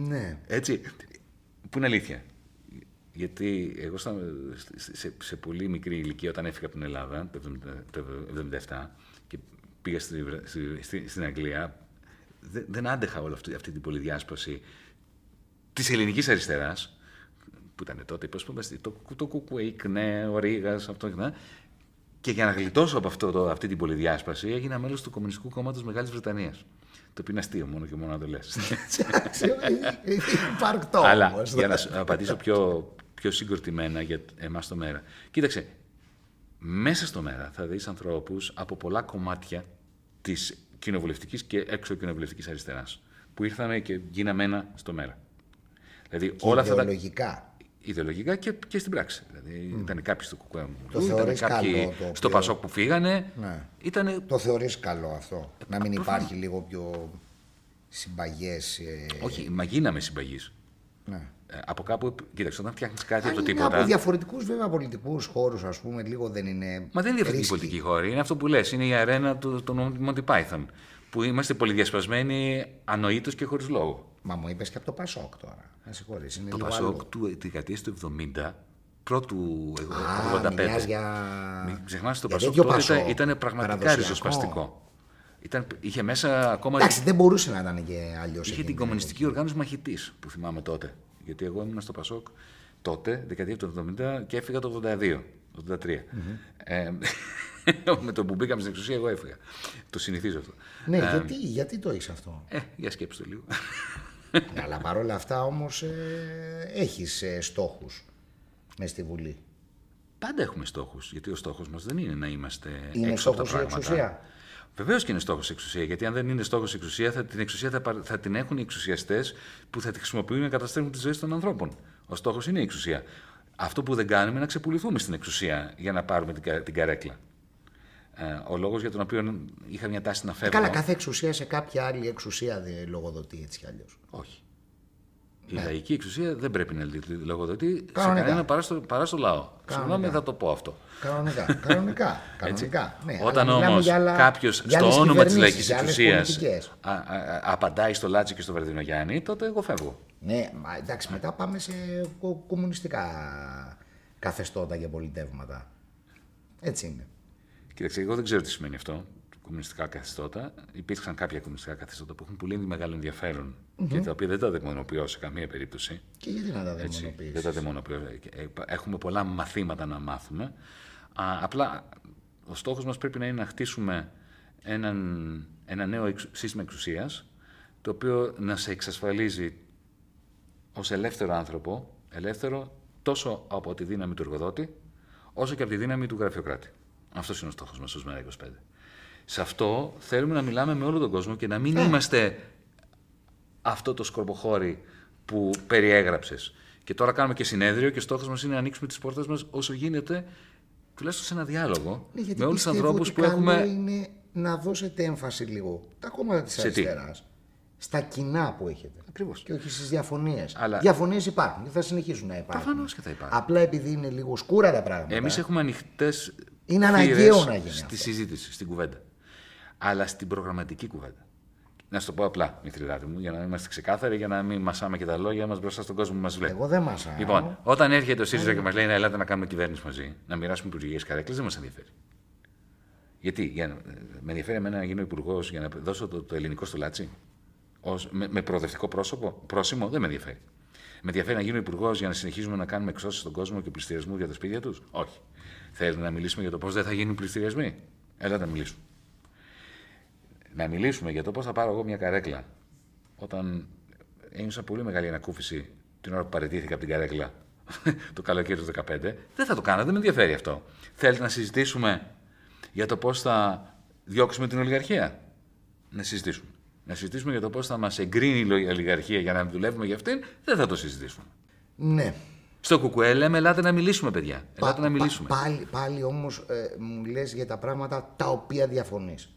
Ναι. Έτσι. Που είναι αλήθεια. Γιατί εγώ στα, σε, σε, πολύ μικρή ηλικία, όταν έφυγα από την Ελλάδα, το 1977, και πήγα στη, στη, στην Αγγλία, δεν, δεν άντεχα όλη αυτή, αυτή την πολυδιάσπαση της ελληνικής αριστεράς, που ήταν τότε, πώς πούμε, το, το Κουκουέικ, ναι, ο Ρήγας, αυτό και ναι. Και για να γλιτώσω από αυτό, το, αυτή την πολυδιάσπαση, έγινα μέλος του Κομμουνιστικού Κόμματος Μεγάλης Βρετανίας. Το οποίο είναι αστείο μόνο και μόνο να το λες. Υπαρκτό. Αλλά για να σου απαντήσω πιο, πιο συγκροτημένα για εμάς το μέρα. Κοίταξε, μέσα στο μέρα θα δεις ανθρώπους από πολλά κομμάτια της κοινοβουλευτικής και έξω κοινοβουλευτικής αριστεράς. Που ήρθαμε και γίναμε ένα στο μέρα. Δηλαδή, Και όλα αυτά τα- ιδεολογικά. ιδεολογικά και, και στην πράξη. Δηλαδή, Ήταν κάποιοι στο ΚΚΕ Το ήταν θεωρείς κάποιοι καλό το στο οποίο- Πασόκ που φύγανε. Ναι. Ήτανε, Το θεωρείς καλό αυτό, να μην προφανώς. υπάρχει λίγο πιο συμπαγές... ε, όχι, μα γίναμε συμπαγείς. Ναι. Ε, από κάπου, κοίταξε, όταν φτιάχνεις κάτι από το είναι τίποτα. από διαφορετικούς βέβαια πολιτικούς χώρους, ας πούμε, λίγο δεν είναι... Μα δεν είναι διαφορετική ρίσκι. πολιτική χώρη. Είναι αυτό που λες. Είναι η αρένα του, του Monty Python. Που είμαστε πολυδιασπασμένοι ανοήτως και χωρίς λόγο. Μα μου είπες και από το Πασόκ τώρα. Να συγχωρείς, είναι Το λίγο Πασόκ άλλο. του δεκαετία του 70, πρώτου Α, 85. μιλάς για... Μην ξεχνάς το για Πασόκ τέτοιο τότε Πασόκ, ήταν, ήταν πραγματικά παραδοσιακό. ριζοσπαστικό. Ήταν, είχε μέσα ακόμα. Εντάξει, δεν μπορούσε να ήταν και αλλιώς. Είχε την κομμουνιστική οργάνωση μαχητής που θυμάμαι τότε. Γιατί εγώ ήμουν στο Πασόκ τότε, δεκαετία του 70 και έφυγα το 82, το 83. Ε, με το που μπήκαμε στην εξουσία, εγώ έφυγα. Το συνηθίζω αυτό. Ναι, γιατί, γιατί το έχεις αυτό; Ε, για σκέψτε το λίγο. Ναι, αλλά παρόλα αυτά όμως ε, έχεις ε, στόχους μες στη Βουλή. Πάντα έχουμε στόχους. Γιατί ο στόχος μας δεν είναι να είμαστε Είναι έξω από τα στόχος η πράγματα. εξουσία. Βεβαίως και είναι στόχος η εξουσία. Γιατί αν δεν είναι στόχος η εξουσία, θα, την εξουσία θα, παρ- θα την έχουν οι εξουσιαστές που θα τη χρησιμοποιούν για να καταστρέφουν τη ζωή των ανθρώπων. Ο στόχος είναι η εξουσία. Αυτό που δεν κάνουμε είναι να ξεπουληθούμε στην εξουσία για να πάρουμε την, κα- την καρέκλα. Ε, ο λόγος για τον οποίο είχα μια τάση να φεύγω. Καλά, κάθε εξουσία σε κάποια άλλη εξουσία δεν λογοδοτεί έτσι κι αλλιώς. Όχι. Η λαϊκή εξουσία δεν πρέπει να λη- λογοδοτεί σε Κανονικά. κανένα παρά στο, παρά στο λαό. Συγγνώμη, θα το πω αυτό. Κανονικά. Κανονικά. κανονικά ναι, Όταν αλλά μιλάμε όμως για άλλα- κάποιος για άλλες στο όνομα της κυβερνήσεις, λαϊκής για άλλες εξουσίας πολιτικές. απαντάει στο Λάτσι και στο Βερδινογιάννη, τότε εγώ φεύγω. Ναι, μα εντάξει, μετά πάμε σε κο- κομμουνιστικά καθεστώτα και πολιτεύματα. Έτσι είναι. Κοίταξε, εγώ δεν ξέρω τι σημαίνει αυτό. Κομμουνιστικά καθεστώτα. Υπήρξαν κάποια κομμουνιστικά καθεστώτα που έχουν πολύ μεγάλο ενδιαφέρον και τα οποία δεν τα δαιμονοποιώ σε καμία περίπτωση. Και γιατί να τα Έτσι, δαιμονοποιήσεις. δεν τα δαιμονοποιώ. Ε, ε, Έχουμε πολλά μαθήματα να μάθουμε. Α, απλά ο στόχος μας πρέπει να είναι να χτίσουμε έναν, ένα νέο εξ- σύστημα εξουσίας το οποίο να σε εξασφαλίζει ως ελεύθερο άνθρωπο, ελεύθερο τόσο από τη δύναμη του εργοδότη, όσο και από τη δύναμη του γραφειοκράτη. Αυτός είναι ο στόχος μας ως ΜΕΡΑ25. Σε αυτό θέλουμε να μιλάμε με όλο τον κόσμο και να μην είμαστε αυτό το σκορποχώρι που περιέγραψες. Και τώρα κάνουμε και συνέδριο και στόχος μας είναι να ανοίξουμε τις πόρτες μας όσο γίνεται, τουλάχιστον σε ένα διάλογο, Ναι, γιατί με όλους τους πιστεύω ανθρώπους ότι που καλό έχουμε... είναι να δώσετε έμφαση λίγο τα κόμματα της Σε τι; αριστεράς στα κοινά που έχετε. Ακριβώς. Και όχι στις διαφωνίες. Αλλά- Διαφωνίες υπάρχουν και θα συνεχίσουν να υπάρχουν. Προφανώς και θα υπάρχουν. Απλά επειδή είναι λίγο σκούρα τα πράγματα. Εμείς έχουμε ανοιχτές Είναι αναγκαίο να γίνει στη αυτό. συζήτηση, στην κουβέντα. Αλλά στην προγραμματική κουβέντα. Να σου το πω απλά, Μηθριδάτη μου, για να είμαστε ξεκάθαροι, για να μην μασάμε και τα λόγια μας μπροστά στον κόσμο που μας βλέπει. Εγώ δεν μασάω. Λοιπόν, όταν έρχεται ο ΣΥΡΙΖΑ και μας λέει να ελάτε να κάνουμε κυβέρνηση μαζί, να μοιράσουμε υπουργικές καρέκλες, δεν μας ενδιαφέρει. Γιατί, για να, με ενδιαφέρει εμένα να γίνω υπουργός για να δώσω το, το ελληνικό στο λάτσι; Ως, με, με προοδευτικό πρόσωπο, πρόσημο, δεν με ενδιαφέρει. Με ενδιαφέρει να γίνω υπουργός για να συνεχίζουμε να κάνουμε εξώσεις στον κόσμο και πληστηριασμού για τα σπίτια τους; Όχι. Θέλετε να μιλήσουμε για το πώς δεν θα γίνουν πληστηριασμοί; Έλατε να μιλήσουμε. Να μιλήσουμε για το πώς θα πάρω εγώ μια καρέκλα. Όταν ένιωσα πολύ μεγάλη ανακούφιση την ώρα που παραιτήθηκα από την καρέκλα το καλοκαίρι του 2015, δεν θα το κάνω, δεν με ενδιαφέρει αυτό. Θέλετε να συζητήσουμε για το πώς θα διώξουμε την ολιγαρχία; Να συζητήσουμε. Να συζητήσουμε για το πώς θα μας εγκρίνει η ολιγαρχία για να δουλεύουμε για αυτήν, δεν θα το συζητήσουμε. Ναι. Στο κουκουέ λέμε, ελάτε να μιλήσουμε, παιδιά. Ελάτε Πα- να μιλήσουμε. πα- πάλι, πάλι όμως ε, μου λες για τα πράγματα τα οποία διαφωνείς.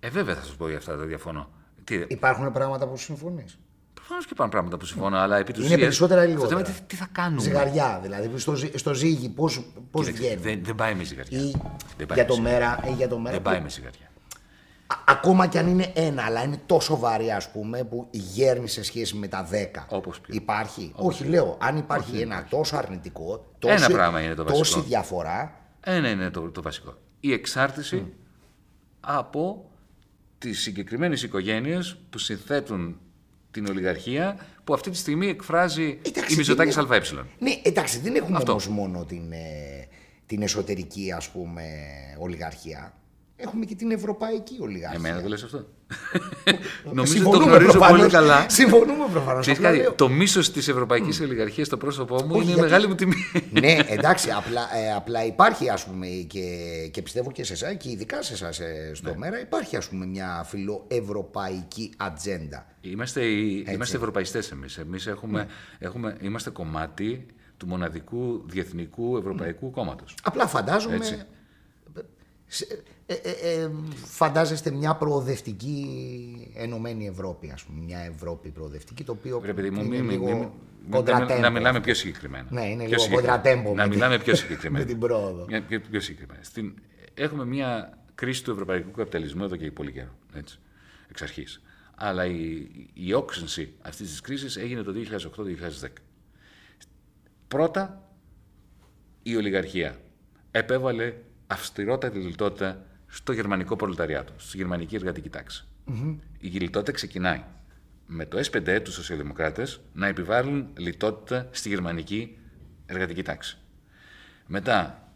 Ε, βέβαια θα σα πω για αυτά, δεν διαφωνώ. Τι, Υπάρχουν πράγματα που συμφωνείς; Προφανώς και υπάρχουν πράγματα που συμφωνώ, αλλά επί του Είναι περισσότερα ή Το θέμα λιγότερα; είναι τι, τι θα κάνουμε; Ζυγαριά, δηλαδή στο, ζυ- στο ζύγι πώς, πώς Κοίταξε, βγαίνει; Δεν, δεν πάει με ζυγαριά. Ή Δεν πάει για με το ζυγαριά. μέρα ή για το μέρα. Δεν που- πάει με ζυγαριά. Α- ακόμα κι αν είναι ένα, αλλά είναι τόσο βαρύ, ας πούμε, που γέρνει σε σχέση με τα 10. Όπως ποιο. Υπάρχει. Όχι, λέω, αν υπάρχει ένα τόσο αρνητικό, τόση, Ένα πράγμα είναι το βασικό. τόση διαφορά. Ένα είναι το, το βασικό. Η εξάρτηση από τις συγκεκριμένες οικογένειες που συνθέτουν την ολιγαρχία που αυτή τη στιγμή εκφράζει Εντάξει, η Μητσοτάκης δεν ΑΕ. Ναι, εντάξει, δεν έχουμε Αυτό. όμως μόνο την, ε, την εσωτερική, ας πούμε, ολιγαρχία. Έχουμε και την ευρωπαϊκή ολιγαρχία. Εμένα το λες αυτό. Νομίζω ότι το Συμφωνούμε γνωρίζω προφανώς. πολύ καλά. Συμφωνούμε προφανώς. Ξέρεις απλά κάτι, λέω. το μίσος της ευρωπαϊκής ολιγαρχίας στο πρόσωπό μου Όχι, είναι γιατί- μεγάλη μου τιμή. ναι, εντάξει, απλά, ε, απλά υπάρχει ας πούμε και, και πιστεύω και σε εσά και ειδικά σε εσάς στο Ναι. μέρα υπάρχει ας πούμε μια φιλοευρωπαϊκή ατζέντα. Είμαστε, οι- είμαστε ευρωπαϊστές εμείς. Εμείς έχουμε, Ναι. έχουμε, είμαστε κομμάτι του μοναδικού διεθνικού ευρωπαϊκού κόμματος. Απλά φαντάζομαι. Έτσι. Σε- ε, ε, ε, φαντάζεστε μια προοδευτική ενωμένη Ευρώπη, ας πούμε. Μια Ευρώπη προοδευτική, το οποίο Ρε παιδί μου, είναι μην- μην- λίγο μην- μην- κοντρατέμπο. να μιλάμε πιο συγκεκριμένα. Ναι, είναι Πιο λίγο συγκεκριμένα. κοντρατέμπο Να με μιλάμε την- πιο συγκεκριμένα. με την πρόοδο. Μια- πιο, πιο συγκεκριμένα. Στην, έχουμε μια κρίση του ευρωπαϊκού καπιταλισμού εδώ και πολύ καιρό. Έτσι, εξ αρχής. αλλά η, η όξυνση αυτής της κρίσης έγινε το 2008-2010. Πρώτα, η ολιγαρχία επέβαλε αυστηρότατη λιτότητα στο γερμανικό προλεταριάτο, στη γερμανική εργατική Η λιτότητα ξεκινάει με το S5, του σοσιαλδημοκράτες, να επιβάλλουν λιτότητα στη γερμανική εργατική τάξη. Μετά,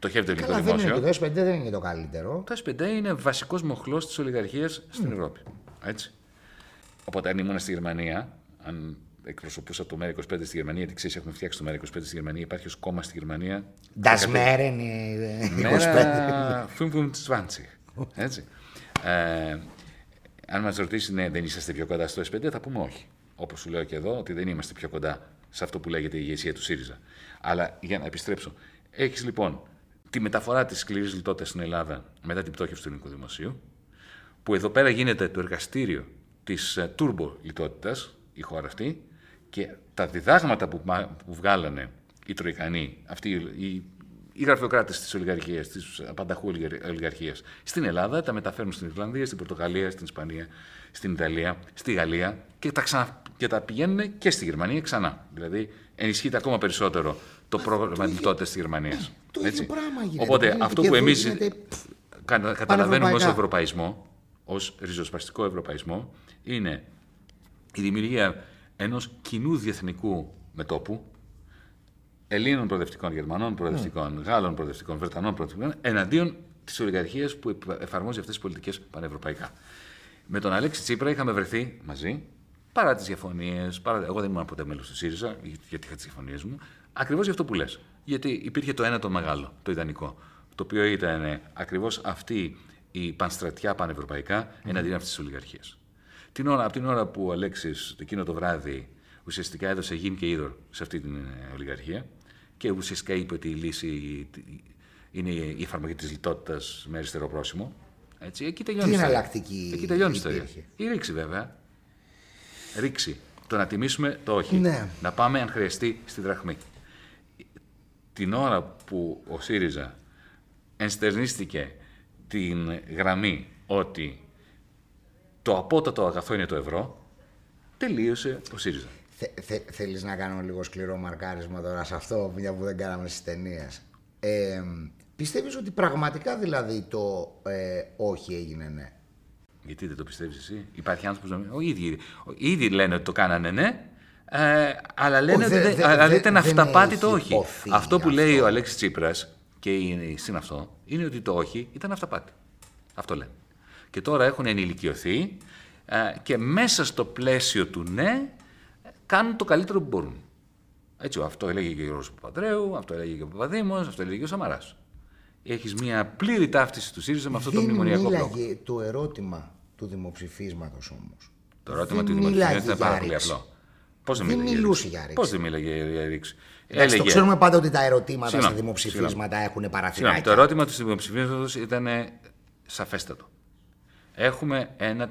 το χέρι του ελληνικό δημόσιο. Το S5 δεν είναι το καλύτερο. Το S5 είναι βασικός μοχλός της ολιγαρχίας στην Ευρώπη. Έτσι. Οπότε, αν ήμουν στη Γερμανία, αν εκπροσωπούσα το ΜΕΡΑ 25 στη Γερμανία, γιατί ξέρεις, έχουμε φτιάξει το ΜΕΡΑ 25 στη Γερμανία, υπάρχει ως κόμμα στη Γερμανία. Das Meren 25. Έτσι. Ε, αν μας ρωτήσεις, ναι, δεν είσαστε πιο κοντά στο S5, θα πούμε όχι. Όπως σου λέω και εδώ, ότι δεν είμαστε πιο κοντά σε αυτό που λέγεται η ηγεσία του ΣΥΡΙΖΑ. Αλλά για να επιστρέψω. Έχεις λοιπόν τη μεταφορά της σκληρής λιτότητας στην Ελλάδα μετά την πτώχευση του ελληνικού δημοσίου, που εδώ πέρα γίνεται το εργαστήριο της τουρμπο ε, λιτότητας, η χώρα αυτή, και τα διδάγματα που, που βγάλανε οι Τροϊκανοί, αυτοί οι, οι γραφειοκράτες της ολιγαρχίας, της απανταχού ολιγαρχίας στην Ελλάδα, τα μεταφέρουν στην Ιρλανδία, στην Πορτογαλία, στην Ισπανία, στην Ιταλία, στη Γαλλία και τα, ξανα, και τα πηγαίνουν και στη Γερμανία ξανά. Δηλαδή ενισχύεται ακόμα περισσότερο το πρόγραμμα λιτότητα της Γερμανίας. Το ίδιο πράγμα γίνεται. Οπότε αυτό που εμείς καταλαβαίνουμε ως ευρωπαϊσμό, ως ριζοσπαστικό ευρωπαϊσμό, είναι η δημιουργία ενός κοινού διεθνικού μετόπου Ελλήνων προοδευτικών, Γερμανών προοδευτικών, mm. Γάλλων προοδευτικών, Βρετανών προοδευτικών, εναντίον της ολιγαρχίας που εφαρμόζει αυτές τις πολιτικές πανευρωπαϊκά. Με τον Αλέξη Τσίπρα είχαμε βρεθεί μαζί, παρά τις διαφωνίες. Παρά... Εγώ δεν ήμουν ποτέ μέλος του ΣΥΡΙΖΑ, γιατί είχα τις διαφωνίες μου. Ακριβώς για αυτό που λες. Γιατί υπήρχε το ένα το μεγάλο, το ιδανικό. Το οποίο ήταν ακριβώς αυτή η πανστρατιά πανευρωπαϊκά εναντίον αυτής της ολιγαρχίας. Την ώρα, από την ώρα που ο Αλέξης εκείνο το βράδυ ουσιαστικά έδωσε γη και είδωρ σε αυτή την ε, ολιγαρχία και ουσιαστικά είπε ότι η λύση είναι η εφαρμογή της λιτότητας με αριστερό πρόσημο. Έτσι, εκεί τελειώνει Τι εναλλακτική Εκεί τελειώνει η ιστορία. Η ρήξη βέβαια. Ρήξη. Το να τιμήσουμε το όχι. Ναι. Να πάμε αν χρειαστεί στη δραχμή. Την ώρα που ο ΣΥΡΙΖΑ ενστερνίστηκε την γραμμή ότι το απότατο αγαθό είναι το ευρώ, τελείωσε ο ΣΥΡΙΖΑ. Θε, θε, θέλεις να κάνω λίγο σκληρό μαρκάρισμα τώρα σε αυτό, μια που δεν κάναμε στις ταινίες. Ε, πιστεύεις ότι πραγματικά δηλαδή το ε, όχι έγινε ναι; Γιατί δεν το πιστεύεις εσύ; Υπάρχει άνθρωπος που ήδη, ήδη λένε ότι το κάνανε ναι, ε, αλλά λένε ότι δε, δε, δε, ήταν αυταπάτητο όχι. Αυτό που λέει ο Αλέξης Τσίπρας και είναι συν αυτό, είναι ότι το όχι ήταν αυταπάτη. Αυτό λένε. Και τώρα έχουν ενηλικιωθεί ε, και μέσα στο πλαίσιο του ναι κάνουν το καλύτερο που μπορούν. Έτσι, αυτό έλεγε και ο Γιώργος Παπαδρέου, αυτό έλεγε και ο Παπαδήμος, αυτό έλεγε και ο Σαμαράς. Έχεις μια πλήρη ταύτιση του ΣΥΡΙΖΑ με αυτό το μνημονιακό μπλοκ. Δεν μίλαγε το ερώτημα του δημοψηφίσματος όμως. Το ερώτημα του δημοψηφίσματος ήταν πάρα πολύ απλό. Πώς δεν, δεν μιλούσε για ρήξη; Πώς δεν μίλαγε για ρήξη; Έλεγε... Το ξέρουμε πάντα ότι τα ερωτήματα Συγνώ, στα δημοψηφίσματα έχουν παραθυράκια. Το ερώτημα του δημοψηφίσματος ήταν σαφέστατο. Έχουμε ένα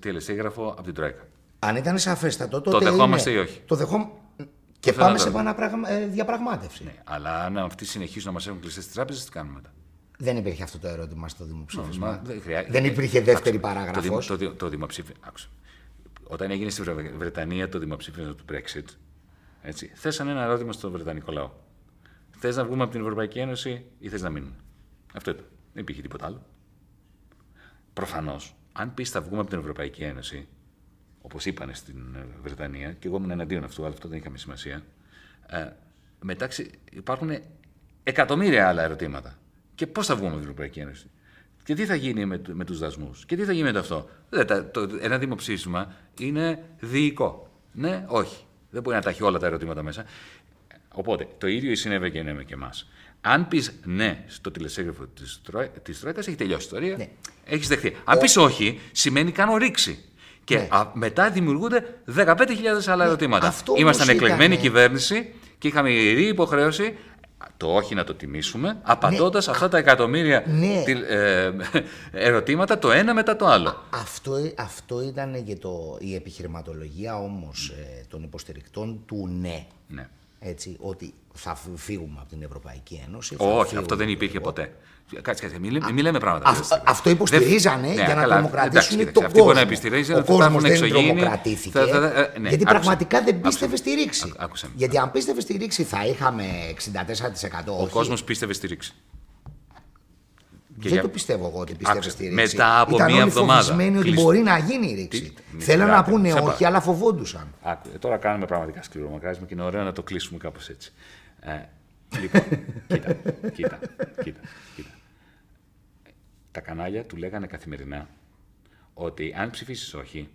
τελεσίγραφο από την Τρόικα. Αν ήταν σαφέστατο, τότε. Το δεχόμαστε είναι... ή όχι; Το δεχόμαστε. Και πάμε σε επαναπραγμα... Ε, διαπραγμάτευση. Ναι, αλλά αν αυτοί συνεχίσουν να μας έχουν κλειστές τις τράπεζες, τι κάνουμε μετά; Δεν υπήρχε αυτό το ερώτημα στο δημοψήφισμα. δεν, χρειά... δεν υπήρχε δεύτερη παράγραφος. Το, το, το δημοψήφισμα. Όταν έγινε στη Βρετανία το δημοψήφισμα του Brexit, έτσι, θέσανε ένα ερώτημα στον Βρετανικό λαό. Θες να βγούμε από την Ευρωπαϊκή Ένωση ή θες να μείνουμε; Αυτό ήταν. Δεν υπήρχε τίποτα άλλο. Προφανώς, αν πεις θα βγούμε από την Ευρωπαϊκή Ένωση, όπως είπαν στην ε, Βρετανία, και εγώ ήμουν εναντίον αυτού, αλλά αυτό δεν είχαμε σημασία. Ε, μετά υπάρχουν εκατομμύρια άλλα ερωτήματα. Και πώς θα βγούμε από την Ευρωπαϊκή Ένωση; Και τι θα γίνει με, με τους δασμούς; Και τι θα γίνει με το αυτό; Δεν, το, ένα δημοψήφισμα είναι διοικό. Ναι, όχι. Δεν μπορεί να τα έχει όλα τα ερωτήματα μέσα. Οπότε, το ίδιο συνέβη και ναι με και εμάς. Αν πεις ναι στο τηλεσίγραφο της Τρόικα, έχει τελειώσει η ιστορία. Ναι. Έχεις δεχθεί. Αν πεις όχι, σημαίνει κάνω ρήξη. Και ναι. α, μετά δημιουργούνται 15.000 άλλα ναι. ερωτήματα. Αυτό Ήμασταν εκλεγμένη ήταν... κυβέρνηση και είχαμε ιερή υποχρέωση το όχι να το τιμήσουμε, απαντώντας ναι. αυτά τα εκατομμύρια ναι. ε, ερωτήματα το ένα μετά το άλλο. αυτό, αυτό ήταν και το, η επιχειρηματολογία όμως ε, των υποστηρικτών του ναι. ναι. έτσι, ότι θα φύγουμε από την Ευρωπαϊκή Ένωση. Όχι, αυτό δεν υπήρχε ποτέ. Κάτσε, κάτσε, μην, λέμε πράγματα. Α, αυτό υποστηρίζανε δεν... για ναι, να τρομοκρατήσουν τον κόσμο. Αυτοί που να επιστηρίζουν ο κόσμος δεν τρομοκρατήθηκε. Θα, θα, ε, ναι, γιατί άκουσα, πραγματικά δεν πίστευε στη ρήξη. γιατί αν πίστευε στη ρήξη θα είχαμε 64%. Ο κόσμος πίστευε στη ρήξη. δεν για... το πιστεύω εγώ ότι πίστευε στη ρήξη. Μετά από Ήταν μία εβδομάδα. Ήταν ότι μπορεί να γίνει η ρήξη. Θέλουν να πούνε όχι, αλλά φοβόντουσαν. Τώρα κάνουμε πραγματικά σκληρομακάρισμα και είναι ωραίο να το κλείσουμε κάπως έτσι. Ε, λοιπόν, κοίτα, κοίτα, κοίτα, κοίτα τα κανάλια του λέγανε καθημερινά ότι αν ψηφίσεις όχι,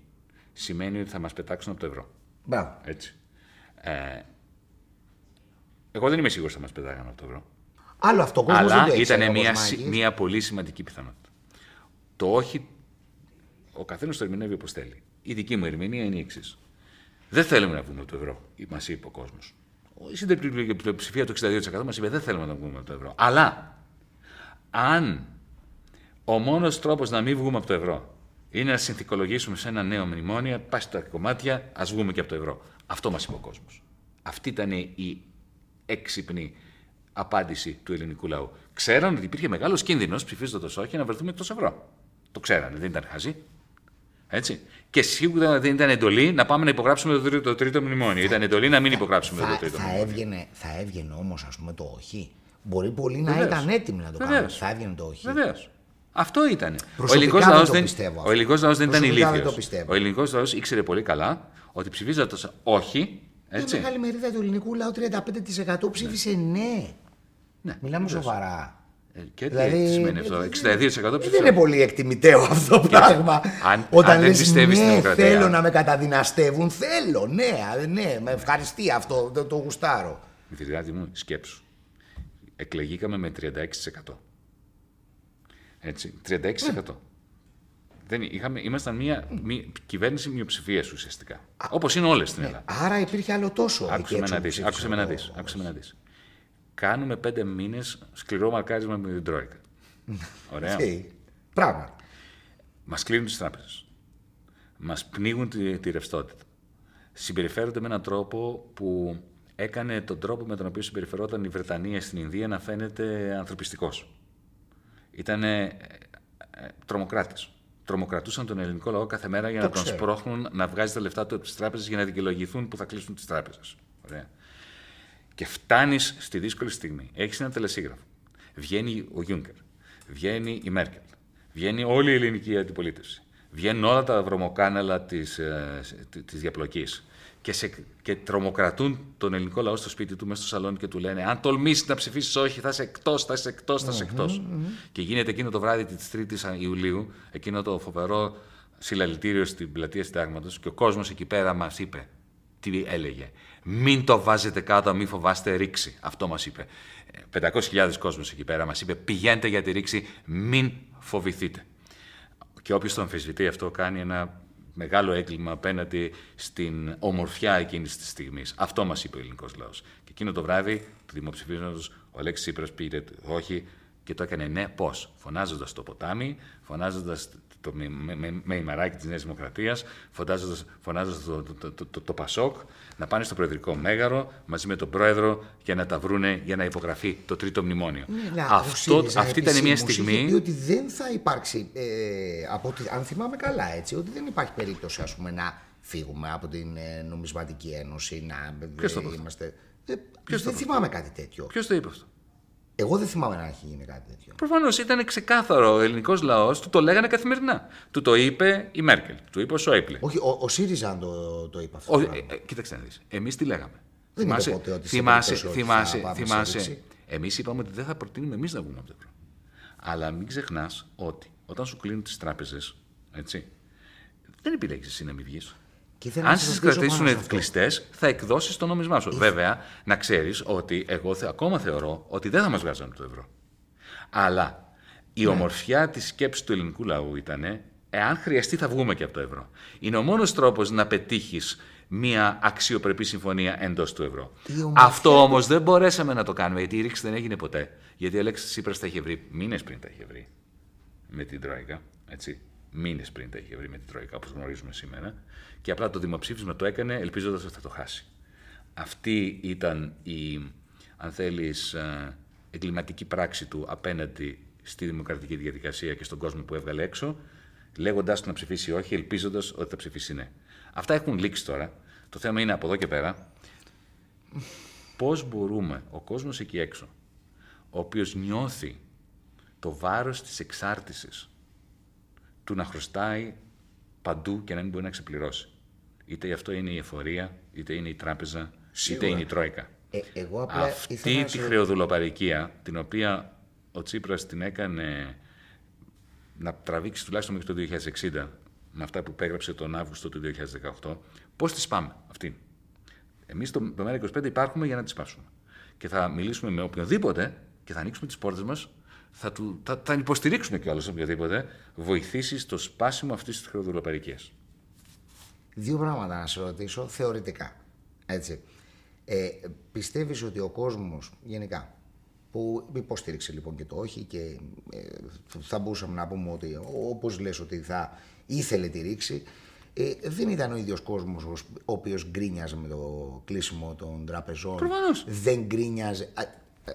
σημαίνει ότι θα μας πετάξουν από το ευρώ. Μπράβο. Έτσι. Ε, εγώ δεν είμαι σίγουρος ότι θα μας πετάγανε από το ευρώ. Άλλο αυτό. Ο Αλλά ήταν μια, μια πολύ σημαντική πιθανότητα. Το όχι, ο καθένας το ερμηνεύει όπως θέλει. Η δική μου ερμηνεία είναι η εξής. Δεν θέλουμε να βγούμε από το ευρώ, μας είπε ο κόσμος. Η συντριπτική πλειοψηφία του 62% μας είπε δεν θέλουμε να βγούμε από το ευρώ. Αλλά αν ο μόνος τρόπος να μην βγούμε από το ευρώ είναι να συνθηκολογήσουμε σε ένα νέο μνημόνιο, πάει στα κομμάτια, ας βγούμε και από το ευρώ. Αυτό μας είπε ο κόσμος. Αυτή ήταν η έξυπνη απάντηση του ελληνικού λαού. Ξέραν ότι υπήρχε μεγάλος κίνδυνος ψηφίζοντας όχι να βρεθούμε εκτός ευρώ. Το ξέρανε, δεν ήταν χαζοί. Έτσι. Και σίγουρα δεν ήταν εντολή να πάμε να υπογράψουμε το τρίτο, το τρίτο μνημόνιο. Ήταν εντολή να μην υπογράψουμε θα, το τρίτο θα μνημόνιο. Έβγαινε, θα έβγαινε όμως, ας πούμε, το όχι. Μπορεί πολλοί να ήταν έτοιμοι να το κάνουν. Θα έβγαινε το όχι. Βεβαίως. Αυτό ήταν. Ο ελληνικός λαός δεν, ο ελληνικός λαός δεν ήταν ηλίθιος. Ο ελληνικός λαός ήξερε πολύ καλά ότι ψηφίζοντας όχι. Έτσι. Η μεγάλη μερίδα του ελληνικού λαού, 35% ψήφισε ναι. ναι. Μιλάμε σοβαρά. Ε, και δηλαδή, τι σημαίνει αυτό, 62% ψήφισε. Δεν είναι πολύ εκτιμητέο αυτό το πράγμα. Αν, Όταν αν λες, ναι, δημοκρατία. θέλω να με καταδυναστεύουν, θέλω, ναι, ναι, με ευχαριστεί αυτό, το, το γουστάρω. Μητριάτη μου, σκέψου. Εκλεγήκαμε με 36%. Έτσι, 36%. Δεν είχαμε, ήμασταν μια, μια κυβέρνηση μειοψηφίας ουσιαστικά. Όπως είναι όλες στην ναι, Ελλάδα. Άρα υπήρχε άλλο τόσο. Άκουσε με να δεις. Άκουσε με να δεις. Κάνουμε πέντε μήνες σκληρό μαρκάρισμα με την Τρόικα. Ωραία. Okay. Πράγμα. Μας κλείνουν τις τράπεζες. Μας πνίγουν τη, τη ρευστότητα. Συμπεριφέρονται με έναν τρόπο που έκανε τον τρόπο με τον οποίο συμπεριφερόταν η Βρετανία στην Ινδία να φαίνεται ανθρωπιστικός. Ήταν ε, ε, τρομοκράτες. Τρομοκρατούσαν τον ελληνικό λαό κάθε μέρα για το να ξέρω. τον σπρώχνουν να βγάζει τα λεφτά του από τις τράπεζες για να δικαιολογηθούν που θα κλείσουν τις τράπεζες. Και φτάνεις στη δύσκολη στιγμή. Έχεις ένα τελεσίγραφο. Βγαίνει ο Γιούγκερ. Βγαίνει η Μέρκελ. Βγαίνει όλη η ελληνική αντιπολίτευση. Βγαίνουν όλα τα βρωμοκάναλα της ε, της διαπλοκής και, σε, και τρομοκρατούν τον ελληνικό λαό στο σπίτι του, μέσα στο σαλόνι και του λένε Αν τολμήσεις να ψηφίσεις όχι, θα είσαι εκτός, θα είσαι εκτός, θα είσαι εκτός. Και γίνεται εκείνο το βράδυ της 3η Ιουλίου, εκείνο το φοβερό συλλαλητήριο στην πλατεία Συντάγματος και ο κόσμος εκεί πέρα μας είπε, τι έλεγε. Μην το βάζετε κάτω, μην φοβάστε ρήξη. Αυτό μας είπε. 500.000 κόσμος εκεί πέρα μας είπε: Πηγαίνετε για τη ρήξη, μην φοβηθείτε. Και όποιος το αμφισβητεί αυτό κάνει ένα μεγάλο έγκλημα απέναντι στην ομορφιά εκείνης της στιγμής. Αυτό μας είπε ο ελληνικός λαός. Και εκείνο το βράδυ του δημοψηφίσματος ο Αλέξης Τσίπρας πήρε όχι και το έκανε ναι, πώς; Φωνάζοντας το ποτάμι, φωνάζοντας το με, με, με, με ημαράκι της Νέας Δημοκρατίας, φωνάζοντας το, το, το, το, το, Πασόκ, να πάνε στο Προεδρικό Μέγαρο μαζί με τον Πρόεδρο για να τα βρούνε για να υπογραφεί το τρίτο μνημόνιο. Ναι, Αυτό, αυτή ήταν μια στιγμή. Είχε πει ότι δεν θα υπάρξει, ε, από ότι, αν θυμάμαι καλά έτσι, ότι δεν υπάρχει περίπτωση ας πούμε, να φύγουμε από την ε, νομισματική ένωση, να Ποιος το είμαστε. Ε, δεν θυμάμαι κάτι τέτοιο. Ποιος το είπε αυτό; Εγώ δεν θυμάμαι να έχει γίνει κάτι τέτοιο. Προφανώς ήταν ξεκάθαρο. Ο ελληνικός λαός του το λέγανε καθημερινά. Του το είπε η Μέρκελ, του είπε ο Σόιπλε. Όχι, ο, ο ΣΥΡΙΖΑ το, το είπε αυτό. Ο, ε, ε, κοίταξε να δεις. Εμείς τι λέγαμε. Δεν θυμάσαι, ποτέ ότι θυμάσαι, θυμάσαι, θυμάσαι. Εμείς είπαμε ότι δεν θα προτείνουμε εμείς να βγούμε από το ευρώ. Αλλά μην ξεχνάς ότι όταν σου κλείνουν τις τράπεζες, έτσι, δεν επιλέγεις εσύ να μην βγεις. Αν σα κρατήσουν κλειστέ, θα εκδώσεις το νόμισμά σου. Βέβαια, να ξέρεις ότι εγώ ακόμα θεωρώ ότι δεν θα μας βγάζουν το ευρώ. Αλλά η ναι. ομορφιά της σκέψης του ελληνικού λαού ήταν, εάν χρειαστεί, θα βγούμε και από το ευρώ. Είναι ο μόνος τρόπος να πετύχεις μια αξιοπρεπή συμφωνία εντός του ευρώ. Αυτό όμως δεν μπορέσαμε να το κάνουμε, γιατί η ρήξη δεν έγινε ποτέ. Γιατί ο Αλέξης Τσίπρας τα είχε βρει μήνες πριν τα είχε βρει με την Τρόικα. Έτσι μήνες πριν τα είχε βρει με την Τρόικα, όπως γνωρίζουμε σήμερα. Και απλά το δημοψήφισμα το έκανε ελπίζοντας ότι θα το χάσει. αυτή ήταν η, αν θέλεις, ε, εγκληματική πράξη του απέναντι στη δημοκρατική διαδικασία και στον κόσμο που έβγαλε έξω, λέγοντάς του να ψηφίσει όχι, ελπίζοντας ότι θα ψηφίσει ναι. Αυτά έχουν λήξει τώρα. Το θέμα είναι από εδώ και πέρα πώς μπορούμε ο κόσμος εκεί έξω, ο οποίος νιώθει το βάρος της εξάρτησης του να χρωστάει παντού και να μην μπορεί να ξεπληρώσει. Είτε αυτό είναι η εφορία, είτε είναι η τράπεζα, είτε είναι η τρόικα. Ε, εγώ απλά Αυτή τη χρεοδουλοπαρικία, την οποία ο Τσίπρας την έκανε να τραβήξει τουλάχιστον μέχρι το 2060, με αυτά που υπέγραψε τον Αύγουστο του 2018, πώς τη πάμε αυτή. Εμείς στο ΜΕΡΑ25 υπάρχουμε για να τη σπάσουμε. Και θα μιλήσουμε με οποιοδήποτε και θα ανοίξουμε τις πόρτες μας, θα, του, θα, θα υποστηρίξουμε κιόλας οποιοδήποτε βοηθήσεις στο σπάσιμο αυτής της χρεοδουλοπαρικίας. Δύο πράγματα να σε ρωτήσω θεωρητικά. Έτσι. Ε, πιστεύεις ότι ο κόσμος γενικά που υποστήριξε λοιπόν και το όχι και ε, θα μπορούσαμε να πούμε ότι όπως λες ότι θα ήθελε τη ρήξη ε, δεν ήταν ο ίδιος κόσμος ο οποίος γκρίνιαζε με το κλείσιμο των τραπεζών. Προφανώς. Δεν γκρίνιαζε,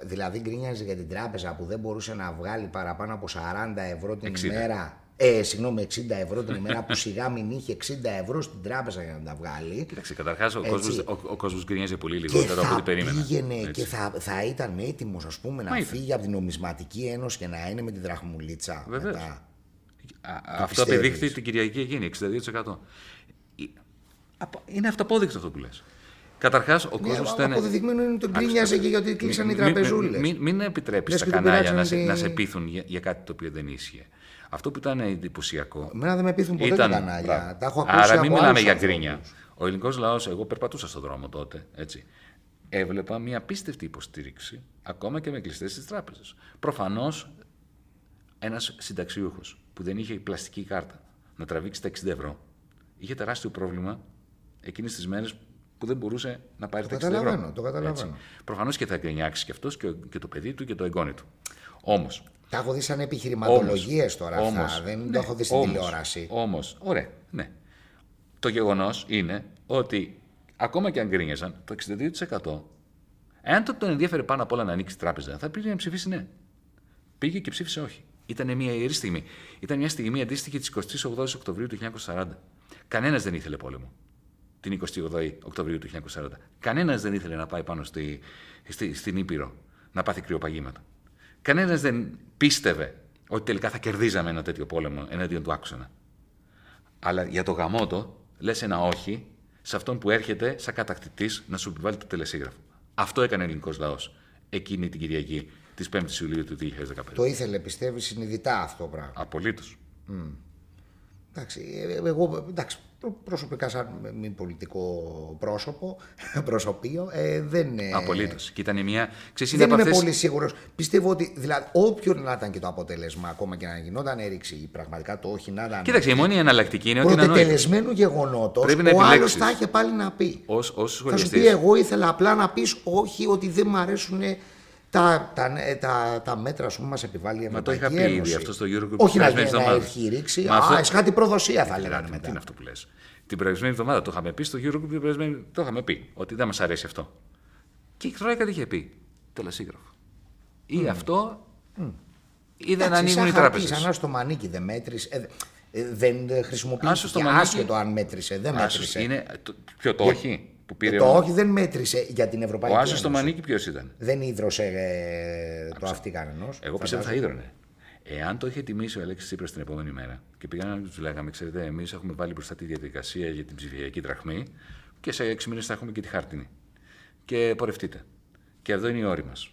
δηλαδή γκρίνιαζε για την τράπεζα που δεν μπορούσε να βγάλει παραπάνω από 40 ευρώ την 60. ημέρα. Ε, συγγνώμη, 60 ευρώ την ημέρα που σιγά μην είχε 60 ευρώ στην τράπεζα για να τα βγάλει. Κοίταξε, καταρχάς ο Έτσι. κόσμος, ο, ο κόσμος γκρινιάζει πολύ Και λιγότερο από θα ό,τι περίμενα. πήγαινε Έτσι. και θα, θα ήταν έτοιμος, ας πούμε, να Μα ήταν. φύγει από την νομισματική ένωση και να είναι με τη δραχμουλίτσα. Βεβαίως. μετά. Α, αυτό πιστεύεις. απεδείχθη την Κυριακή εκείνη, 62%. Ε, απο- Είναι αυτοπόδεικτο αυτό που λες. Καταρχάς, ο Ναι, κόσμος αλλά ήταν... αποδεδειγμένο είναι ότι τον γκρίνιαζε και γιατί κλείσαν οι Μην- μην- τραπεζούλες. Μην, μην επιτρέπει Λες τα και τον κανάλια να πειράξανε σε, να τη- σε πείθουν για, για κάτι το οποίο δεν ίσχυε. Αυτό που ήταν εντυπωσιακό. Εμένα δεν με πείθουν ποτέ ήταν, τα κανάλια. μπράβο. Τα έχω ακούσει Άρα από μην μιλάμε άλλους για ανθρώπους. γκρίνια. Ο ελληνικός λαός, εγώ περπατούσα στον δρόμο τότε, έτσι. Έβλεπα μια απίστευτη υποστήριξη, ακόμα και με κλειστές τι τράπεζε. Προφανώς ένας συνταξιούχος που δεν είχε πλαστική κάρτα να τραβήξει τα 60 ευρώ, είχε τεράστιο πρόβλημα εκείνες τις μέρες που δεν μπορούσε να πάρει Το τα 60 ευρώ. καταλαβαίνω, το καταλαβαίνω. Προφανώς και θα γκρινιάξει και αυτός και, ο- και το παιδί του και το εγγόνι του. Όμω, Τα έχω δει σαν επιχειρηματολογίες τώρα αυτά. όμως, δεν ναι, το έχω δει στην όμως, τηλεόραση. Όμως, ωραία, ναι. Το γεγονός είναι ότι ακόμα και αν γκρίνιαζαν, το 62% εάν το τον ενδιαφέρε πάνω απ' όλα να ανοίξει τράπεζα, θα πήγε να ψηφίσει ναι. Πήγε και ψήφισε όχι. Ήταν μια ιερή στιγμή. Ήταν μια στιγμή αντίστοιχη της 28 Οκτωβρίου του 1940. Κανένας δεν ήθελε πόλεμο την 28 Οκτωβρίου του 1940. Κανένας δεν ήθελε να πάει πάνω στη, στη, στην Ήπειρο να πάθει κρυοπαγήματα. Κανένας δεν πίστευε ότι τελικά θα κερδίζαμε ένα τέτοιο πόλεμο εναντίον του άξονα. Αλλά για το γαμότο λες ένα όχι σε αυτόν που έρχεται σαν κατακτητής να σου επιβάλλει το τελεσίγραφο. Αυτό έκανε ο ελληνικός λαός εκείνη την Κυριακή της 5η Ιουλίου του 2015. Το ήθελε, πιστεύει, συνειδητά αυτό το πράγμα. Απολύτως. Εντάξει, ε, εγώ εντάξει, προ- προσωπικά σαν μη πολιτικό πρόσωπο, προσωπείο, ε, δεν, ε, Απολύτως. Και ήταν μια. Ξέρεις, είναι δεν από είμαι αυτές- πολύ σίγουρος. Πιστεύω ότι δηλαδή, όποιο να ήταν και το αποτέλεσμα, ακόμα και να γινόταν έριξη ή πραγματικά το όχι να ήταν. Κοίταξε, η μόνη εναλλακτική είναι ότι είναι ανόητο. Πρωτετελεσμένου γεγονότος, Πρέπει να ο άλλος επιλέξεις. θα είχε πάλι να πει. Ως, ως Θα σου σχολιαστής. πει, εγώ ήθελα απλά να πεις όχι, ότι δεν μου αρέσουν τα, τα, τα, τα μέτρα που μας επιβάλλει η Μα το Ευρωπαϊκή είχα πει Ένωση. ήδη αυτό στο Eurogroup Όχι την να, περασμένη να εβδομάδα. έχει ρήξη. Μα Α, αυτό- εσχάτη προδοσία θα Ε, λέγανε τι μετά. είναι αυτό που λες. Την προηγούμενη εβδομάδα το είχαμε πει στο Eurogroup, την περασμένη το είχαμε πει. Ότι δεν μας αρέσει αυτό. Και η Τρόικα τι είχε πει; Τελεσίγραφο. Ή αυτό, ή δεν Εντάξει, ανοίγουν σαν οι χαρτί, τράπεζες. Σαν να στο μανίκι δεν μέτρησε. ε, ε, δεν Άσο χρησιμοποιήθηκε στο μανίκι. άσχετο αν μέτρησε. Δεν μέτρησε. Είναι, το, ποιο το όχι; Που Ε, πήρε. το ο- όχι δεν μέτρησε για την Ευρωπαϊκή Ο Άσος στο Ένωση. μανίκι ποιος ήταν; Δεν ίδρωσε ε, το αυτή κανενός. Εγώ πιστεύω θα φαντάζομαι. ίδρωνε. Εάν το είχε τιμήσει ο Αλέξης Τσίπρας την επόμενη μέρα και πήγαμε να τους λέγαμε, ξέρετε, εμείς έχουμε βάλει μπροστά τη διαδικασία για την ψηφιακή τραχμή και σε έξι μήνες θα έχουμε και τη χάρτινη. Και πορευτείτε. Και εδώ είναι η όρη μας.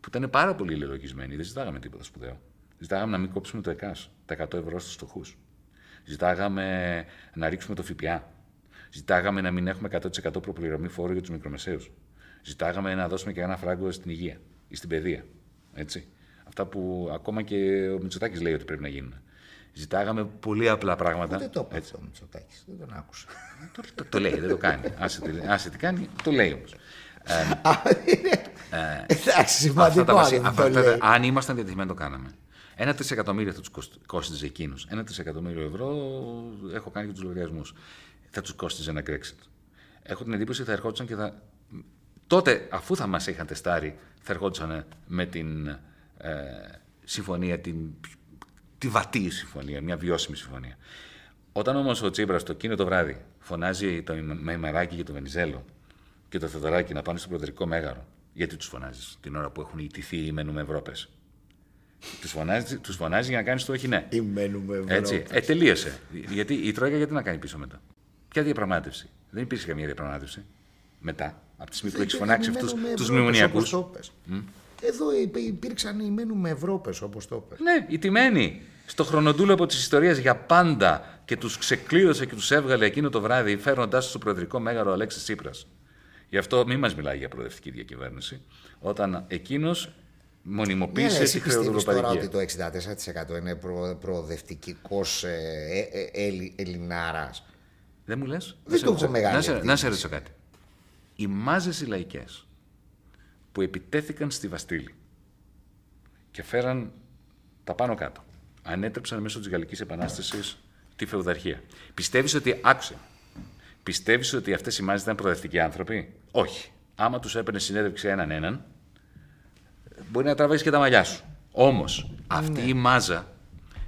Που ήταν πάρα πολύ λελογισμένοι. Δεν ζητάγαμε τίποτα σπουδαίο. Ζητάγαμε να μην κόψουμε το ΕΚΑΣ, τα 100 ευρώ στους φτωχούς. Ζητάγαμε να ρίξουμε το ΦΠΑ. Ζητάγαμε να μην έχουμε 100% προπληρωμή φόρου για τους μικρομεσαίους. Ζητάγαμε να δώσουμε και ένα φράγκο στην υγεία ή στην παιδεία. Έτσι. Αυτά που ακόμα και ο Μητσοτάκης λέει ότι πρέπει να γίνουν. Ζητάγαμε πολύ απλά πράγματα. Δεν το είπε Έτσι. αυτό ο Μητσοτάκης, δεν τον άκουσα. Το, το, το λέει, δεν το κάνει. Άσε, τι- άσε τι κάνει, το λέει όμως. Α, είναι- Εντάξει, σημαντικό βασι- αν δεν αυτά το τα- λέει. αν ήμασταν διατεθειμένοι το κάναμε. Ένα τρισεκατομμύριο θα τους κόστιζε εκείνου. Ένα τρισεκατομμύριο ευρώ έχω κάνει και τους λογαριασμούς. Θα τους κόστιζε ένα Brexit. Έχω την εντύπωση ότι θα ερχόντουσαν και θα τότε, αφού θα μας είχαν τεστάρει, θα ερχόντουσαν με την ε, συμφωνία, την, τη βατή συμφωνία, μια βιώσιμη συμφωνία. Όταν όμως ο Τσίπρας το εκείνο το βράδυ φωνάζει το Μαϊμαράκι και το Βενιζέλο και το Θεοδωράκι να πάνε στο Προεδρικό Μέγαρο, γιατί τους φωνάζεις την ώρα που έχουν ιτηθεί ή μένουμε Ευρώπες; Τους φωνάζει, τους φωνάζει για να κάνεις το όχι ναι. Ή μένουμε Ευρώπες. Έτσι. Ε, τελείωσε. Γιατί η Τρόικα γιατί να κάνει πίσω μετά; Ποια διαπραγμάτευση; Δεν υπήρξε καμία διαπραγμάτευση. Μετά. Από τη στιγμή που έχει φωνάξει αυτούς τους μνημονιακούς. Εδώ υπήρξαν οι μένουμε Ευρώπες, όπως το είπε. Ναι, οι τιμένοι. Στο χρονοτούλαπο τη ιστορία για πάντα και τους ξεκλείδωσε και τους έβγαλε εκείνο το βράδυ, φέρνοντά τους στο προεδρικό μέγαρο ο Αλέξης Τσίπρας. Γι' αυτό μην μας μιλάει για προοδευτική διακυβέρνηση, όταν εκείνος μονιμοποίησε ναι, τη χρεοδοπαδική. τώρα ότι το 64% είναι προ, προοδευτικός ε, ε, ε, Ελληνάρας. Δεν μου λες; Δεν το έχω μεγάλη. Να σε, να σε ρωτήσω κάτι. Οι μάζες οι λαϊκές που επιτέθηκαν στη Βαστήλη και φέραν τα πάνω κάτω, ανέτρεψαν μέσω της Γαλλικής Επανάστασης τη φεουδαρχία. Πιστεύεις ότι. Άκουσε. Πιστεύεις ότι αυτές οι μάζες ήταν προοδευτικοί άνθρωποι; Όχι. Άμα τους έπαιρνε συνέντευξη έναν έναν, μπορεί να τραβήσει και τα μαλλιά σου. Όμως, αυτή ναι. η μάζα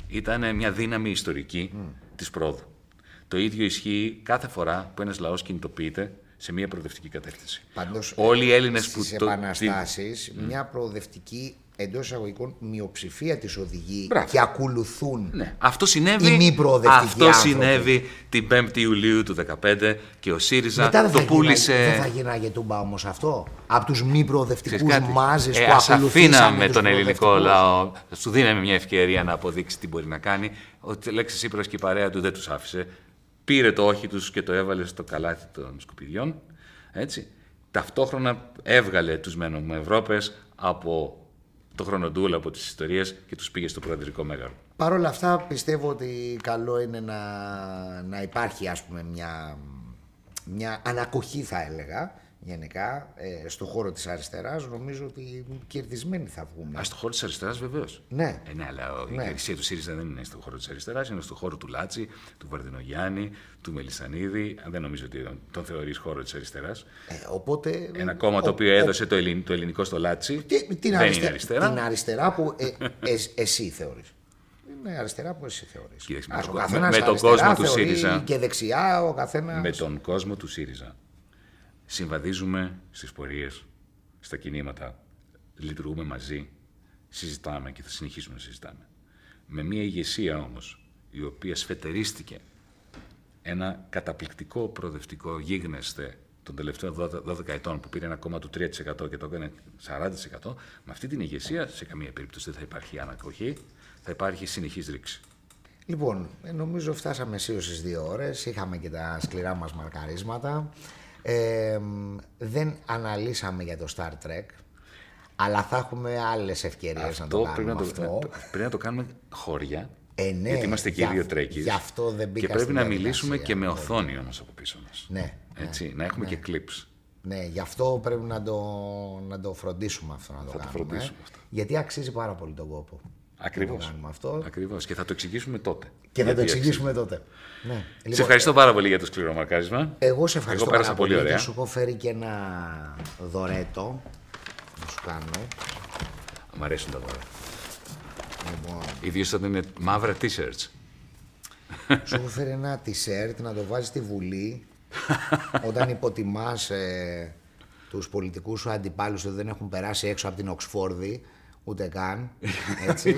ήταν μια δύναμη ιστορική mm. της πρόοδου. Το ίδιο ισχύει κάθε φορά που ένας λαός κινητοποιείται σε μια προοδευτική κατεύθυνση. Πάντως, Όλοι οι Έλληνες που. Στις επαναστάσεις, μια προοδευτική εντός εισαγωγικών μειοψηφία της οδηγεί και ακολουθούν. Ναι. Αυτό συνέβη, οι μη αυτό συνέβη την 5η Ιουλίου του 2015 και ο ΣΥΡΙΖΑ Μετά το πούλησε. Δεν θα γίναγε τούμπα όμως αυτό. Από τους μη προοδευτικούς μάζες ε, που ακολουθήσαν. με τον ελληνικό λαό. Σου δίναμε μια ευκαιρία να αποδείξει τι μπορεί να κάνει. Ο Λέξης Σύπρο και η παρέα του δεν τους άφησε. Πήρε το όχι τους και το έβαλε στο καλάθι των σκουπιδιών. Έτσι. Ταυτόχρονα έβγαλε τους μένουμε Ευρώπε από το χρονοτούλα από τις ιστορίες και τους πήγε στο Προεδρικό Μέγαρο. Παρ' όλα αυτά πιστεύω ότι καλό είναι να, να υπάρχει ας πούμε μια, μια ανακωχή θα έλεγα γενικά ε, στον χώρο της αριστεράς νομίζω ότι κερδισμένοι θα βγούμε. Α, στον χώρο της αριστεράς βεβαίως. Ναι. Ε, ναι, αλλά ναι. η ηγεσία του ΣΥΡΙΖΑ δεν είναι στον χώρο της αριστεράς, είναι στον χώρο του Λάτσι, του Βαρδινογιάννη, του Μελισανίδη. Δεν νομίζω ότι τον θεωρείς χώρο της αριστεράς. Ε, οπότε, Ένα κόμμα το οποίο έδωσε το, Ελληνικό, το Ελληνικό στο Λάτσι τι, την δεν είναι αριστερά. Την αριστερά που ε, ε, εσύ θεωρείς. Είναι αριστερά που εσύ θεωρείς. με, με, τον κόσμο του ΣΥΡΙΖΑ. Και δεξιά ο καθένα. Με τον κόσμο του ΣΥΡΙΖΑ συμβαδίζουμε στις πορείες, στα κινήματα, λειτουργούμε μαζί, συζητάμε και θα συνεχίσουμε να συζητάμε. Με μια ηγεσία όμως, η οποία σφετερίστηκε. Ένα καταπληκτικό προοδευτικό γίγνεσθε των τελευταίων 12 ετών που πήρε ένα κόμμα του 3% και το έκανε 40%, με αυτή την ηγεσία σε καμία περίπτωση δεν θα υπάρχει ανακοχή, θα υπάρχει συνεχής ρήξη. Λοιπόν, νομίζω φτάσαμε αισίως στις δύο ώρες, είχαμε και τα σκληρά μας μαρκαρίσματα δεν αναλύσαμε για το Star Trek, αλλά θα έχουμε άλλες ευκαιρίες να το κάνουμε πρέπει αυτό. Να το, πρέπει να το κάνουμε χώρια, ε, ναι, γιατί είμαστε και δύο τρέκεις. αυτό δεν Και πρέπει να μιλήσουμε και με οθόνη όμως από πίσω μας. Ναι. Έτσι, να έχουμε ναι. και clips. Ναι, γι' αυτό πρέπει να το, να το φροντίσουμε αυτό να το θα κάνουμε. Το φροντίσουμε αυτό. Γιατί αξίζει πάρα πολύ τον κόπο. Ακριβώς. αυτό. Ακριβώς. Και θα το εξηγήσουμε τότε. Και θα το εξηγήσουμε τότε. Ναι. Σε λοιπόν, ευχαριστώ πάρα πολύ για το σκληρό μαρκάρισμα. Εγώ σε ευχαριστώ Εγώ πάρα πολύ. ωραία. Και σου έχω φέρει και ένα δωρέτο. Να σου κάνω. Μ' αρέσουν τα δώρα. Λοιπόν. Ιδίω όταν είναι μαύρα t-shirts. Σου έχω φέρει ένα t-shirt να το βάζεις στη Βουλή όταν υποτιμάς ε, τους πολιτικούς σου αντιπάλους ότι δεν έχουν περάσει έξω από την Οξφόρδη Ούτε καν. Έτσι.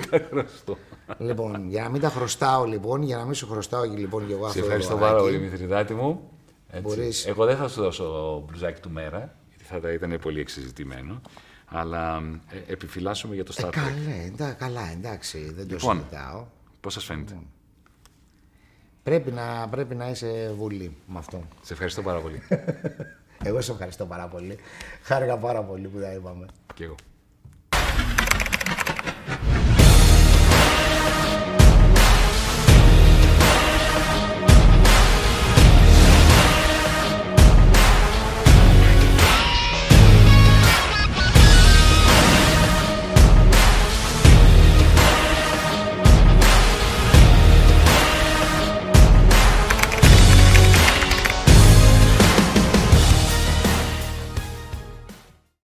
λοιπόν, για να μην τα χρωστάω λοιπόν, για να μην σου χρωστάω λοιπόν και εγώ αυτό. Σε ευχαριστώ πάρα πολύ, Μηθριδάτη μου. Μπορείς... Εγώ δεν θα σου δώσω μπλουζάκι του μέρα, γιατί θα ήταν πολύ εξεζητημένο. Αλλά ε, επιφυλάσσομαι για το Star ε, καλά, καλά, εντάξει, δεν λοιπόν, το συζητάω. Πώς σας φαίνεται; Λοιπόν. Πρέπει να, πρέπει να είσαι βουλή με αυτό. Σε ευχαριστώ πάρα πολύ. εγώ σε ευχαριστώ πάρα πολύ. Χάρηκα πάρα πολύ που τα είπαμε. Και εγώ.